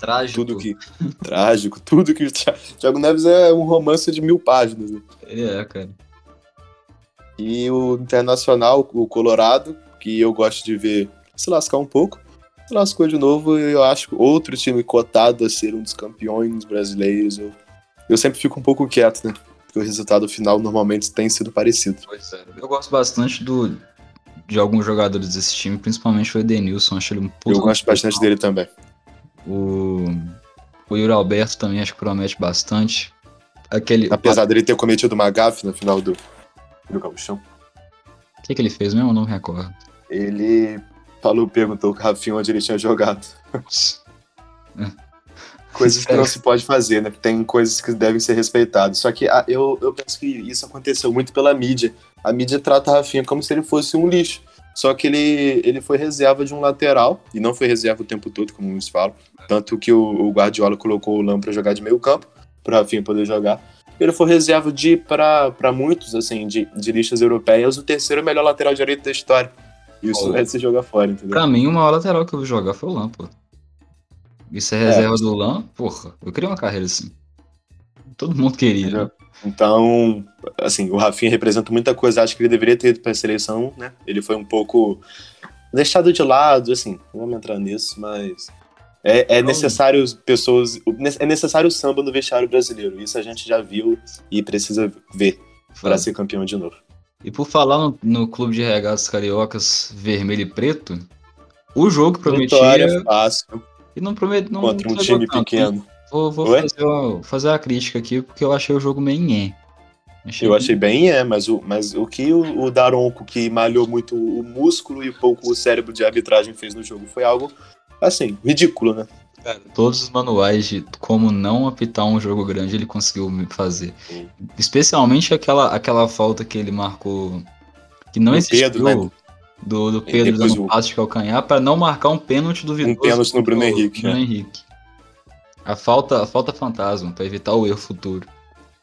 Trágico. tudo que. trágico, tudo que. o Thi- Thiago Neves é um romance de mil páginas. né? É, cara. E o Internacional, o Colorado, que eu gosto de ver se lascar um pouco, se lascou de novo e eu acho que outro time cotado a ser um dos campeões brasileiros. Eu, eu sempre fico um pouco quieto, né? Porque o resultado final normalmente tem sido parecido. Pois é. Eu gosto bastante do, de alguns jogadores desse time, principalmente o Edenilson. Acho ele um puta eu gosto bastante dele também. O, o Yuri Alberto também acho que promete bastante. Aquele. Apesar dele ter cometido uma gafe no final do, do gauchão. O que, que ele fez mesmo? Eu não me recordo. Ele falou, perguntou o Rafinha onde ele tinha jogado. Coisas que não se pode fazer, né? Tem coisas que devem ser respeitadas. Só que ah, eu, eu penso que isso aconteceu muito pela mídia. A mídia trata a Rafinha como se ele fosse um lixo. Só que ele, ele foi reserva de um lateral, e não foi reserva o tempo todo, como muitos falam. Tanto que o, o Guardiola colocou o Lam pra jogar de meio campo, pro Rafinha poder jogar. Ele foi reserva de, para muitos, assim, de, de listas europeias, o terceiro melhor lateral direito da história. Isso Oh. é se jogar fora, entendeu? Pra mim, o maior lateral que eu vi jogar foi o Lan, pô. Isso é reserva do Lan, porra. Eu queria uma carreira assim. Todo mundo queria. né? Entendeu? Então, assim, o Rafinha representa muita coisa. Acho que ele deveria ter ido pra seleção, né? Ele foi um pouco deixado de lado, assim, não vamos entrar nisso, mas é, é necessário pessoas. É necessário o samba no vestiário brasileiro. Isso a gente já viu e precisa ver para ser campeão de novo. E por falar no, no clube de regatas cariocas vermelho e preto, o jogo prometia. Vitória fácil E não promete. Não contra um time tanto. pequeno. Vou, vou fazer, uma, fazer a crítica aqui, porque eu achei o jogo meio nhé. Eu achei bem, é, mas o, mas o que o, o Daronco, que malhou muito o músculo e pouco o cérebro de arbitragem fez no jogo, foi algo, assim, ridículo, né? Todos os manuais de como não apitar um jogo grande ele conseguiu fazer. Especialmente aquela, aquela falta que ele marcou. Que não Do existiu. Pedro, né? Do, do Pedro dando o- passe de calcanhar para não marcar um pênalti duvidoso. Um pênalti no Bruno Henrique, Bruno é. Henrique. A falta, a falta fantasma, para evitar o erro futuro.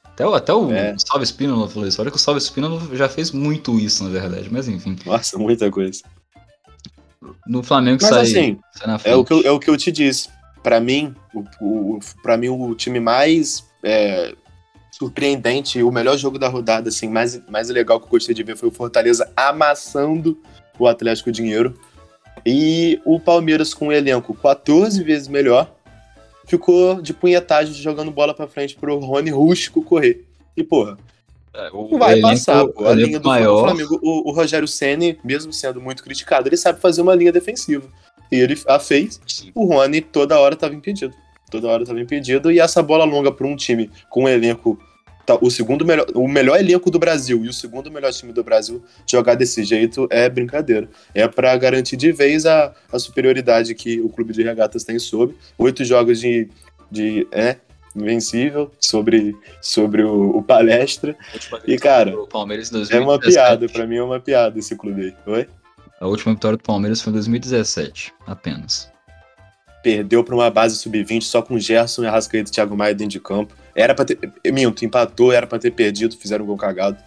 Até, o- até o É. Salve Espínola falou isso. Olha que o Salve Espínola já fez muito isso, na verdade. Mas enfim. Nossa, muita coisa. No Flamengo Mas sai, assim, sai. É o, que eu, é o que eu te disse. Pra mim, o, o, pra mim, o time mais é, surpreendente, o melhor jogo da rodada, assim, mais, mais legal que eu gostei de ver foi o Fortaleza amassando o Atlético Dinheiro. E o Palmeiras com um elenco 14 vezes melhor ficou de punhetagem jogando bola pra frente pro Rony Rústico correr. E, porra, É, o- vai elenco- passar, pô. A linha do maior, Flamengo, o, o Rogério Ceni, mesmo sendo muito criticado, ele sabe fazer uma linha defensiva. E ele a fez. O Rony toda hora estava impedido. Toda hora estava impedido. E essa bola longa para um time com um elenco. Tá, o segundo melhor, o melhor elenco do Brasil e o segundo melhor time do Brasil jogar desse jeito é brincadeira. É para garantir de vez a, a superioridade que o clube de regatas tem sobre. Oito jogos de. de é, invencível sobre, sobre o, o palestra. E, cara, o Palmeiras em é 2017. uma piada, pra mim é uma piada esse clube aí. Oi? A última vitória do Palmeiras foi em 2017, apenas. Perdeu pra uma base sub-20 só com Gerson, Arrascaeta e Thiago Maia dentro de campo. Era pra ter. Minto, empatou, era pra ter perdido, fizeram um gol cagado.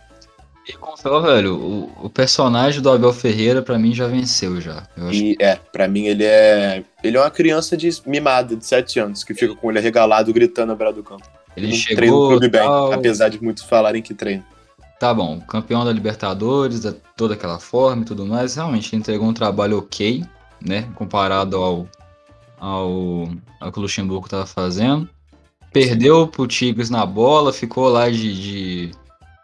E confio, velho, o, o personagem do Abel Ferreira pra mim já venceu já. E é, pra mim ele é. Ele é uma criança de mimada de 7 anos, que fica com ele regalado gritando na beira do campo. Ele chegou, treina o clube bem, tal. apesar de muitos falarem que treina. Tá bom, campeão da Libertadores, da toda aquela forma e tudo mais, realmente ele entregou um trabalho ok, né? Comparado ao, ao, ao que o Luxemburgo tava fazendo. Perdeu pro Tigres na bola, ficou lá de. de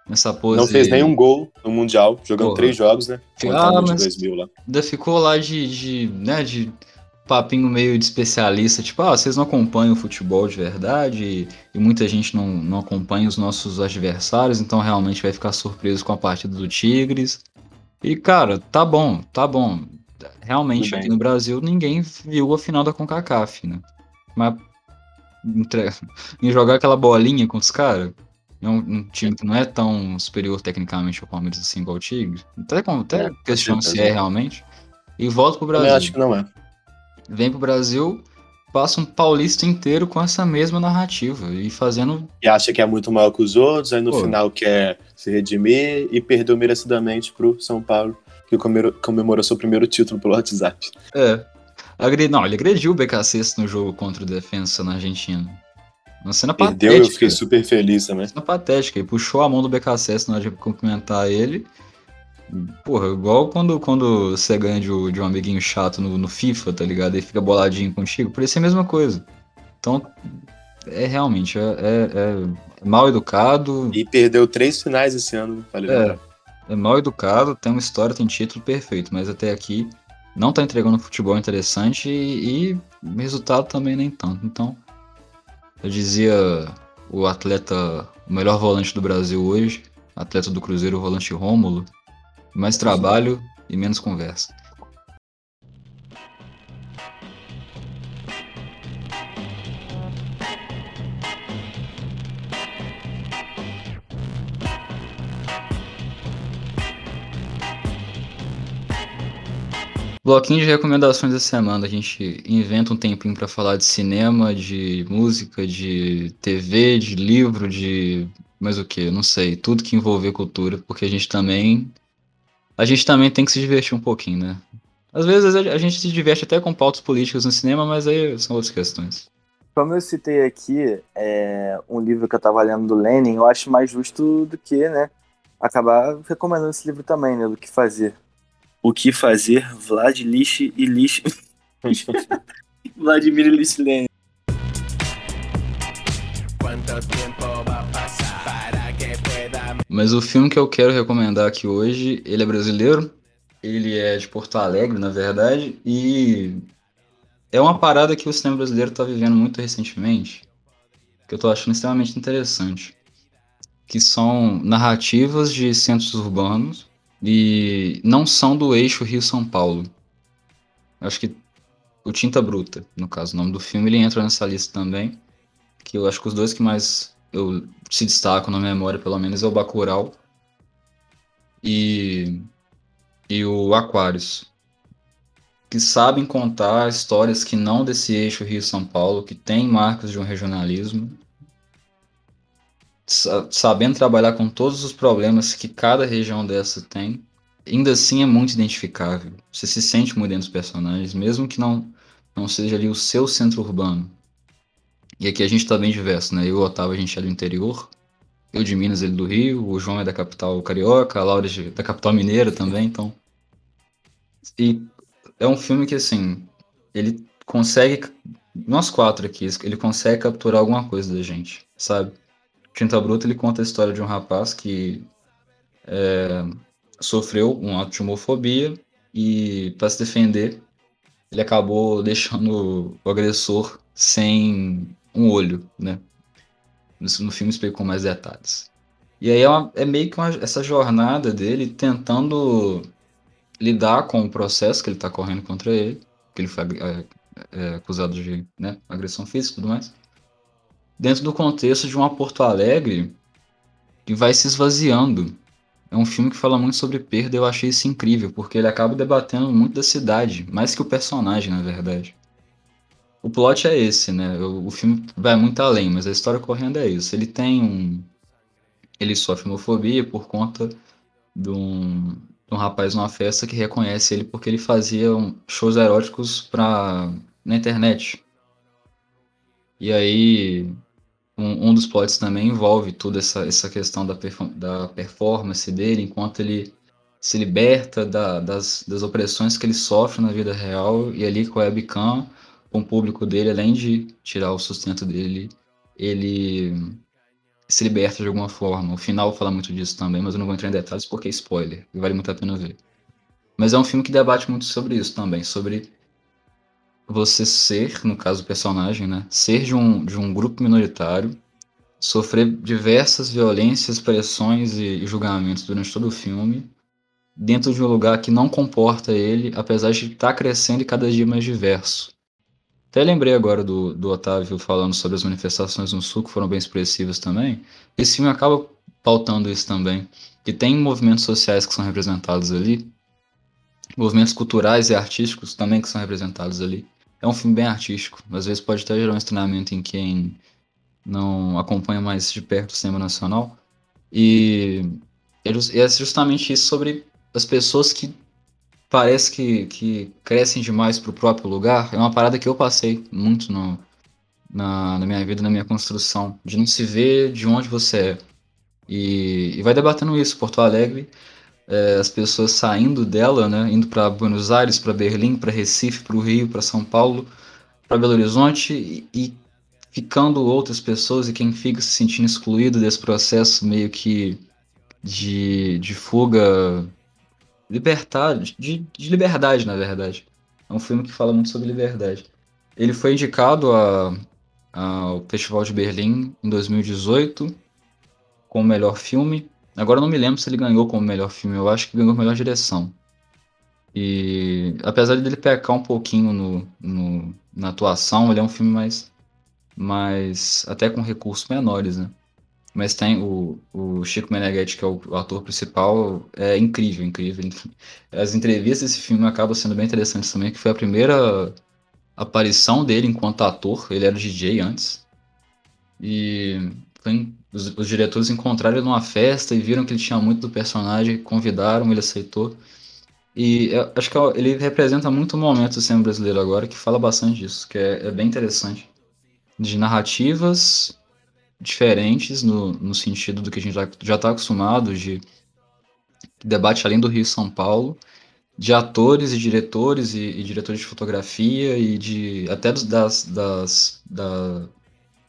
nessa pose. Não fez nenhum gol no Mundial, jogando Porra. três jogos, né? Ah, mas- 2000 lá. Ainda ficou lá de, de, né, de papinho meio de especialista, tipo, ah, vocês não acompanham o futebol de verdade e, e muita gente não, não acompanha os nossos adversários, então realmente vai ficar surpreso com a partida do Tigres. E, cara, tá bom, tá bom. Realmente, aqui no Brasil, ninguém viu a final da CONCACAF, né? Mas entre- em jogar aquela bolinha com os caras, é um, um time que não é tão superior tecnicamente ao Palmeiras assim, igual o Tigre. Até, até É, questiono se é realmente. E volta pro Brasil. acho que não é. Vem pro Brasil, passa um paulista inteiro com essa mesma narrativa e fazendo. E acha que é muito maior que os outros, aí no Pô. final quer se redimir e perdeu merecidamente pro São Paulo, que comemorou seu primeiro título pelo WhatsApp. É. Agre... Não, ele agrediu o BKC no jogo contra o Defensa na Argentina. Uma cena Perdeu, patética. eu fiquei super feliz também. cena patética. Ele puxou a mão do BKC na hora de cumprimentar ele. Porra, igual quando, quando você ganha de, um- de um amiguinho chato no, no FIFA, tá ligado? E fica boladinho contigo. Parecia a mesma coisa. Então, é realmente, é, é- é mal educado. E perdeu três finais esse ano, falei. É, é mal educado, tem uma história, tem título perfeito, mas até aqui não tá entregando futebol interessante e, e resultado também nem tanto. Então, eu dizia o atleta, o melhor volante do Brasil hoje, atleta do Cruzeiro, o volante Rômulo, mais trabalho e menos conversa. Bloquinho de recomendações da semana. A gente inventa um tempinho pra falar de cinema, de música, de TV, de livro, de. Mas o que? Não sei. Tudo que envolver cultura, porque a gente também. A gente também tem que se divertir um pouquinho, né? Às vezes a gente se diverte até com pautas políticas no cinema, mas aí são outras questões. Como eu citei aqui é, um livro que eu tava lendo do Lenin, eu acho mais justo do que, né, acabar recomendando esse livro também, né, do que fazer. O que fazer, Vlad Lich e Lich... Vladimir Lich Lenin. ¿Cuánto tiempo va a pasar para que pueda Mas o filme que eu quero recomendar aqui hoje, ele é brasileiro, ele é de Porto Alegre, na verdade, e é uma parada que o cinema brasileiro está vivendo muito recentemente, que eu tô achando extremamente interessante, que são narrativas de centros urbanos e não são do eixo Rio-São Paulo. Acho que o Tinta Bruta, no caso, o nome do filme, ele entra nessa lista também, que eu acho que os dois que mais eu se destacam na memória, pelo menos, é o Bacurau e, e o Aquários que sabem contar histórias que não desse eixo Rio-São Paulo, que tem marcos de um regionalismo, sabendo trabalhar com todos os problemas que cada região dessa tem, ainda assim é muito identificável. Você se sente muito dentro dos personagens, mesmo que não, não seja ali o seu centro urbano. E aqui a gente tá bem diverso, né? Eu e o Otávio, a gente é do interior, eu de Minas, ele do Rio, o João é da capital carioca, a Laura é da capital mineira também, então... E é um filme que, assim, ele consegue. Nós quatro aqui, ele consegue capturar alguma coisa da gente, sabe? Tinta Bruta ele conta a história de um rapaz que é, sofreu um ato de homofobia e, para se defender, ele acabou deixando o agressor sem um olho, né? No filme explico mais detalhes. E aí é, uma, é meio que uma, essa jornada dele tentando lidar com o processo que ele está correndo contra ele, que ele foi é, é, acusado de né, agressão física e tudo mais, dentro do contexto de uma Porto Alegre que vai se esvaziando. É um filme que fala muito sobre perda, eu achei isso incrível, porque ele acaba debatendo muito da cidade, mais que o personagem, na verdade. O plot é esse, né? O, o filme vai muito além, mas a história correndo é isso. Ele tem um. Ele sofre homofobia por conta de um, um rapaz numa festa que reconhece ele porque ele fazia shows eróticos pra, na internet. E aí, um, um dos plots também envolve toda essa, essa questão da, da performance dele, enquanto ele se liberta da, das, das opressões que ele sofre na vida real, e ali com a webcam, com o público dele, além de tirar o sustento dele, ele se liberta de alguma forma. O final fala muito disso também, mas eu não vou entrar em detalhes porque é spoiler, e vale muito a pena ver. Mas é um filme que debate muito sobre isso também, sobre você ser, no caso do personagem, né, ser de um, de um grupo minoritário, sofrer diversas violências, pressões e, e julgamentos durante todo o filme, dentro de um lugar que não comporta ele, apesar de estar crescendo e cada dia mais diverso. Até lembrei agora do, do Otávio falando sobre as manifestações no Sul, que foram bem expressivas também. Esse filme acaba pautando isso também. Que tem movimentos sociais que são representados ali, movimentos culturais e artísticos também que são representados ali. É um filme bem artístico. Às vezes pode até gerar um estranhamento em quem não acompanha mais de perto o cinema nacional. E é, é justamente isso sobre as pessoas que parece que, que crescem demais pro próprio lugar, é uma parada que eu passei muito no, na, na minha vida, na minha construção, de não se ver de onde você é. E, e vai debatendo isso, Porto Alegre, é, as pessoas saindo dela, né, indo para Buenos Aires, para Berlim, para Recife, para o Rio, para São Paulo, para Belo Horizonte e, e ficando outras pessoas e quem fica se sentindo excluído desse processo meio que de, de fuga libertar, de, de liberdade, na verdade. É um filme que fala muito sobre liberdade. Ele foi indicado a, ao Festival de Berlim em 2018 como melhor filme. Agora eu não me lembro se ele ganhou como melhor filme, eu acho que ganhou melhor direção. E apesar dele pecar um pouquinho no, no, na atuação, ele é um filme mais, mais até com recursos menores, né? mas tem o, o Chico Meneghetti, que é o, o, ator principal, é incrível, incrível. As entrevistas desse filme acabam sendo bem interessantes também, que foi a primeira aparição dele enquanto ator, ele era DJ antes, e foi, os, os, diretores encontraram ele numa festa e viram que ele tinha muito do personagem, convidaram, ele aceitou, e acho que ele representa muito o momento do cinema brasileiro agora, que fala bastante disso, que é, é bem interessante, de narrativas diferentes no, no sentido do que a gente já está acostumado de debate além do Rio e São Paulo, de atores e diretores e, e diretores de fotografia e de até das, das da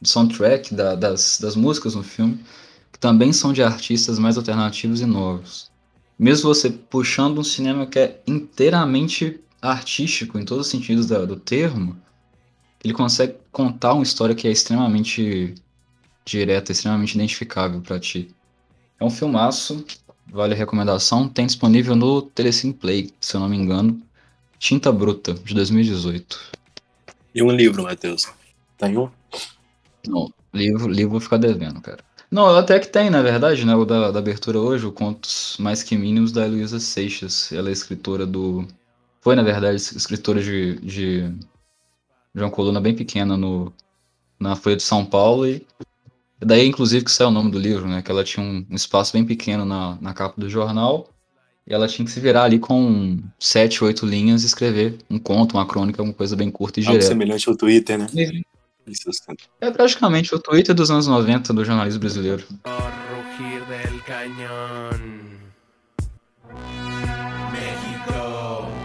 soundtrack da, das, das músicas no filme que também são de artistas mais alternativos e novos. Mesmo você puxando um cinema que é inteiramente artístico em todos os sentidos da- do termo, ele consegue contar uma história que é extremamente direta, extremamente identificável pra ti. É um filmaço, vale a recomendação, tem disponível no Telecine Play, se eu não me engano, Tinta Bruta, de 2018. E um livro, Matheus. Tem um? Não, livro, livro vou ficar devendo, cara. Não, até que tem, na verdade, né? O da, da abertura hoje, o Contos Mais Que Mínimos, da Heloísa Seixas. Ela é escritora do. Foi, na verdade, escritora de, de, de uma coluna bem pequena no, na Folha de São Paulo. E daí, inclusive, que saiu o nome do livro, né? Que ela tinha um, espaço bem pequeno na, na capa do jornal. E ela tinha que se virar ali com sete, oito linhas e escrever um conto, uma crônica, uma coisa bem curta e Algo direta. semelhante ao Twitter, né? Assim. É praticamente o Twitter dos anos 90 do jornalismo brasileiro.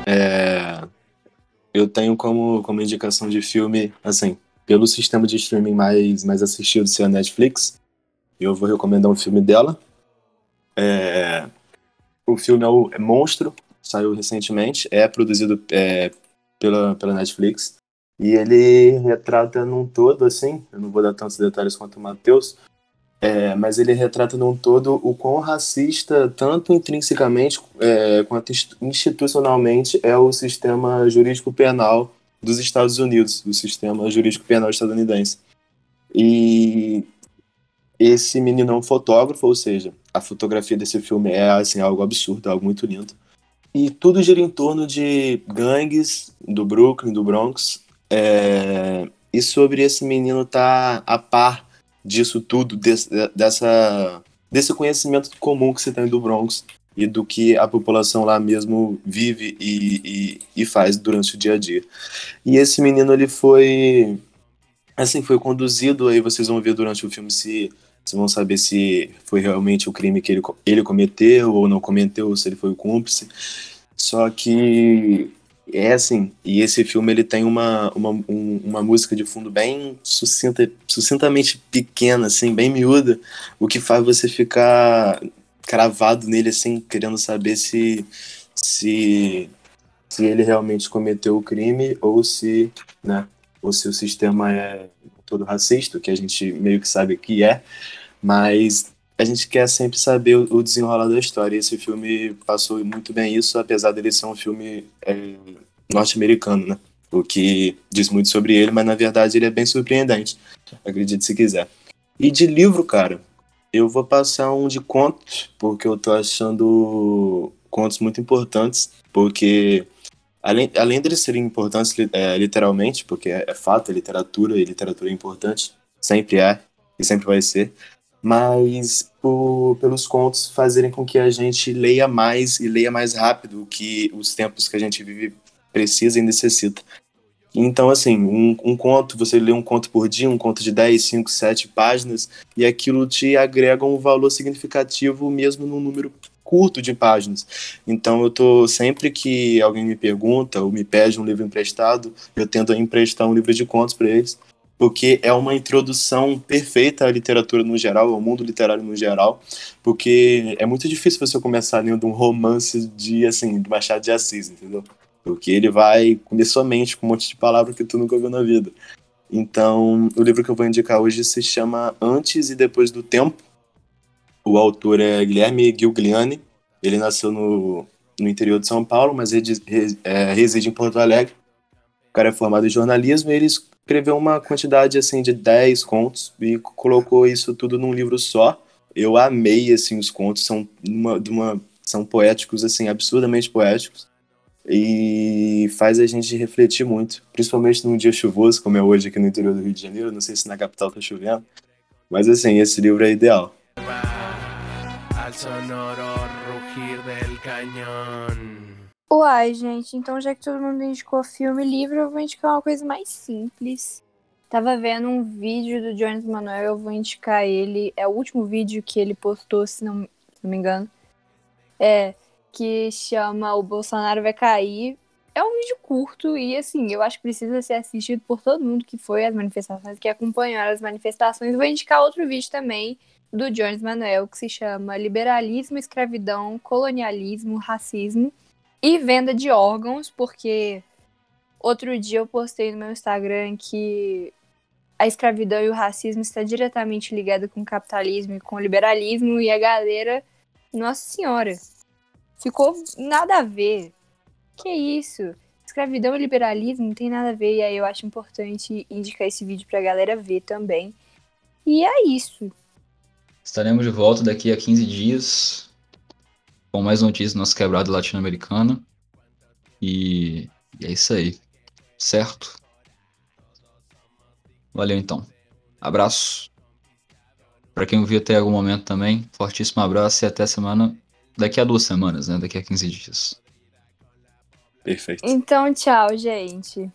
É, eu tenho como, como indicação de filme, assim, pelo sistema de streaming mais, mais assistido ser a Netflix, eu vou recomendar um filme dela. É, o filme é o é Monstro, saiu recentemente, é produzido é, pela, pela Netflix. E ele retrata num todo, assim, eu não vou dar tantos detalhes quanto o Matheus, é, mas ele retrata num todo o quão racista, tanto intrinsecamente é, quanto inst- institucionalmente, é o sistema jurídico penal dos Estados Unidos, o sistema jurídico penal estadunidense. E esse menino é um fotógrafo, ou seja, a fotografia desse filme é assim, algo absurdo, algo muito lindo. E tudo gira em torno de gangues do Brooklyn, do Bronx, é, e sobre esse menino estar a par disso tudo, desse, dessa, desse conhecimento comum que você tem do Bronx e do que a população lá mesmo vive e, e, e faz durante o dia a dia. E esse menino, ele foi, assim, foi conduzido, aí vocês vão ver durante o filme se vocês vão saber se foi realmente o crime que ele, ele cometeu ou não cometeu, ou se ele foi o cúmplice. Só que é assim, e esse filme ele tem uma, uma, um- uma música de fundo bem sucinta, sucintamente pequena, assim, bem miúda, o que faz você ficar cravado nele, assim, querendo saber se, se, se ele realmente cometeu o crime ou se, né, ou se o sistema é todo racista, que a gente meio que sabe que é, mas a gente quer sempre saber o desenrolar da história. E esse filme passou muito bem isso, apesar dele ser um filme é, norte-americano, né? O que diz muito sobre ele, mas na verdade ele é bem surpreendente. Acredite se quiser. E de livro, cara, eu vou passar um de contos, porque eu tô achando contos muito importantes, porque além, além deles serem importantes é, literalmente, porque é, é fato, é literatura, e literatura é importante, sempre é, e sempre vai ser, mas por, pelos contos fazerem com que a gente leia mais e leia mais rápido que os tempos que a gente vive precisa e necessita. Então, assim, um, um conto, você lê um conto por dia, um conto de 10, 5, 7 páginas, e aquilo te agrega um valor significativo mesmo num número curto de páginas. Então, eu tô sempre que alguém me pergunta ou me pede um livro emprestado, eu tento emprestar um livro de contos para eles, porque é uma introdução perfeita à literatura no geral, ao mundo literário no geral, porque é muito difícil você começar lendo um romance de, assim, do Machado de Assis, entendeu? Porque ele vai comer sua mente com um monte de palavras que tu nunca ouviu na vida. Então, o livro que eu vou indicar hoje se chama Antes e Depois do Tempo. O autor é Guilherme Gilgliani. Ele nasceu no, no interior de São Paulo, mas re- é, reside em Porto Alegre. O cara é formado em jornalismo e ele escreveu uma quantidade assim de 10 contos e colocou isso tudo num livro só. Eu amei assim os contos, são uma, uma são poéticos assim, absurdamente poéticos e faz a gente refletir muito, principalmente num dia chuvoso como é hoje aqui no interior do Rio de Janeiro. Não sei se na capital tá chovendo, mas assim, esse livro é ideal. Al sonoro rugir del cañón. Uai, gente, então já que todo mundo indicou filme e livro, eu vou indicar uma coisa mais simples. Tava vendo um vídeo do Jones Manuel, eu vou indicar ele. É o último vídeo que ele postou, se não, se não me engano. É, que chama O Bolsonaro Vai Cair. É um vídeo curto e, assim, eu acho que precisa ser assistido por todo mundo que foi às manifestações, que acompanhou as manifestações. Vou indicar outro vídeo também, do Jones Manuel que se chama Liberalismo, Escravidão, Colonialismo, Racismo e Venda de Órgãos, porque outro dia eu postei no meu Instagram que a escravidão e o racismo está diretamente ligado com o capitalismo e com o liberalismo e a galera, nossa senhora, ficou nada a ver. Que isso? Escravidão e liberalismo não tem nada a ver, e aí eu acho importante indicar esse vídeo pra galera ver também. E é isso. Estaremos de volta daqui a 15 dias com mais notícias do nosso quebrado latino-americano. E, e é isso aí. Certo? Valeu então. Abraço. Para quem ouviu até algum momento também, fortíssimo abraço e até semana. Daqui a duas semanas, né? Daqui a 15 dias. Perfeito. Então, tchau, gente.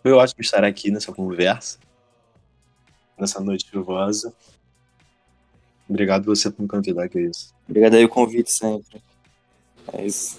Foi ótimo estar aqui nessa conversa, nessa noite chuvosa. Obrigado você por me convidar, que é isso. Obrigado aí o convite sempre. É isso.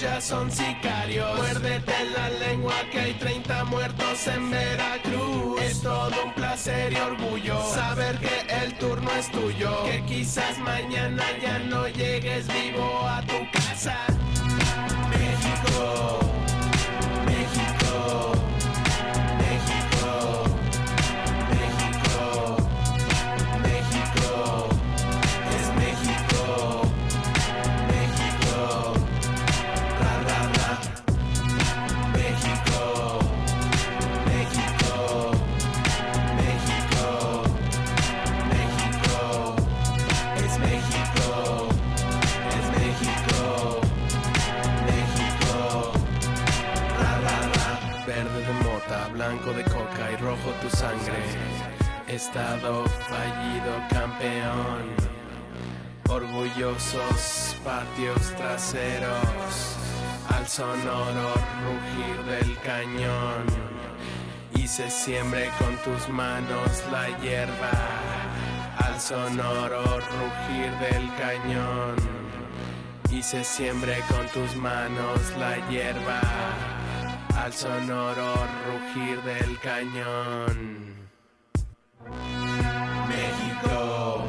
Ya son sicarios. Muérdete la lengua que hay 30 muertos en Veracruz. Es todo un placer y orgullo saber que el turno es tuyo. Que quizás mañana ya no llegues vivo a tu sangre. Estado fallido, campeón. Orgullosos patios traseros, al sonoro rugir del cañón. Y se siembre con tus manos la hierba, al sonoro rugir del cañón. Y se siembre con tus manos la hierba, al sonoro rugir del cañón. México.